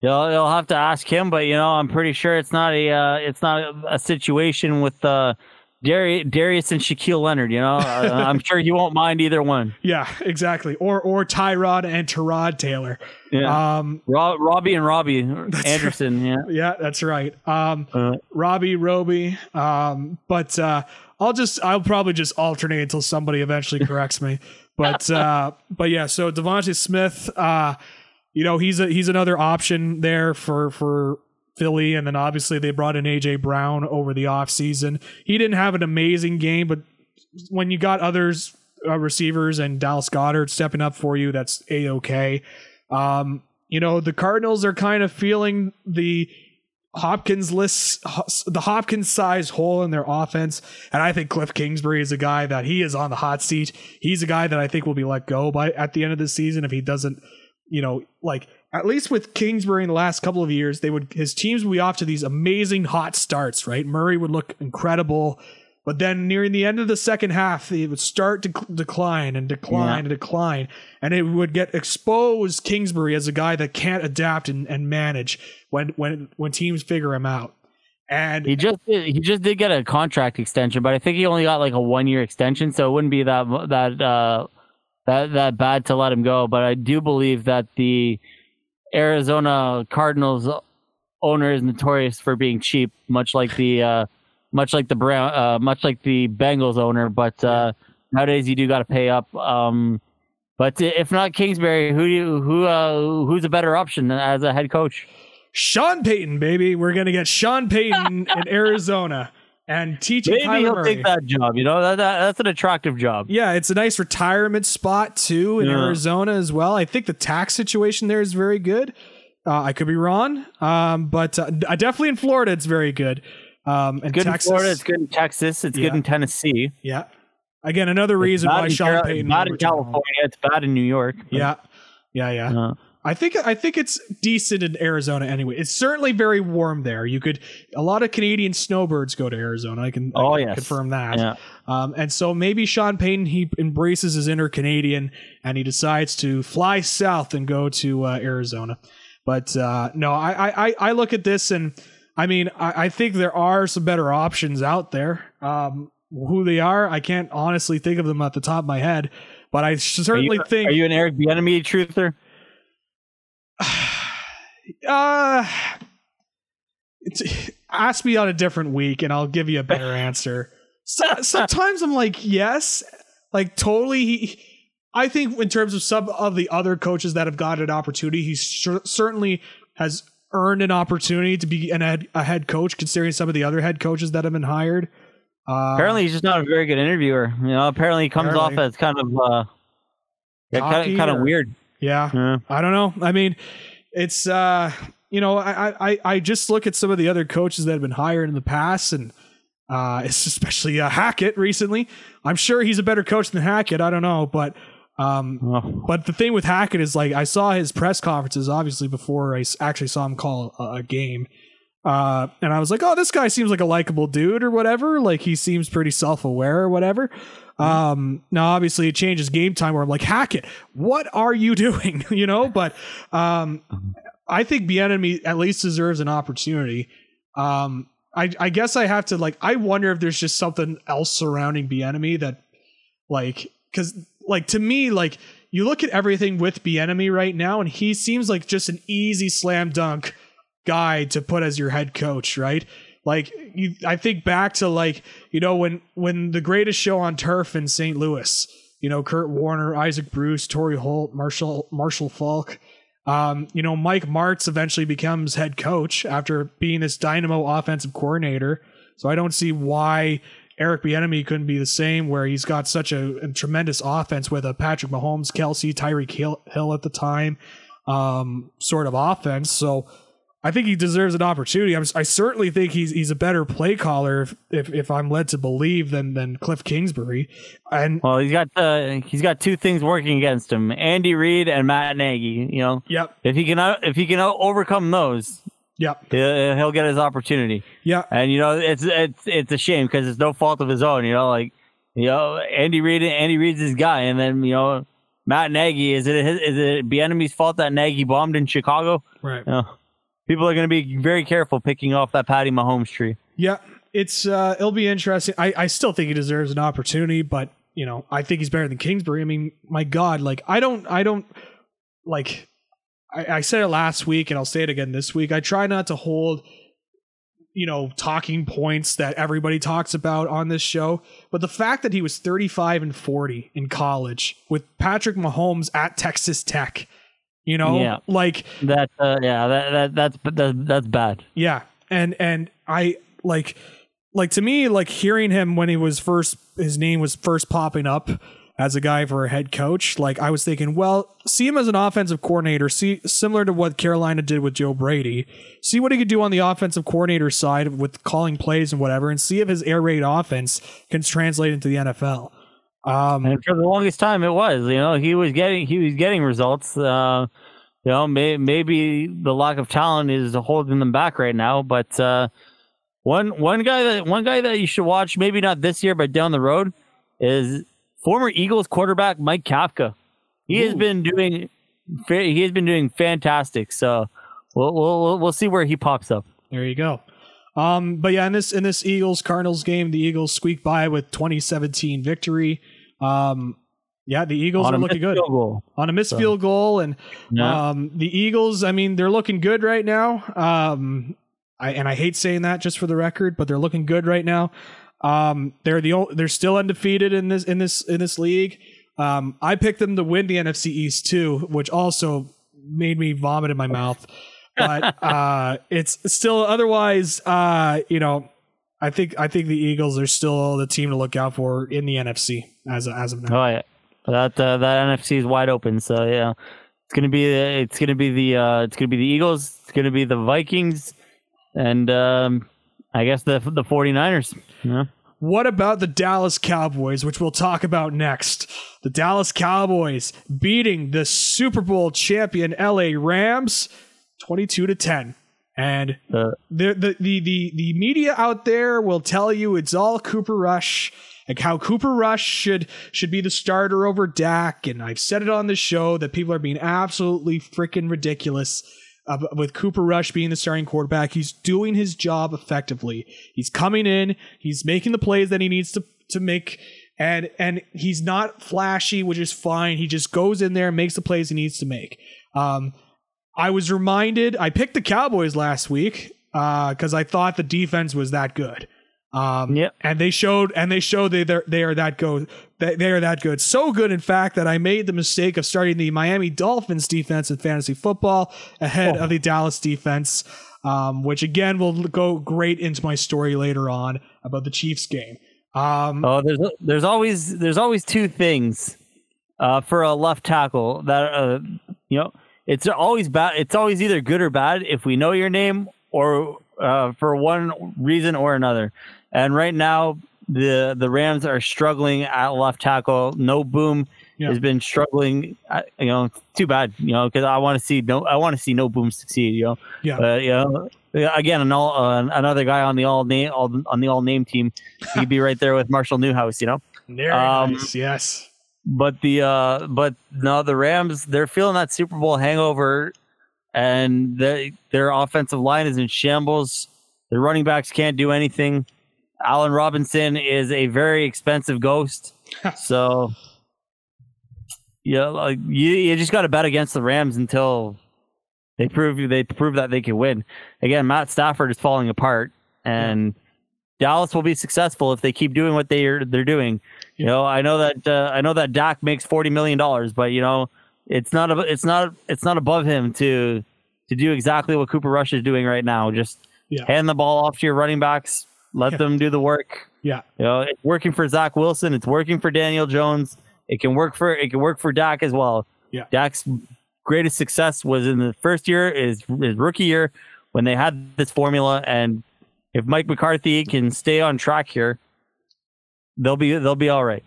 Speaker 2: You'll, you'll have to ask him, but you know, I'm pretty sure it's not a uh, it's not a, a situation with uh, Darius, Darius and Shaquille Leonard. You know, uh, I'm sure you won't mind either one.
Speaker 1: Yeah, exactly. Or or Tyrod and Tyrod Taylor.
Speaker 2: Yeah,
Speaker 1: Um,
Speaker 2: Rob, Robbie and Robbie Anderson. Yeah,
Speaker 1: yeah, that's right. Um,
Speaker 2: Uh,
Speaker 1: Robbie, Roby. Um, but uh, I'll just I'll probably just alternate until somebody eventually corrects me. But uh, but yeah, so Devontae Smith, uh, you know, he's a he's another option there for for Philly, and then obviously they brought in AJ Brown over the offseason. He didn't have an amazing game, but when you got others uh, receivers and Dallas Goedert stepping up for you, that's a okay. Um, you know, the Cardinals are kind of feeling the Hopkins list, the Hopkins size hole in their offense, and I think Cliff Kingsbury is a guy that he is on the hot seat. He's a guy that I think will be let go by at the end of the season if he doesn't, you know, like at least with Kingsbury in the last couple of years, they would his teams would be off to these amazing hot starts. Right, Murray would look incredible. But then nearing the end of the second half, it would start to cl- decline and decline
Speaker 2: Yeah.
Speaker 1: and decline. And it would get exposed Kingsbury as a guy that can't adapt and, and manage when, when, when teams figure him out. And
Speaker 2: He just did, he just did get a contract extension, but I think he only got like a one year extension, so it wouldn't be that that uh, that that bad to let him go. But I do believe that the Arizona Cardinals owner is notorious for being cheap, much like the uh, much like the Brown, uh, much like the Bengals owner. But uh, nowadays you do got to pay up. Um, but if not Kingsbury, who do you, who uh, who's a better option as a head coach?
Speaker 1: Sean Payton, baby. We're going to get Sean Payton in Arizona and teaching
Speaker 2: Maybe
Speaker 1: Kyler
Speaker 2: he'll
Speaker 1: Murray.
Speaker 2: take that job. You know that, that that's an attractive job.
Speaker 1: Yeah, it's a nice retirement spot too in
Speaker 2: Yeah.
Speaker 1: Arizona as well. I think the tax situation there is very good. Uh, I could be wrong, um, but uh, definitely in Florida it's very good. Um, and
Speaker 2: good
Speaker 1: Texas,
Speaker 2: in Florida. It's good in Texas. It's
Speaker 1: Yeah.
Speaker 2: good in Tennessee.
Speaker 1: yeah. Again, another reason why Sean
Speaker 2: Cali-
Speaker 1: Payton.
Speaker 2: Bad in. California. It's bad in New York.
Speaker 1: Yeah, yeah, yeah.
Speaker 2: Uh,
Speaker 1: I think I think it's decent in Arizona anyway. It's certainly very warm there. You could a lot of Canadian snowbirds go to Arizona. I can, I
Speaker 2: Oh,
Speaker 1: can
Speaker 2: yes.
Speaker 1: confirm that.
Speaker 2: yeah.
Speaker 1: Um, and so maybe Sean Payton he embraces his inner Canadian and he decides to fly south and go to uh, Arizona. But uh, no, I, I I- I look at this and I mean I, I think there are some better options out there. Um, who they are, I can't honestly think of them at the top of my head. But I
Speaker 2: Are
Speaker 1: certainly
Speaker 2: you,
Speaker 1: think
Speaker 2: are you an Eric Bieniemy truther?
Speaker 1: Uh ask me on a different week and I'll give you a better answer. So, sometimes I'm like, yes, like totally. He, I think in terms of some of the other coaches that have got an opportunity, he cer- certainly has earned an opportunity to be an head, a head coach, considering some of the other head coaches that have been hired. Uh,
Speaker 2: Apparently, he's just not a very good interviewer. You know, apparently he comes
Speaker 1: Apparently.
Speaker 2: off as kind of uh, yeah, kind of kind of
Speaker 1: or-
Speaker 2: weird.
Speaker 1: yeah,
Speaker 2: Yeah.
Speaker 1: I don't know. I mean, it's uh, you know, I, I I just look at some of the other coaches that have been hired in the past, and uh, especially uh, Hackett recently. I'm sure he's a better coach than Hackett. I don't know, but um,
Speaker 2: Oh,
Speaker 1: but the thing with Hackett is like I saw his press conferences obviously before I actually saw him call a, a game. Uh, and I was like, oh, this guy seems like a likable dude or whatever. Like he seems pretty self aware or whatever. Um, now obviously it changes game time where I'm like, Hackett, what are you doing? you know, but um, I think Bieniemy at least deserves an opportunity. Um, I, I guess I have to like, I wonder if there's just something else surrounding Bieniemy that like, cause like to me, like you look at everything with Bieniemy right now and he seems like just an easy slam dunk guy to put as your head coach, right? Like you, I think back to like you know when when the greatest show on turf in St. Louis, you know Kurt Warner, Isaac Bruce, Torry Holt, Marshall Marshall Faulk. Um, you know Mike Martz eventually becomes head coach after being this dynamo offensive coordinator. So I don't see why Eric Bieniemy couldn't be the same, where he's got such a, a tremendous offense with a Patrick Mahomes, Kelce, Tyreek Hill, Hill at the time, um, sort of offense. So I think he deserves an opportunity. I'm, I certainly think he's he's a better play caller if, if if I'm led to believe than than Cliff Kingsbury. And
Speaker 2: well, he's got uh, he's got two things working against him: Andy Reid and Matt Nagy. You know,
Speaker 1: yep,
Speaker 2: if he can uh, if he can uh, overcome those,
Speaker 1: yep,
Speaker 2: he'll, uh, he'll get his opportunity.
Speaker 1: yeah,
Speaker 2: And you know, it's it's it's a shame because it's no fault of his own. You know, like you know, Andy Reid Andy Reid's his guy, and then you know, Matt Nagy is it his, is it fault that Nagy bombed in Chicago?
Speaker 1: right.
Speaker 2: You know, people are going to be very careful picking off that Patty Mahomes tree.
Speaker 1: Yeah, it's uh, it'll be interesting. I, I still think he deserves an opportunity, but you know, I think he's better than Kingsbury. I mean, my God, like I don't, I don't like. I, I said it last week, and I'll say it again this week. I try not to hold, you know, talking points that everybody talks about on this show, but the fact that he was thirty-five and forty in college with Patrick Mahomes at Texas Tech, you know,
Speaker 2: Yeah.
Speaker 1: like
Speaker 2: That uh, yeah, that, that that's that, that's bad.
Speaker 1: yeah, and and I like like to me like hearing him when he was first his name was first popping up as a guy for a head coach. Like I was thinking, well, see him as an offensive coordinator, see similar to what Carolina did with Joe Brady. See what he could do on the offensive coordinator side with calling plays and whatever, and see if his air raid offense can translate into the NFL. Um,
Speaker 2: And for the longest time, it was. You know, he was getting he was getting results. Uh, you know, may, maybe the lack of talent is holding them back right now. But uh, One one guy that one guy that you should watch, maybe not this year, but down the road, is former Eagles quarterback Mike Kafka. He has been doing he has been doing fantastic. So we'll we'll we'll see where he pops up.
Speaker 1: There you go. Um, but yeah, in this in this Eagles Cardinals game, the Eagles squeaked by with 2017 victory. Um, yeah, the Eagles are looking good
Speaker 2: goal.
Speaker 1: on a missed field goal, and
Speaker 2: Yeah.
Speaker 1: um, the Eagles. I mean, they're looking good right now. Um, I and I hate saying that just for the record, but they're looking good right now. Um, they're the o- they're still undefeated in this in this in this league. Um, I picked them to win the NFC East too, which also made me vomit in my mouth. But uh, it's still otherwise, uh, you know, I think I think the Eagles are still the team to look out for in the NFC as of, as of now.
Speaker 2: Oh yeah, that uh, that NFC is wide open. So yeah, it's gonna be it's gonna be the uh, it's gonna be the Eagles. It's gonna be the Vikings, and um, I guess the the 49ers. Yeah.
Speaker 1: What about the Dallas Cowboys, which we'll talk about next? The Dallas Cowboys beating the Super Bowl champion LA Rams 22 to 10. And
Speaker 2: Uh,
Speaker 1: the, the, the, the, the media out there will tell you it's all Cooper Rush and how Cooper Rush should should be the starter over Dak. And I've said it on the show that people are being absolutely freaking ridiculous uh, with Cooper Rush being the starting quarterback. He's doing his job effectively. He's coming in, he's making the plays that he needs to to make. And and he's not flashy, which is fine. He just goes in there and makes the plays he needs to make. Um, I was reminded. I picked the Cowboys last week because I thought the defense was that good. Um,
Speaker 2: Yep.
Speaker 1: and they showed, and they showed they they're, that go they, they are that good. So good, in fact, that I made the mistake of starting the Miami Dolphins defense in fantasy football ahead of the Dallas defense, um, which again will go great into my story later on about the Chiefs game. Um,
Speaker 2: Oh, there's there's always there's always two things uh, for a left tackle that uh, you know it's always bad. It's always either good or bad if we know your name or uh, for one reason or another. And right now the the Rams are struggling at left tackle. Noteboom
Speaker 1: Yeah.
Speaker 2: has been struggling. You know, too bad. You know, because I want to see no I want to see Noteboom succeed. You know,
Speaker 1: Yeah.
Speaker 2: But you know. Again, an all, uh, another guy on the all name all, on the all name team, he'd be right there with Marshall Newhouse, you know.
Speaker 1: very
Speaker 2: um,
Speaker 1: nice. Yes.
Speaker 2: But the uh, but no, the Rams they're feeling that Super Bowl hangover, and they, their offensive line is in shambles. The running backs can't do anything. Allen Robinson is a very expensive ghost, so yeah, like you, you just got to bet against the Rams until they prove you they prove that they can win. Again, Matt Stafford is falling apart, and Dallas will be successful if they keep doing what they're they're doing. You know, I know that uh, I know that Dak makes forty million dollars, but you know, it's not ab- it's not it's not above him to to do exactly what Cooper Rush is doing right now. Just
Speaker 1: Yeah.
Speaker 2: hand the ball off to your running backs, let
Speaker 1: Yeah.
Speaker 2: them do the work.
Speaker 1: Yeah.
Speaker 2: You know, it's working for Zach Wilson. It's working for Daniel Jones. It can work for it can work for Dak as well.
Speaker 1: Yeah.
Speaker 2: Dak's greatest success was in the first year, is his rookie year, when they had this formula. And if Mike McCarthy can stay on track here, they'll be they'll be all right.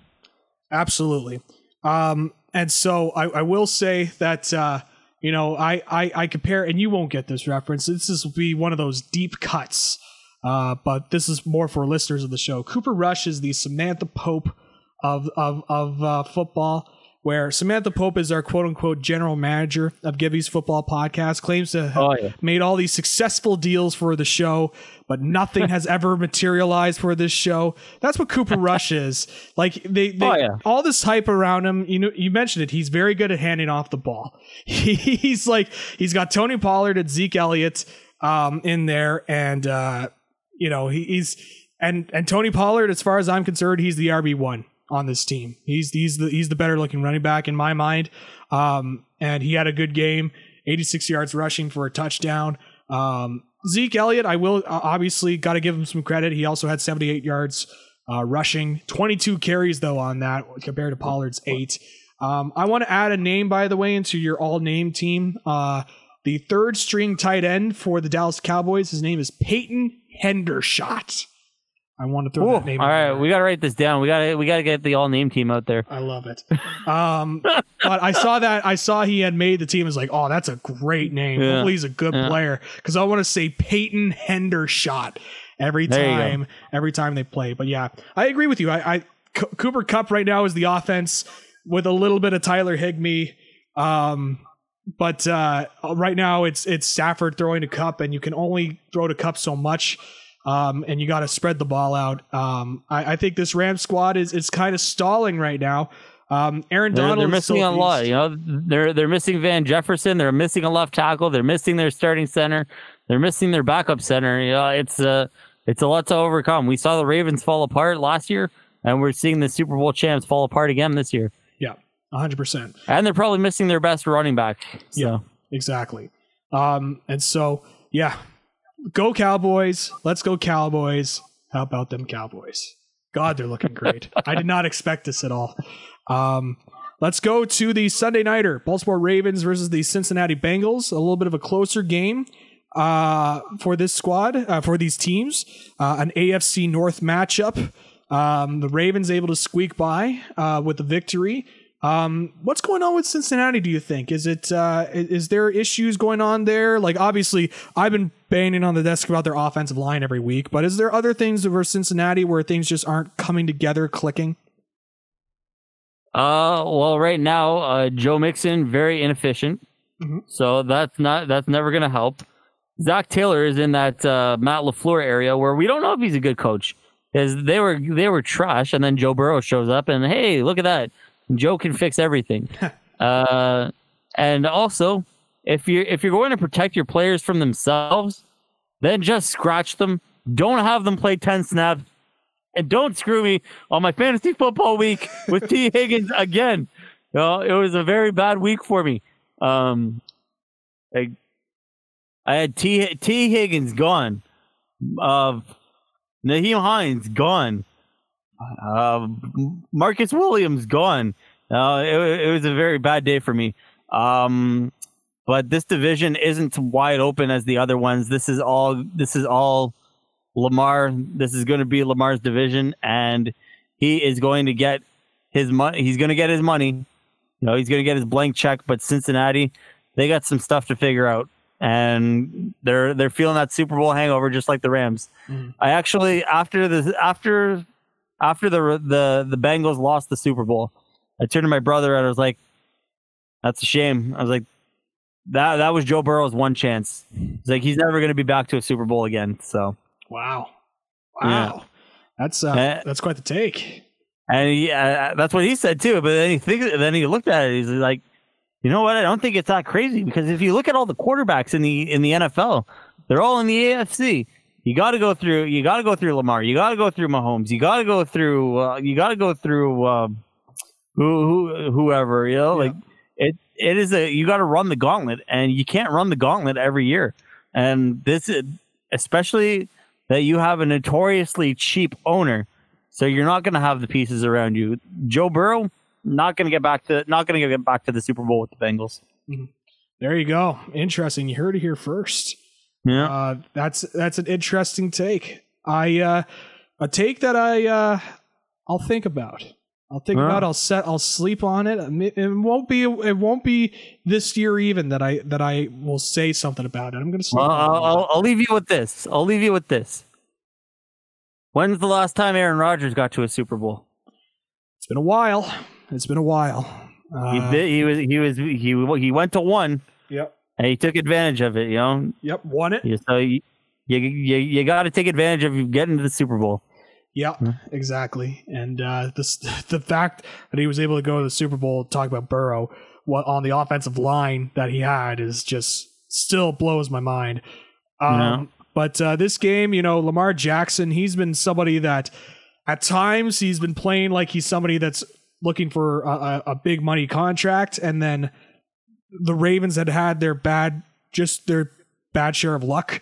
Speaker 1: Absolutely. Um, and so I, I will say that uh, you know I, I I compare, and you won't get this reference. This is will be one of those deep cuts, uh, but this is more for listeners of the show. Cooper Rush is the Samantha Pope of of of uh, football. Where Samantha Pope is our quote unquote general manager of Gibby's football podcast, claims to have
Speaker 2: Oh, yeah.
Speaker 1: made all these successful deals for the show, but nothing has ever materialized for this show. That's what Cooper Rush is. Like they, they
Speaker 2: Oh, yeah.
Speaker 1: all this hype around him. You know, you mentioned it. He's very good at handing off the ball. He's like he's got Tony Pollard and Zeke Elliott um, in there, and uh, you know he, he's and and Tony Pollard, as far as I'm concerned, he's the RB one on this team. He's he's the he's the better looking running back in my mind. Um, and he had a good game, 86 yards rushing for a touchdown. Um, Zeke Elliott, I will obviously got to give him some credit. He also had 78 yards uh, rushing, 22 carries though on that compared to Pollard's eight. Um, I want to add a name, by the way, into your all name team. Uh, the third string tight end for the Dallas Cowboys. His name is Peyton Hendershot. I want to throw
Speaker 2: Ooh,
Speaker 1: that name.
Speaker 2: All right, we gotta write this down. We gotta we gotta get the all name team out there.
Speaker 1: I love it. Um, but I saw that I saw he had made the team. I was like, oh, that's a great name.
Speaker 2: Yeah.
Speaker 1: Hopefully he's a good
Speaker 2: Yeah.
Speaker 1: player because I want to say Peyton Hendershot. every
Speaker 2: There
Speaker 1: time, every time they play. But yeah, I agree with you. I, I C- Cooper Kupp right now is the offense with a little bit of Tyler Higbee. Um, but uh, right now it's it's Stafford throwing to Kupp, and you can only throw to Kupp so much. Um, and you got to spread the ball out. Um, I, I think this Rams squad is is kind of stalling right now. Um, Aaron
Speaker 2: They're,
Speaker 1: Donald
Speaker 2: they're missing a lot. You know, they're they're missing Van Jefferson. They're missing a left tackle. They're missing their starting center. They're missing their backup center. You know, it's a it's a lot to overcome. We saw the Ravens fall apart last year, and we're seeing the Super Bowl champs fall apart again this year.
Speaker 1: Yeah, hundred percent.
Speaker 2: And they're probably missing their best running back. So.
Speaker 1: Yeah. Exactly. Um, and so yeah, go Cowboys. Let's go Cowboys. How about them Cowboys? God, they're looking great. I did not expect this at all. Um, let's go to the Sunday nighter: Baltimore Ravens versus the Cincinnati Bengals. A little bit of a closer game uh, for this squad, uh, for these teams. Uh, an AFC North matchup. Um, the Ravens able to squeak by uh, with the victory. Um, what's going on with Cincinnati? Do you think is it uh, is, is there issues going on there? Like obviously, I've been banging on the desk about their offensive line every week, but is there other things over Cincinnati where things just aren't coming together, clicking?
Speaker 2: Uh, well, right now, uh, Joe Mixon very inefficient,
Speaker 1: Mhm.
Speaker 2: so that's not that's never gonna help. Zac Taylor is in that uh, Matt LaFleur area where we don't know if he's a good coach, Is they were they were trash, and then Joe Burrow shows up, and hey, look at that, Joe can fix everything. uh, and also, if you're if you're going to protect your players from themselves, then just scratch them. Don't have them play ten snaps and don't screw me on my fantasy football week with T. Higgins again. You know, it was a very bad week for me. Um, I, I had T. T. Higgins gone, uh, Nyheim Hines gone, uh, Marcus Williams gone. Uh, it, it was a very bad day for me. Um, but this division isn't wide open as the other ones. This is all. This is all Lamar. This is going to be Lamar's division, and he is going to get his money. He's going to get his money. You know, he's going to get his blank check. But Cincinnati, they got some stuff to figure out, and they're they're feeling that Super Bowl hangover just like the Rams.
Speaker 1: Mhm.
Speaker 2: I actually after the after after the the the Bengals lost the Super Bowl, I turned to my brother and I was like, "That's a shame." I was like, "That that was Joe Burrow's one chance." It's like he's never going to be back to a Super Bowl again. So.
Speaker 1: Wow,
Speaker 2: Yeah.
Speaker 1: wow, that's uh,
Speaker 2: Uh,
Speaker 1: that's quite the take.
Speaker 2: And he, uh, that's what he said too. But then he think, then he looked at it. He's like, you know what? I don't think it's that crazy because if you look at all the quarterbacks in the in the NFL, they're all in the AFC. You got to go through. You got to go through Lamar. You got to go through Mahomes. You got to go through. Uh, you got to go through um, who, who whoever. You know,
Speaker 1: Yeah.
Speaker 2: like it. It is a. You got to run the gauntlet, and you can't run the gauntlet every year. And this, is, especially that you have a notoriously cheap owner, so you're not going to have the pieces around you. Joe Burrow not going to get back to not going to get back to the Super Bowl with the Bengals.
Speaker 1: There you go. Interesting. You heard it here first.
Speaker 2: Yeah,
Speaker 1: Uh, that's that's an interesting take. I uh, a take that I uh, I'll think about. I'll think
Speaker 2: Yeah.
Speaker 1: about. I'll set. I'll sleep on it. It won't be. It won't be this year even that I that I will say something about it. I'm gonna sleep.
Speaker 2: well,
Speaker 1: on
Speaker 2: I'll. I'll, I'll leave you with this. I'll leave you with this. When's the last time Aaron Rodgers got to a Super Bowl?
Speaker 1: It's been a while. It's been a while.
Speaker 2: He
Speaker 1: Uh,
Speaker 2: did, he was he was he he went to one
Speaker 1: Yep.
Speaker 2: And he took advantage of it. You know,
Speaker 1: Yep. Won it.
Speaker 2: So you you you, you got to take advantage of getting to the Super Bowl.
Speaker 1: Yeah, exactly. And uh, this the fact that he was able to go to the Super Bowl, talk about Burrow, what on the offensive line that he had is just still blows my mind. Um. But uh, this game, you know, Lamar Jackson, he's been somebody that at times he's been playing like he's somebody that's looking for a, a, a big money contract, and then the Ravens had had their bad, just their bad share of luck.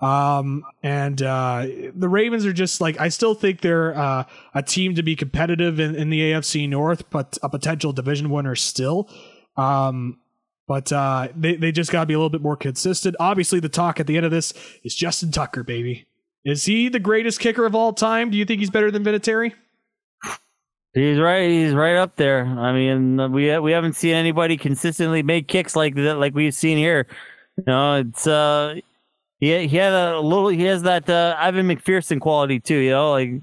Speaker 1: Um, and uh, the Ravens are just like I still think they're uh, a team to be competitive in, in the AFC North, but a potential division winner still. Um, but uh, they they just got to be a little bit more consistent. Obviously, the talk at the end of this is Justin Tucker, baby. Is he the greatest kicker of all time? Do you think he's better than Vinatieri?
Speaker 2: He's right. He's right up there. I mean, we we haven't seen anybody consistently make kicks like that, like we've seen here. You know, it's uh, he he had a little. He has that uh, Evan McPherson quality too. You know, like you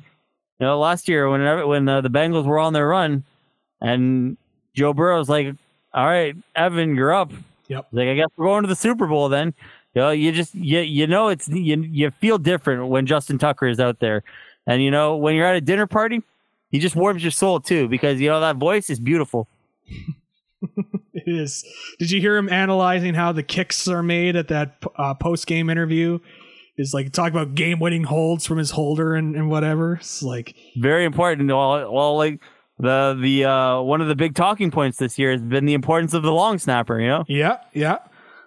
Speaker 2: know, last year when when uh, the Bengals were on their run, and Joe Burrow's like, "All right, Evan, you're up."
Speaker 1: Yep.
Speaker 2: He's like, I guess we're going to the Super Bowl then. You know, you just you you know it's you you feel different when Justin Tucker is out there, and you know when you're at a dinner party, he just warms your soul too because you know that voice is beautiful.
Speaker 1: It is. Did you hear him analyzing how the kicks are made at that uh, post game interview? Is like talk about game winning holds from his holder and, and whatever. It's like
Speaker 2: Very important. Well, well, like the the uh, one of the big talking points this year has been the importance of the long snapper. You know,
Speaker 1: Yeah, yeah.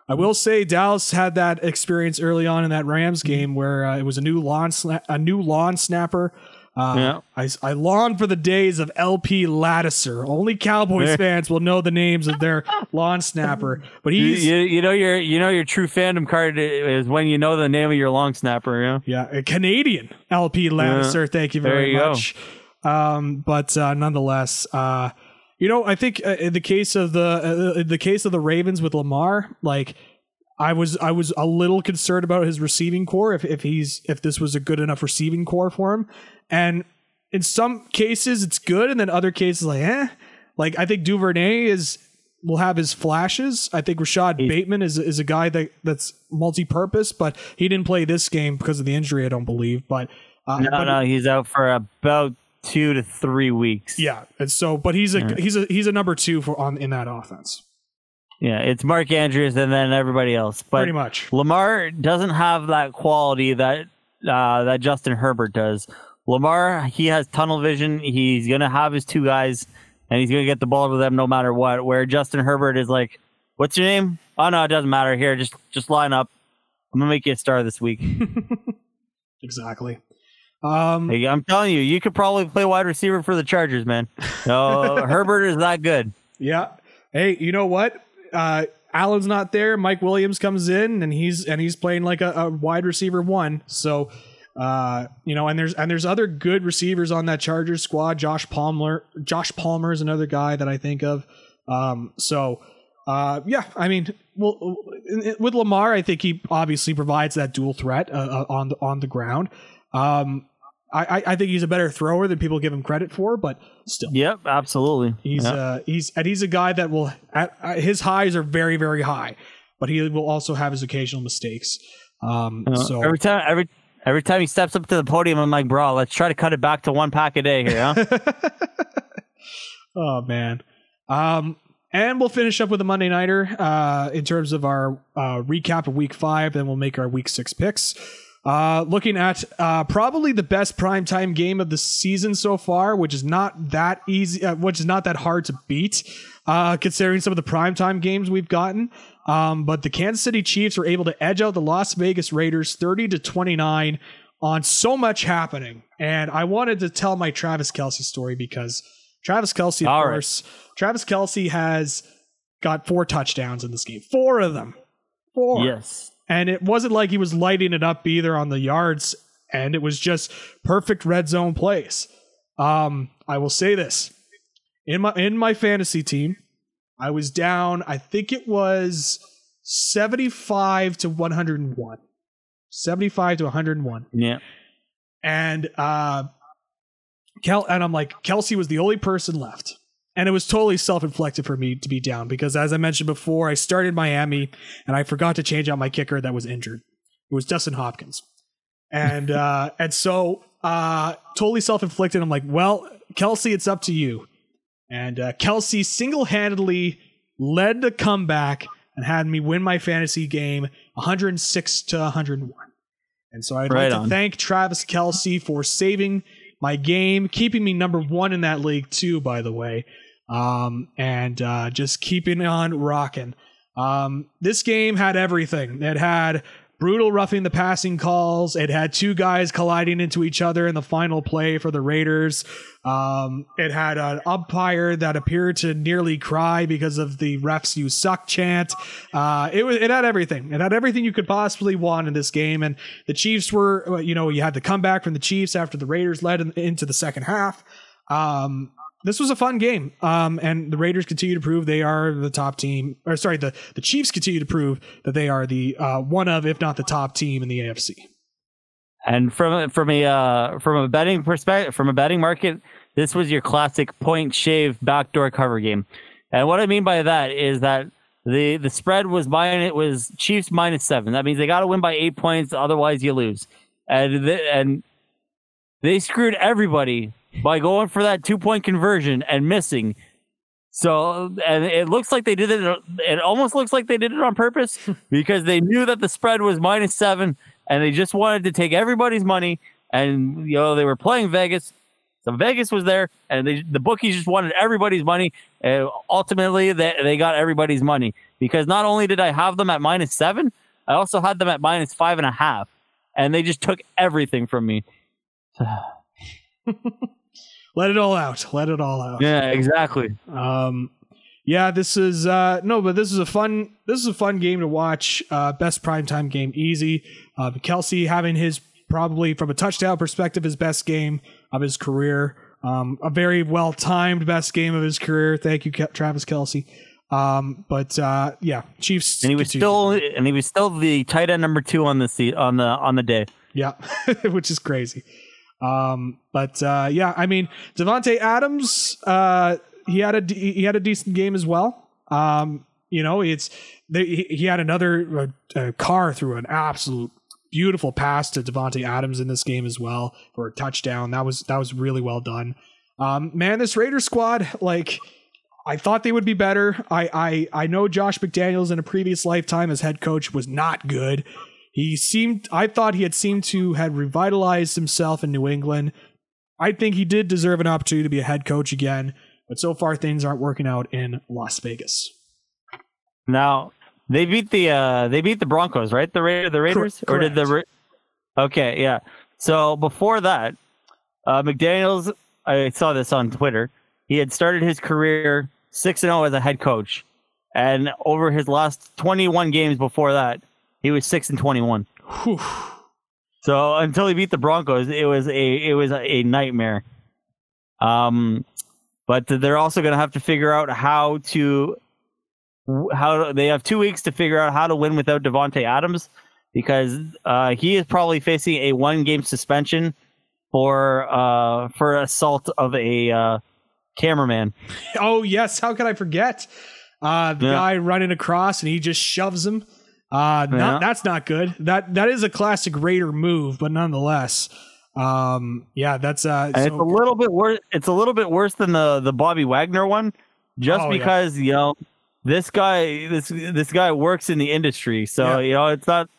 Speaker 1: I will say Dallas had that experience early on in that Rams game where uh, it was a new lawn sna- a new lawn snapper. Uh,
Speaker 2: Yeah.
Speaker 1: I, I long for the days of LP Ladouceur. Only Cowboys
Speaker 2: Yeah.
Speaker 1: fans will know the names of their lawn snapper. But
Speaker 2: you,
Speaker 1: he's
Speaker 2: you, you know your you know your true fandom card is when you know the name of your long snapper. Know,
Speaker 1: yeah, a Canadian LP Ladouceur. Thank you very
Speaker 2: you
Speaker 1: much. Um, but uh, nonetheless, uh, you know, I think uh, in the case of the uh, in the case of the Ravens with Lamar, like I was I was a little concerned about his receiving core if if he's if this was a good enough receiving core for him. And in some cases it's good, and then other cases like eh. Like I think Duvernay is will have his flashes. I think Rashod Bateman is is a guy that that's multi-purpose, but he didn't play this game because of the injury. I don't believe, but. Uh,
Speaker 2: no,
Speaker 1: but-
Speaker 2: no, he's out for about two to three weeks.
Speaker 1: yeah, and so, but he's a he's a he's a number two for on in that offense,
Speaker 2: yeah, it's Mark Andrews and then everybody else. But
Speaker 1: pretty much.
Speaker 2: Lamar doesn't have that quality that uh, that Justin Herbert does. Lamar, he has tunnel vision. He's gonna have his two guys, and he's gonna get the ball to them no matter what. Where Justin Herbert is like, "What's your name? Oh no, it doesn't matter. Here, just just line up. I'm gonna make you a star this week."
Speaker 1: Exactly. Um,
Speaker 2: Hey, I'm telling you, you could probably play wide receiver for the Chargers, man. No, Herbert is that good.
Speaker 1: yeah. Hey, you know what? Uh, Allen's not there. Mike Williams comes in, and he's and he's playing like a, a wide receiver one. So, uh, you know, and there's and there's other good receivers on that Chargers squad. Josh Palmer, Josh Palmer is another guy that I think of. Um, so, uh, yeah, I mean, well, with Lamar, I think he obviously provides that dual threat uh, uh, on the on the ground. Um, I, I- I think he's a better thrower than people give him credit for, but still,
Speaker 2: Yep, absolutely.
Speaker 1: he's
Speaker 2: Yeah.
Speaker 1: uh, he's and he's a guy that will at, at his highs are very very high, but he will also have his occasional mistakes. Um,
Speaker 2: Uh,
Speaker 1: so
Speaker 2: every time, every every time he steps up to the podium, I'm like, bro, let's try to cut it back to one pack a day here, huh?
Speaker 1: Oh man. Um, and we'll finish up with a Monday nighter uh, in terms of our uh, recap of Week Five. Then we'll make our Week Six picks. Uh, looking at uh, probably the best primetime game of the season so far, which is not that easy, uh, which is not that hard to beat, uh, considering some of the primetime games we've gotten. Um, but the Kansas City Chiefs were able to edge out the Las Vegas Raiders 30 to 29 on so much happening. And I wanted to tell my Travis Kelce story because Travis Kelce, of
Speaker 2: All right.
Speaker 1: course, Travis Kelce has got four touchdowns in this game, four of them, four.
Speaker 2: yes.
Speaker 1: And it wasn't like he was lighting it up either on the yards, and it was just perfect red zone plays. Um, I will say this in my in my fantasy team, I was down. I think it was seventy five to one hundred and one. 75 to 101
Speaker 2: Yeah.
Speaker 1: and uh Kel and I'm like Kelce was the only person left. And it was totally self-inflicted for me to be down because as I mentioned before, I started Miami and I forgot to change out my kicker that was injured. It was Dustin Hopkins. And uh and so uh totally self-inflicted. I'm like, well, Kelce, it's up to you. And uh Kelce single-handedly led the comeback and had me win my fantasy game 106 to 101. And so I'd
Speaker 2: Right
Speaker 1: like to thank Travis Kelce for saving my game, keeping me number one in that league too, by the way, um, and uh, just keeping on rocking. Um, this game had everything. It had brutal roughing the passing calls. It had two guys colliding into each other in the final play for the Raiders. Um, it had an umpire that appeared to nearly cry because of the refs you suck chant. Uh, it was it had everything. It had everything you could possibly want in this game. And the Chiefs were, uh, you know, you had the comeback from the Chiefs after the Raiders led in, into the second half. Um, this was a fun game. Um, and the Raiders continue to prove they are the top team. Or sorry, the the Chiefs continue to prove that they are the uh, one of, if not the top team in the AFC.
Speaker 2: And from from a uh, from a betting perspective, from a betting market, this was your classic point shave backdoor cover game. And what I mean by that is that the the spread was minus it was Chiefs minus seven. That means they got to win by eight points, otherwise you lose. And and they screwed everybody by going for that two point conversion and missing. So and it looks like they did it. It almost looks like they did it on purpose because they knew that the spread was minus seven, and they just wanted to take everybody's money. And you know they were playing Vegas, so Vegas was there, and they, the bookies just wanted everybody's money. And ultimately, they, they got everybody's money because not only did I have them at minus seven, I also had them at minus five and a half, and they just took everything from me.
Speaker 1: Let it all out. Let it all out.
Speaker 2: Yeah, exactly.
Speaker 1: Um, yeah, this is uh, no, but this is a fun. This is a fun game to watch. Uh, best primetime game, easy. Uh, Kelce having his probably from a touchdown perspective his best game of his career. Um, a very well timed best game of his career. Thank you, Ke- Travis Kelsey. Um, but uh, yeah, Chiefs.
Speaker 2: And he was
Speaker 1: continue.
Speaker 2: still and he was still the tight end number two on the seat on the on the day.
Speaker 1: Yeah, which is crazy. Um, but uh, yeah, I mean Davante Adams, uh, he had a de- he had a decent game as well. Um, you know, it's they, he, had another uh, Carr threw an absolute beautiful pass to Davante Adams in this game as well for a touchdown. That was that was really well done. Um, man, this Raiders squad, like I thought they would be better. I I I know Josh McDaniels in a previous lifetime as head coach was not good. He seemed I thought he had seemed to had revitalized himself in New England. I think he did deserve an opportunity to be a head coach again, but so far things aren't working out in Las Vegas.
Speaker 2: Now they beat the uh they beat the Broncos, right? The Ra- the Raiders, or did the Ra- okay, yeah. So before that, uh, McDaniels I saw this on Twitter. He had started his career six and zero as a head coach, and over his last twenty one games before that, he was six and twenty one.
Speaker 1: Whew.
Speaker 2: So until he beat the Broncos, it was a it was a nightmare. Um, but they're also going to have to figure out how to how they have two weeks to figure out how to win without Davante Adams because uh, he is probably facing a one game suspension for uh, for assault of a uh, cameraman.
Speaker 1: Oh yes, how could I forget? Uh, the
Speaker 2: Yeah.
Speaker 1: guy running across and he just shoves him. Uh,
Speaker 2: Yeah.
Speaker 1: not, that's not good. That that is a classic Raider move, but nonetheless, um, yeah, that's uh,
Speaker 2: And it's a little bit worse. It's a little bit worse than the the Bobby Wagner one, just
Speaker 1: Oh, yeah.
Speaker 2: because you know this guy this this guy works in the industry, so
Speaker 1: Yeah.
Speaker 2: you know it's not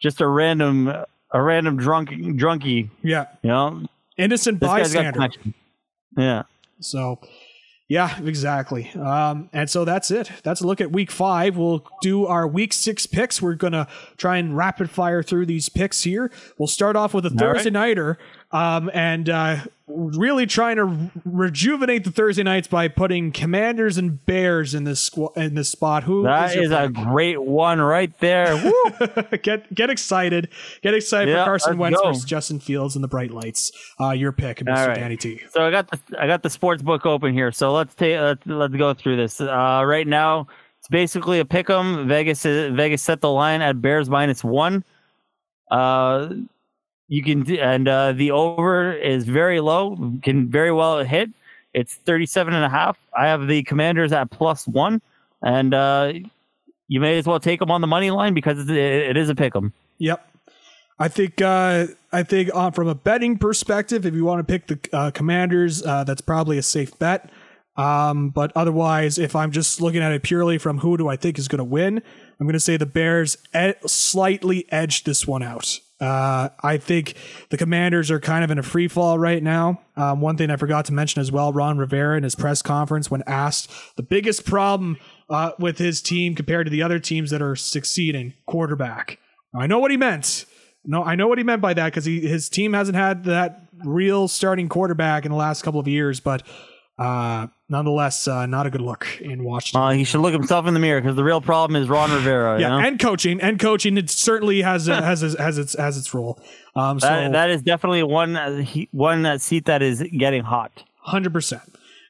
Speaker 2: just a random a random drunk drunkie.
Speaker 1: yeah,
Speaker 2: You know,
Speaker 1: innocent bystander.
Speaker 2: Yeah.
Speaker 1: So, yeah, exactly. Um, and so that's it. That's a look at week five. We'll do our week six picks. We're going to try and rapid fire through these picks here. We'll start off with a Thursday nighter um, and uh, really trying to rejuvenate the Thursday nights by putting Commanders and Bears in this squ- in this spot. Who
Speaker 2: That
Speaker 1: your
Speaker 2: is a great one right there. Woo!
Speaker 1: get get excited. Get excited
Speaker 2: Yeah,
Speaker 1: for Carson Wentz
Speaker 2: go.
Speaker 1: versus Justin Fields and the bright lights. Uh, your pick, Mr.
Speaker 2: Right.
Speaker 1: Danny T.
Speaker 2: So I got the I got the sports book open here. So let's take let's, let's go through this. Uh, right now, it's basically a pick 'em. Vegas Vegas set the line at Bears minus one. Uh, you can and uh, the over is very low. Can very well hit. It's 37 and a half. I have the Commanders at plus one, and uh, you may as well take them on the money line because it, it is a pick 'em.
Speaker 1: Yep. I think uh, I think uh, from a betting perspective, if you want to pick the uh, Commanders, uh, that's probably a safe bet. Um, but otherwise, if I'm just looking at it purely from who do I think is going to win, I'm going to say the Bears slightly edged this one out. Uh, I think the Commanders are kind of in a free fall right now. Um, one thing I forgot to mention as well, Ron Rivera in his press conference when asked the biggest problem uh, with his team compared to the other teams that are succeeding, quarterback. I know what he meant. No, I know what he meant by that because his team hasn't had that real starting quarterback in the last couple of years, but uh, nonetheless, uh, not a good look in Washington.
Speaker 2: Uh, he should look himself in the mirror because the real problem is Ron Rivera. you
Speaker 1: yeah,
Speaker 2: know?
Speaker 1: and coaching, and coaching, it certainly has a, has a, has its has its role. Um, so
Speaker 2: That, that is definitely one uh, he, one uh, seat that is getting hot.
Speaker 1: Hundred percent.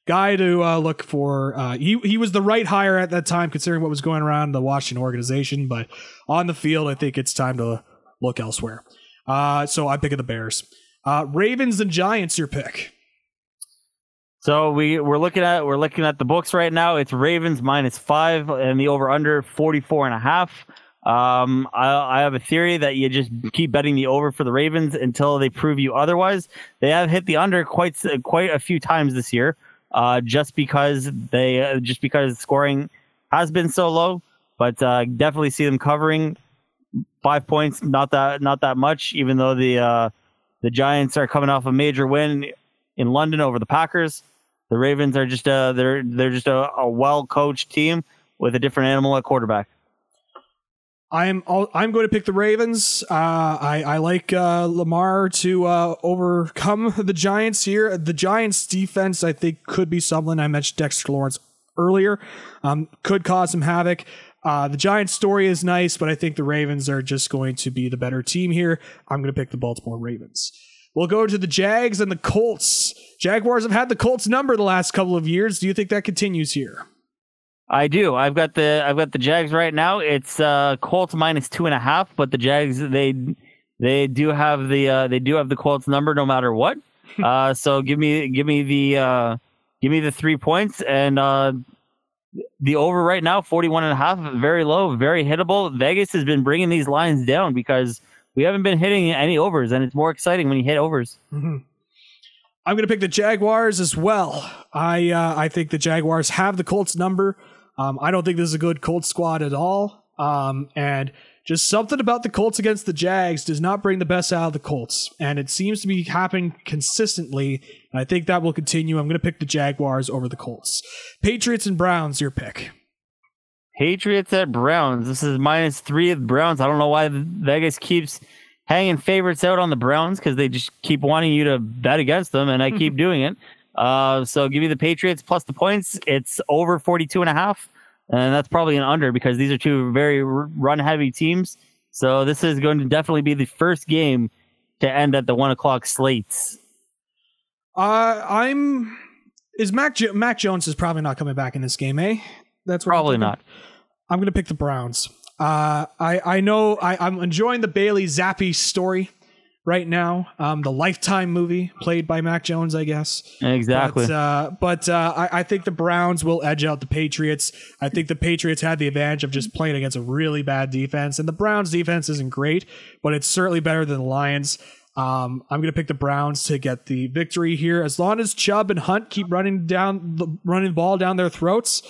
Speaker 1: guy to uh, look for. Uh, he he was the right hire at that time, considering what was going around the Washington organization. But on the field, I think it's time to look elsewhere. Uh, so I'm picking the Bears. Uh, Ravens and Giants, your pick.
Speaker 2: So we we're looking at we're looking at the books right now. It's Ravens minus five and the over under 44 and a half. Um, I, I have a theory that you just keep betting the over for the Ravens until they prove you otherwise. They have hit the under quite quite a few times this year, uh, just because they uh, just because scoring has been so low. But uh, definitely see them covering five points. Not that not that much, even though the uh, the Giants are coming off a major win in London over the Packers. The Ravens are just a they're they're just a, a well coached team with a different animal at quarterback.
Speaker 1: I'm I'm going to pick the Ravens. Uh, I I like uh, Lamar to uh, overcome the Giants here. The Giants defense I think could be something. I mentioned Dexter Lawrence earlier. Um, could cause some havoc. Uh, the Giants story is nice, but I think the Ravens are just going to be the better team here. I'm going to pick the Baltimore Ravens. We'll go to the Jags and the Colts. Jaguars have had the Colts number the last couple of years. Do you think that continues here?
Speaker 2: I do. I've got the I've got the Jags right now. It's uh, Colts minus two and a half, but the Jags they they do have the uh, they do have the Colts number no matter what. uh, so give me give me the uh, give me the three points and uh, the over right now 41 and a half very low very hittable vegas has been bringing these lines down because we haven't been hitting any overs and it's more exciting when you hit overs
Speaker 1: mm-hmm. i'm going to pick the jaguars as well i uh, i think the jaguars have the colts number um, i don't think this is a good colts squad at all um, and just something about the Colts against the Jags does not bring the best out of the Colts, and it seems to be happening consistently. And I think that will continue. I'm going to pick the Jaguars over the Colts. Patriots and Browns, your pick.
Speaker 2: Patriots at Browns. This is minus three of the Browns. I don't know why Vegas keeps hanging favorites out on the Browns because they just keep wanting you to bet against them, and I keep doing it. Uh, so give me the Patriots plus the points. It's over 42 and a half and that's probably an under because these are two very run heavy teams. So this is going to definitely be the first game to end at the one o'clock slates.
Speaker 1: Uh, I'm is Mac jo- Mac Jones is probably not coming back in this game, eh?
Speaker 2: That's probably not.
Speaker 1: I'm going to pick the Browns. Uh, I I know I, I'm enjoying the Bailey Zappe story right now. Um, the Lifetime movie played by Mac Jones, I guess.
Speaker 2: Exactly.
Speaker 1: But, uh, but uh, I, I, think the Browns will edge out the Patriots. I think the Patriots had the advantage of just playing against a really bad defense, and the Browns' defense isn't great, but it's certainly better than the Lions. Um, I'm going to pick the Browns to get the victory here. As long as Chubb and Hunt keep running down the running ball down their throats,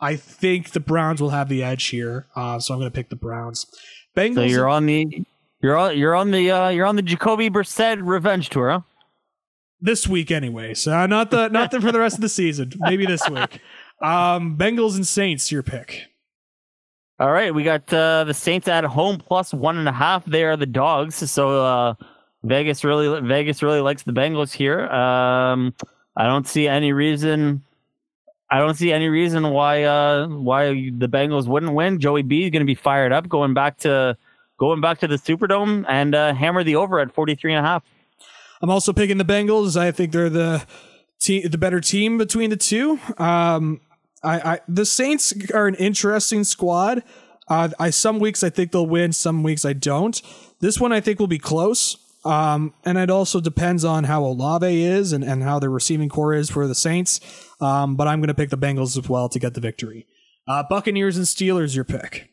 Speaker 1: I think the Browns will have the edge here. Uh, so I'm going to pick the Browns.
Speaker 2: Bengals. So you're on the you're on you're on the uh, you're on the Jacoby Brissett revenge tour, huh?
Speaker 1: This week, anyway. So uh, not the not the, for the rest of the season. Maybe this week. Um, Bengals and Saints, your pick.
Speaker 2: All right, we got uh, the Saints at home plus one and a half. They are the dogs, so uh, Vegas really Vegas really likes the Bengals here. Um, I don't see any reason. I don't see any reason why uh, why the Bengals wouldn't win. Joey B is going to be fired up, going back to going back to the Superdome and uh, hammer the over at 43 and a half.
Speaker 1: I'm also picking the Bengals. I think they're the te- the better team between the two. Um, I, I the Saints are an interesting squad. Uh, I some weeks I think they'll win, some weeks I don't. This one I think will be close. Um, and it also depends on how Olave is and, and how the receiving corps is for the Saints. Um, but I'm going to pick the Bengals as well to get the victory. Uh, Buccaneers and Steelers, your pick.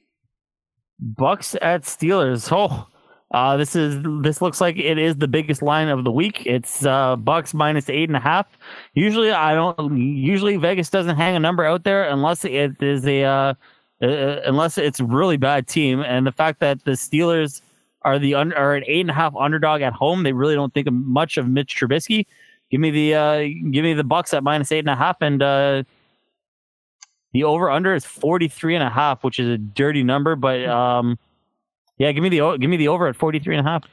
Speaker 2: Bucks at Steelers. Oh, uh, this is this looks like it is the biggest line of the week. It's uh, Bucks minus eight and a half. Usually, I don't. Usually, Vegas doesn't hang a number out there unless it is a uh, uh, unless it's a really bad team. And the fact that the Steelers are the un- are an eight and a half underdog at home, they really don't think much of Mitch Trubisky. Give me the uh, give me the Bucks at minus eight and a half, and uh, the over under is 43 and a half, which is a dirty number, but hmm. um, yeah, give me the give me the over at 43 and a half.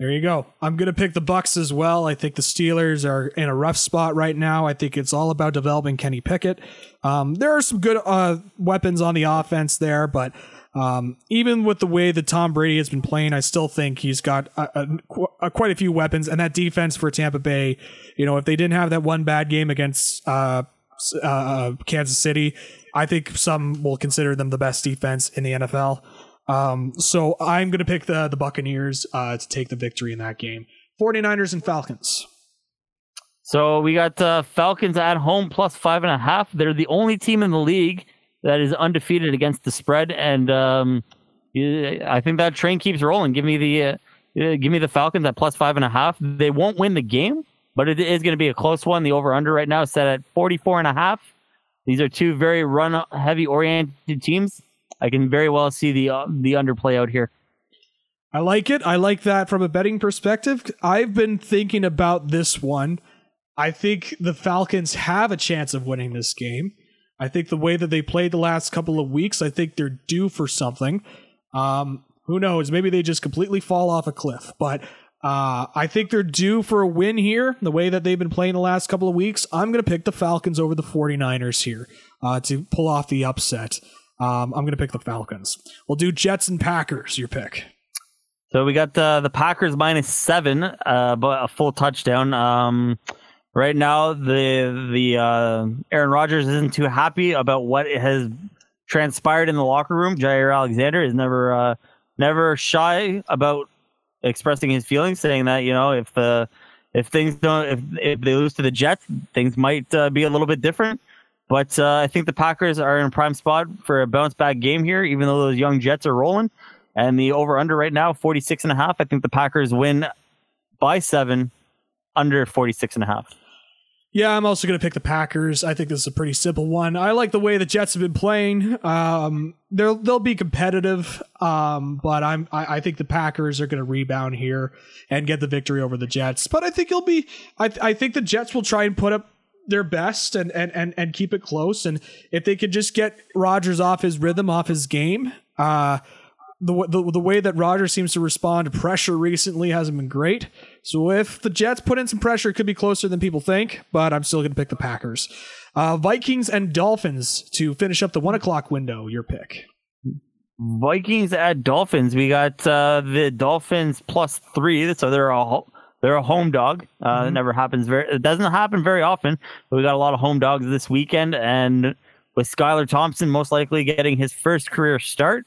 Speaker 1: There you go. I'm going to pick the Bucks as well. I think the Steelers are in a rough spot right now. I think it's all about developing Kenny Pickett. Um, there are some good uh, weapons on the offense there, but Um, even with the way that Tom Brady has been playing, I still think he's got a, a, a, quite a few weapons. And that defense for Tampa Bay, you know, if they didn't have that one bad game against uh, uh, Kansas City, I think some will consider them the best defense in the NFL. Um, so I'm going to pick the, the Buccaneers uh, to take the victory in that game. 49ers and Falcons.
Speaker 2: So we got uh, Falcons at home plus five and a half. They're the only team in the league that is undefeated against the spread, and um, I think that train keeps rolling. Give me the uh, give me the Falcons at plus five and a half. They won't win the game, but it is going to be a close one. The over under right now is set at 44 and a half. These are two very run heavy oriented teams. I can very well see the uh, the underplay out here.
Speaker 1: I like it. I like that from a betting perspective. I've been thinking about this one. I think the Falcons have a chance of winning this game. I think the way that they played the last couple of weeks, I think they're due for something. Um, who knows? Maybe they just completely fall off a cliff. But uh, I think they're due for a win here, the way that they've been playing the last couple of weeks. I'm going to pick the Falcons over the 49ers here uh, to pull off the upset. Um, I'm going to pick the Falcons. We'll do Jets and Packers, your pick.
Speaker 2: So we got the, the Packers minus seven, uh, but a full touchdown. Um, right now the the uh, Aaron Rodgers isn't too happy about what has transpired in the locker room. Jaire Alexander is never uh, never shy about expressing his feelings, saying that you know if the if things don't if if they lose to the Jets, things might uh, be a little bit different. But uh, I think the Packers are in a prime spot for a bounce back game here, even though those young Jets are rolling. And the over under right now, 46 and a half. I think the Packers win by seven under 46 and a half.
Speaker 1: Yeah, I'm also going to pick the Packers. I think this is a pretty simple one. I like the way the Jets have been playing. Um, they'll they'll be competitive, um, but I'm I, I, think the Packers are going to rebound here and get the victory over the Jets. But I think it'll be I I think the Jets will try and put up their best and and and and keep it close. And if they could just get Rodgers off his rhythm, off his game, uh, the, the the way that Rodgers seems to respond to pressure recently hasn't been great. So if the Jets put in some pressure, it could be closer than people think. But I'm still going to pick the Packers. Uh, Vikings and Dolphins to finish up the one o'clock window. Your pick.
Speaker 2: Vikings at Dolphins. We got uh, the Dolphins plus three, so they're a they're a home dog. Uh, mm-hmm. It never happens very. It doesn't happen very often. But we got a lot of home dogs this weekend, and with Skylar Thompson most likely getting his first career start,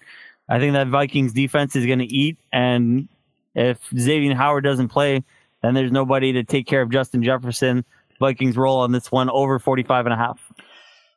Speaker 2: I think that Vikings defense is going to eat. And if Xavier Howard doesn't play, then there's nobody to take care of Justin Jefferson. Vikings roll on this one over 45 and a half.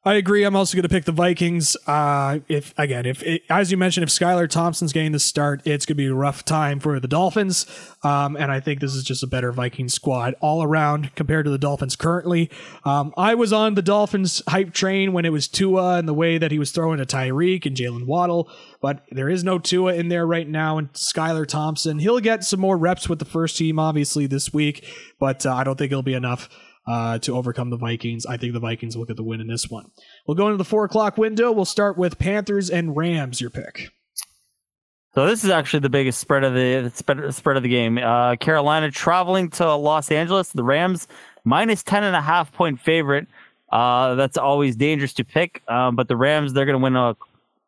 Speaker 1: I agree. I'm also going to pick the Vikings. Uh, if again, if it, as you mentioned, if Skylar Thompson's getting the start, it's going to be a rough time for the Dolphins. Um, and I think this is just a better Viking squad all around compared to the Dolphins currently. Um, I was on the Dolphins hype train when it was Tua and the way that he was throwing to Tyreek and Jaylen Waddle, but there is no Tua in there right now. And Skylar Thompson, he'll get some more reps with the first team, obviously this week, but uh, I don't think it'll be enough uh, to overcome the Vikings. I think the Vikings will get the win in this one. We'll go into the four o'clock window. We'll start with Panthers and Rams. Your pick.
Speaker 2: So this is actually the biggest spread of the spread, of the game. Uh, Carolina traveling to Los Angeles. The Rams minus ten and a half point favorite. Uh, that's always dangerous to pick, um, but the Rams they're going to win a.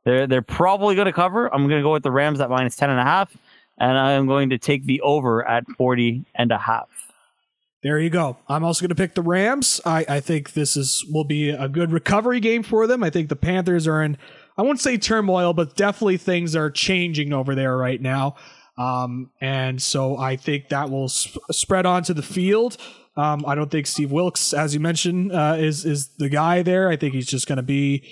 Speaker 2: They're they're probably going to cover. I'm going to go with the Rams at minus ten and a half, and I'm going to take the over at 40 and a half.
Speaker 1: There you go. I'm also going to pick the Rams. I, I think this is will be a good recovery game for them. I think the Panthers are in, I won't say turmoil, but definitely things are changing over there right now. Um, and so I think that will sp- spread onto the field. Um, I don't think Steve Wilks, as you mentioned, uh, is is the guy there. I think he's just going to be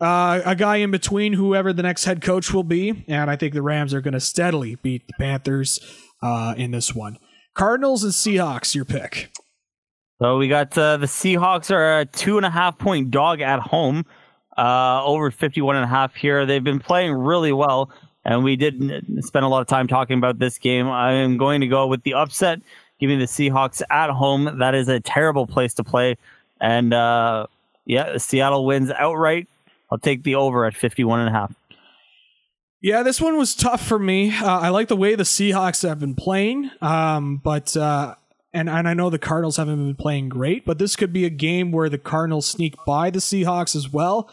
Speaker 1: uh, a guy in between whoever the next head coach will be. And I think the Rams are going to steadily beat the Panthers uh, in this one. Cardinals and Seahawks, your pick.
Speaker 2: So we got uh, the Seahawks are a two and a half point dog at home, uh, over 51 and a half here. They've been playing really well, and we did spend a lot of time talking about this game. I am going to go with the upset, giving the Seahawks at home. That is a terrible place to play. And uh, yeah, Seattle wins outright. I'll take the over at 51 and a half.
Speaker 1: Yeah, this one was tough for me. Uh, I like the way the Seahawks have been playing, um, but uh, and and I know the Cardinals haven't been playing great, but this could be a game where the Cardinals sneak by the Seahawks as well.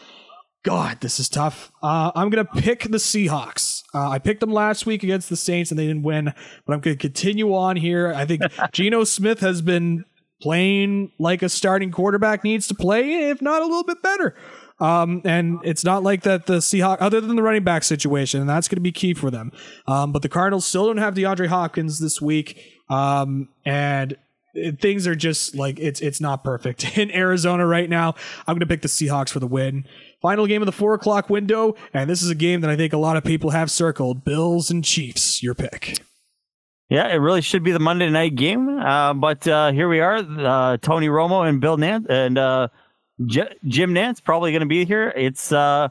Speaker 1: God, this is tough. Uh, I'm gonna pick the Seahawks. Uh, I picked them last week against the Saints and they didn't win, but I'm gonna continue on here. I think Geno Smith has been playing like a starting quarterback needs to play, if not a little bit better. Um, and it's not like that the Seahawks, other than the running back situation, and that's going to be key for them. Um, but the Cardinals still don't have DeAndre Hopkins this week. Um, and it- things are just like it's it's not perfect in Arizona right now. I'm going to pick the Seahawks for the win. Final game of the four o'clock window, and this is a game that I think a lot of people have circled: Bills and Chiefs. Your pick.
Speaker 2: Yeah, it really should be the Monday night game. Uh, but uh, here we are. Uh, Tony Romo and Bill Nantz and uh, J- Jim Nantz probably going to be here. It's uh,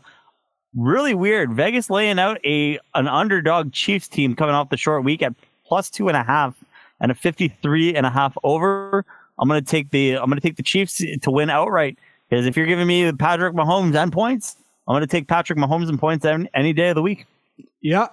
Speaker 2: really weird. Vegas laying out a an underdog Chiefs team coming off the short week at plus two and a half and a 53 and a half over. I'm going to take the I'm going to take the Chiefs to win outright because if you're giving me Patrick Mahomes and points, I'm going to take Patrick Mahomes and points any, day of the week.
Speaker 1: Yeah.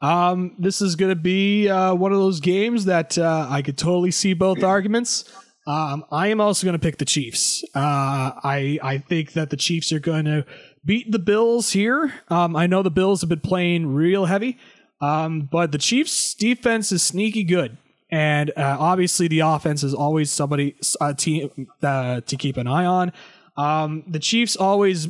Speaker 1: Um, this is going to be uh, one of those games that uh, I could totally see both arguments. Um, I am also going to pick the Chiefs. Uh, I I think that the Chiefs are going to beat the Bills here. Um, I know the Bills have been playing real heavy, um, but the Chiefs' defense is sneaky good, and uh, obviously the offense is always somebody team uh, to keep an eye on. Um, the Chiefs always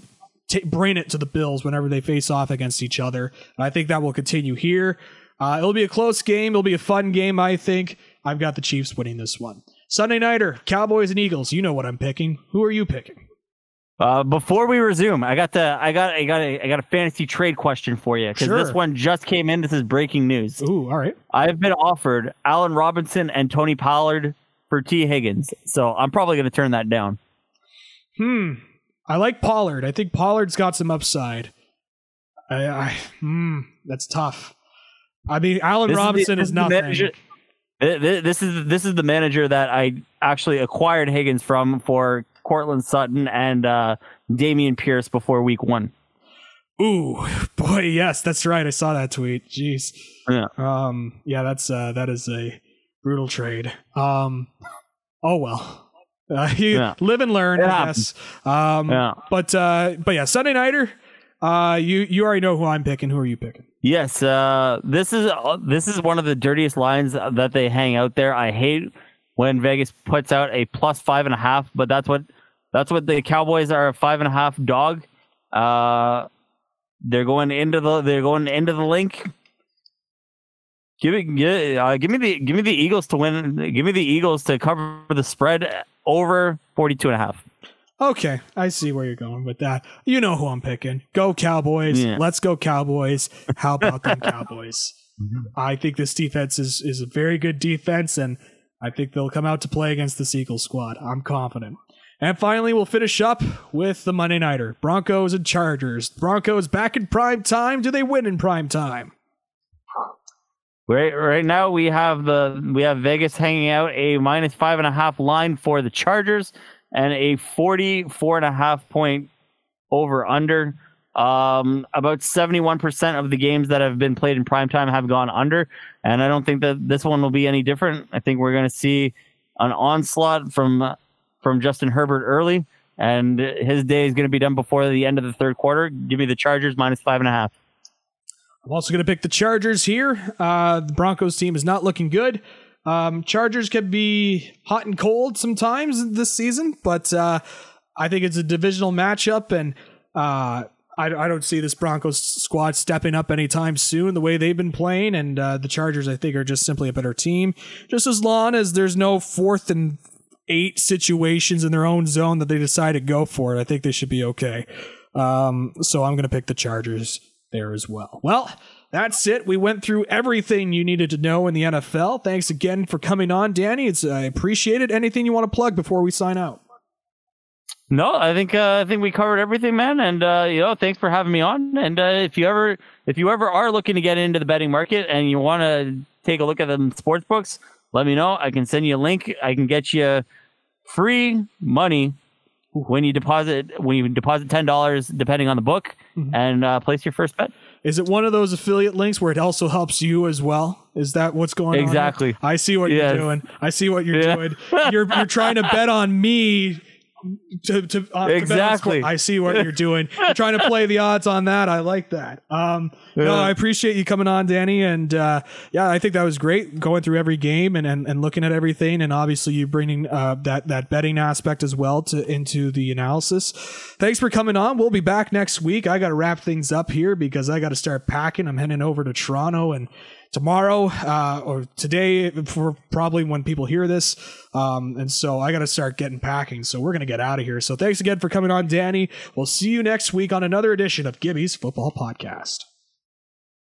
Speaker 1: t- bring it to the Bills whenever they face off against each other. And I think that will continue here. Uh, it'll be a close game. It'll be a fun game, I think. I've got the Chiefs winning this one. Sunday Nighter, Cowboys and Eagles. You know what I'm picking. Who are you picking?
Speaker 2: Uh, before we resume, I got the I got I got a, I got a fantasy trade question for you because
Speaker 1: Sure.
Speaker 2: this one just came in. This is breaking news.
Speaker 1: Ooh, all right.
Speaker 2: I've been offered Allen Robinson and Tony Pollard for Tee Higgins, so I'm probably going to turn that down.
Speaker 1: Hmm. I like Pollard. I think Pollard's got some upside. I, I hmm, that's tough. I mean, Allen
Speaker 2: This
Speaker 1: Robinson is,
Speaker 2: the
Speaker 1: nothing.
Speaker 2: manager- Th- th- This is this is the manager that I actually acquired Higgins from for Courtland Sutton and uh, Dameon Pierce before Week One.
Speaker 1: Ooh, boy, yes, that's right. I saw that tweet. Jeez.
Speaker 2: Yeah.
Speaker 1: Um, yeah, that's uh, that is a brutal trade. Um, oh well. Uh, you
Speaker 2: Yeah.
Speaker 1: live and learn,
Speaker 2: It
Speaker 1: I
Speaker 2: happens.
Speaker 1: guess. Um,
Speaker 2: Yeah.
Speaker 1: but uh, but yeah, Sunday nighter. Uh, you you already know who I'm picking. Who are you picking?
Speaker 2: Yes, uh, this is uh, this is one of the dirtiest lines that they hang out there. I hate when Vegas puts out a plus five and a half, but that's what that's what the Cowboys are a five and a half dog. Uh, they're going into the they're going into the Linc. Give it, give, uh, give me the give me the Eagles to win. Give me the Eagles to cover the spread over 42 and a half.
Speaker 1: Okay, I see where you're going with that. You know who I'm picking. Go Cowboys.
Speaker 2: Yeah.
Speaker 1: Let's go Cowboys. How about them Cowboys? I think this defense is is a very good defense, and I think they'll come out to play against the Eagles squad. I'm confident. And finally, we'll finish up with the Monday Nighter Broncos and Chargers. Broncos back in prime time. Do they win in prime time?
Speaker 2: Right, right now we have the we have Vegas hanging out a minus five and a half line for the Chargers and a 44 and a half point over under. Um, about 71% of the games that have been played in primetime have gone under, and I don't think that this one will be any different. I think we're going to see an onslaught from from Justin Herbert early, and his day is going to be done before the end of the third quarter. Give me the Chargers minus five and a half.
Speaker 1: I'm also going to pick the Chargers here. Uh, the Broncos team is not looking good. Um, Chargers can be hot and cold sometimes this season, but uh, I think it's a divisional matchup, and uh, I, I don't see this Broncos squad stepping up anytime soon. The way they've been playing, and uh, the Chargers, I think, are just simply a better team. Just as long as there's no fourth and eight situations in their own zone that they decide to go for it, I think they should be okay. Um, so I'm going to pick the Chargers there as well. Well, that's it. We went through everything you needed to know in the NFL. Thanks again for coming on, Danny. It's I appreciate it. Anything you want to plug before we sign out?
Speaker 2: No, I think uh, I think we covered everything, man. And uh, you know, thanks for having me on. And uh, if you ever if you ever are looking to get into the betting market and you want to take a look at the sports books, let me know. I can send you a link. I can get you free money when you deposit when you deposit ten dollars, depending on the book, and uh, place your first bet.
Speaker 1: Is it one of those affiliate links where it also helps you as well? Is that what's going on?
Speaker 2: Exactly.
Speaker 1: I see what
Speaker 2: Yes.
Speaker 1: you're doing. I see what you're
Speaker 2: Yeah.
Speaker 1: doing. You're you're trying to bet on me to, to, uh, to bet on
Speaker 2: Exactly.
Speaker 1: I see what you're doing. You're trying to play the odds on that. I like that. Um, No, I appreciate you coming on, Danny. And uh, yeah, I think that was great going through every game and, and, and looking at everything. And obviously, you bringing uh, that that betting aspect as well to into the analysis. Thanks for coming on. We'll be back next week. I got to wrap things up here because I got to start packing. I'm heading over to Toronto and tomorrow uh, or today for probably when people hear this. Um, and so I got to start getting packing. So we're going to get out of here. So thanks again for coming on, Danny. We'll see you next week on another edition of Gibby's Football Podcast.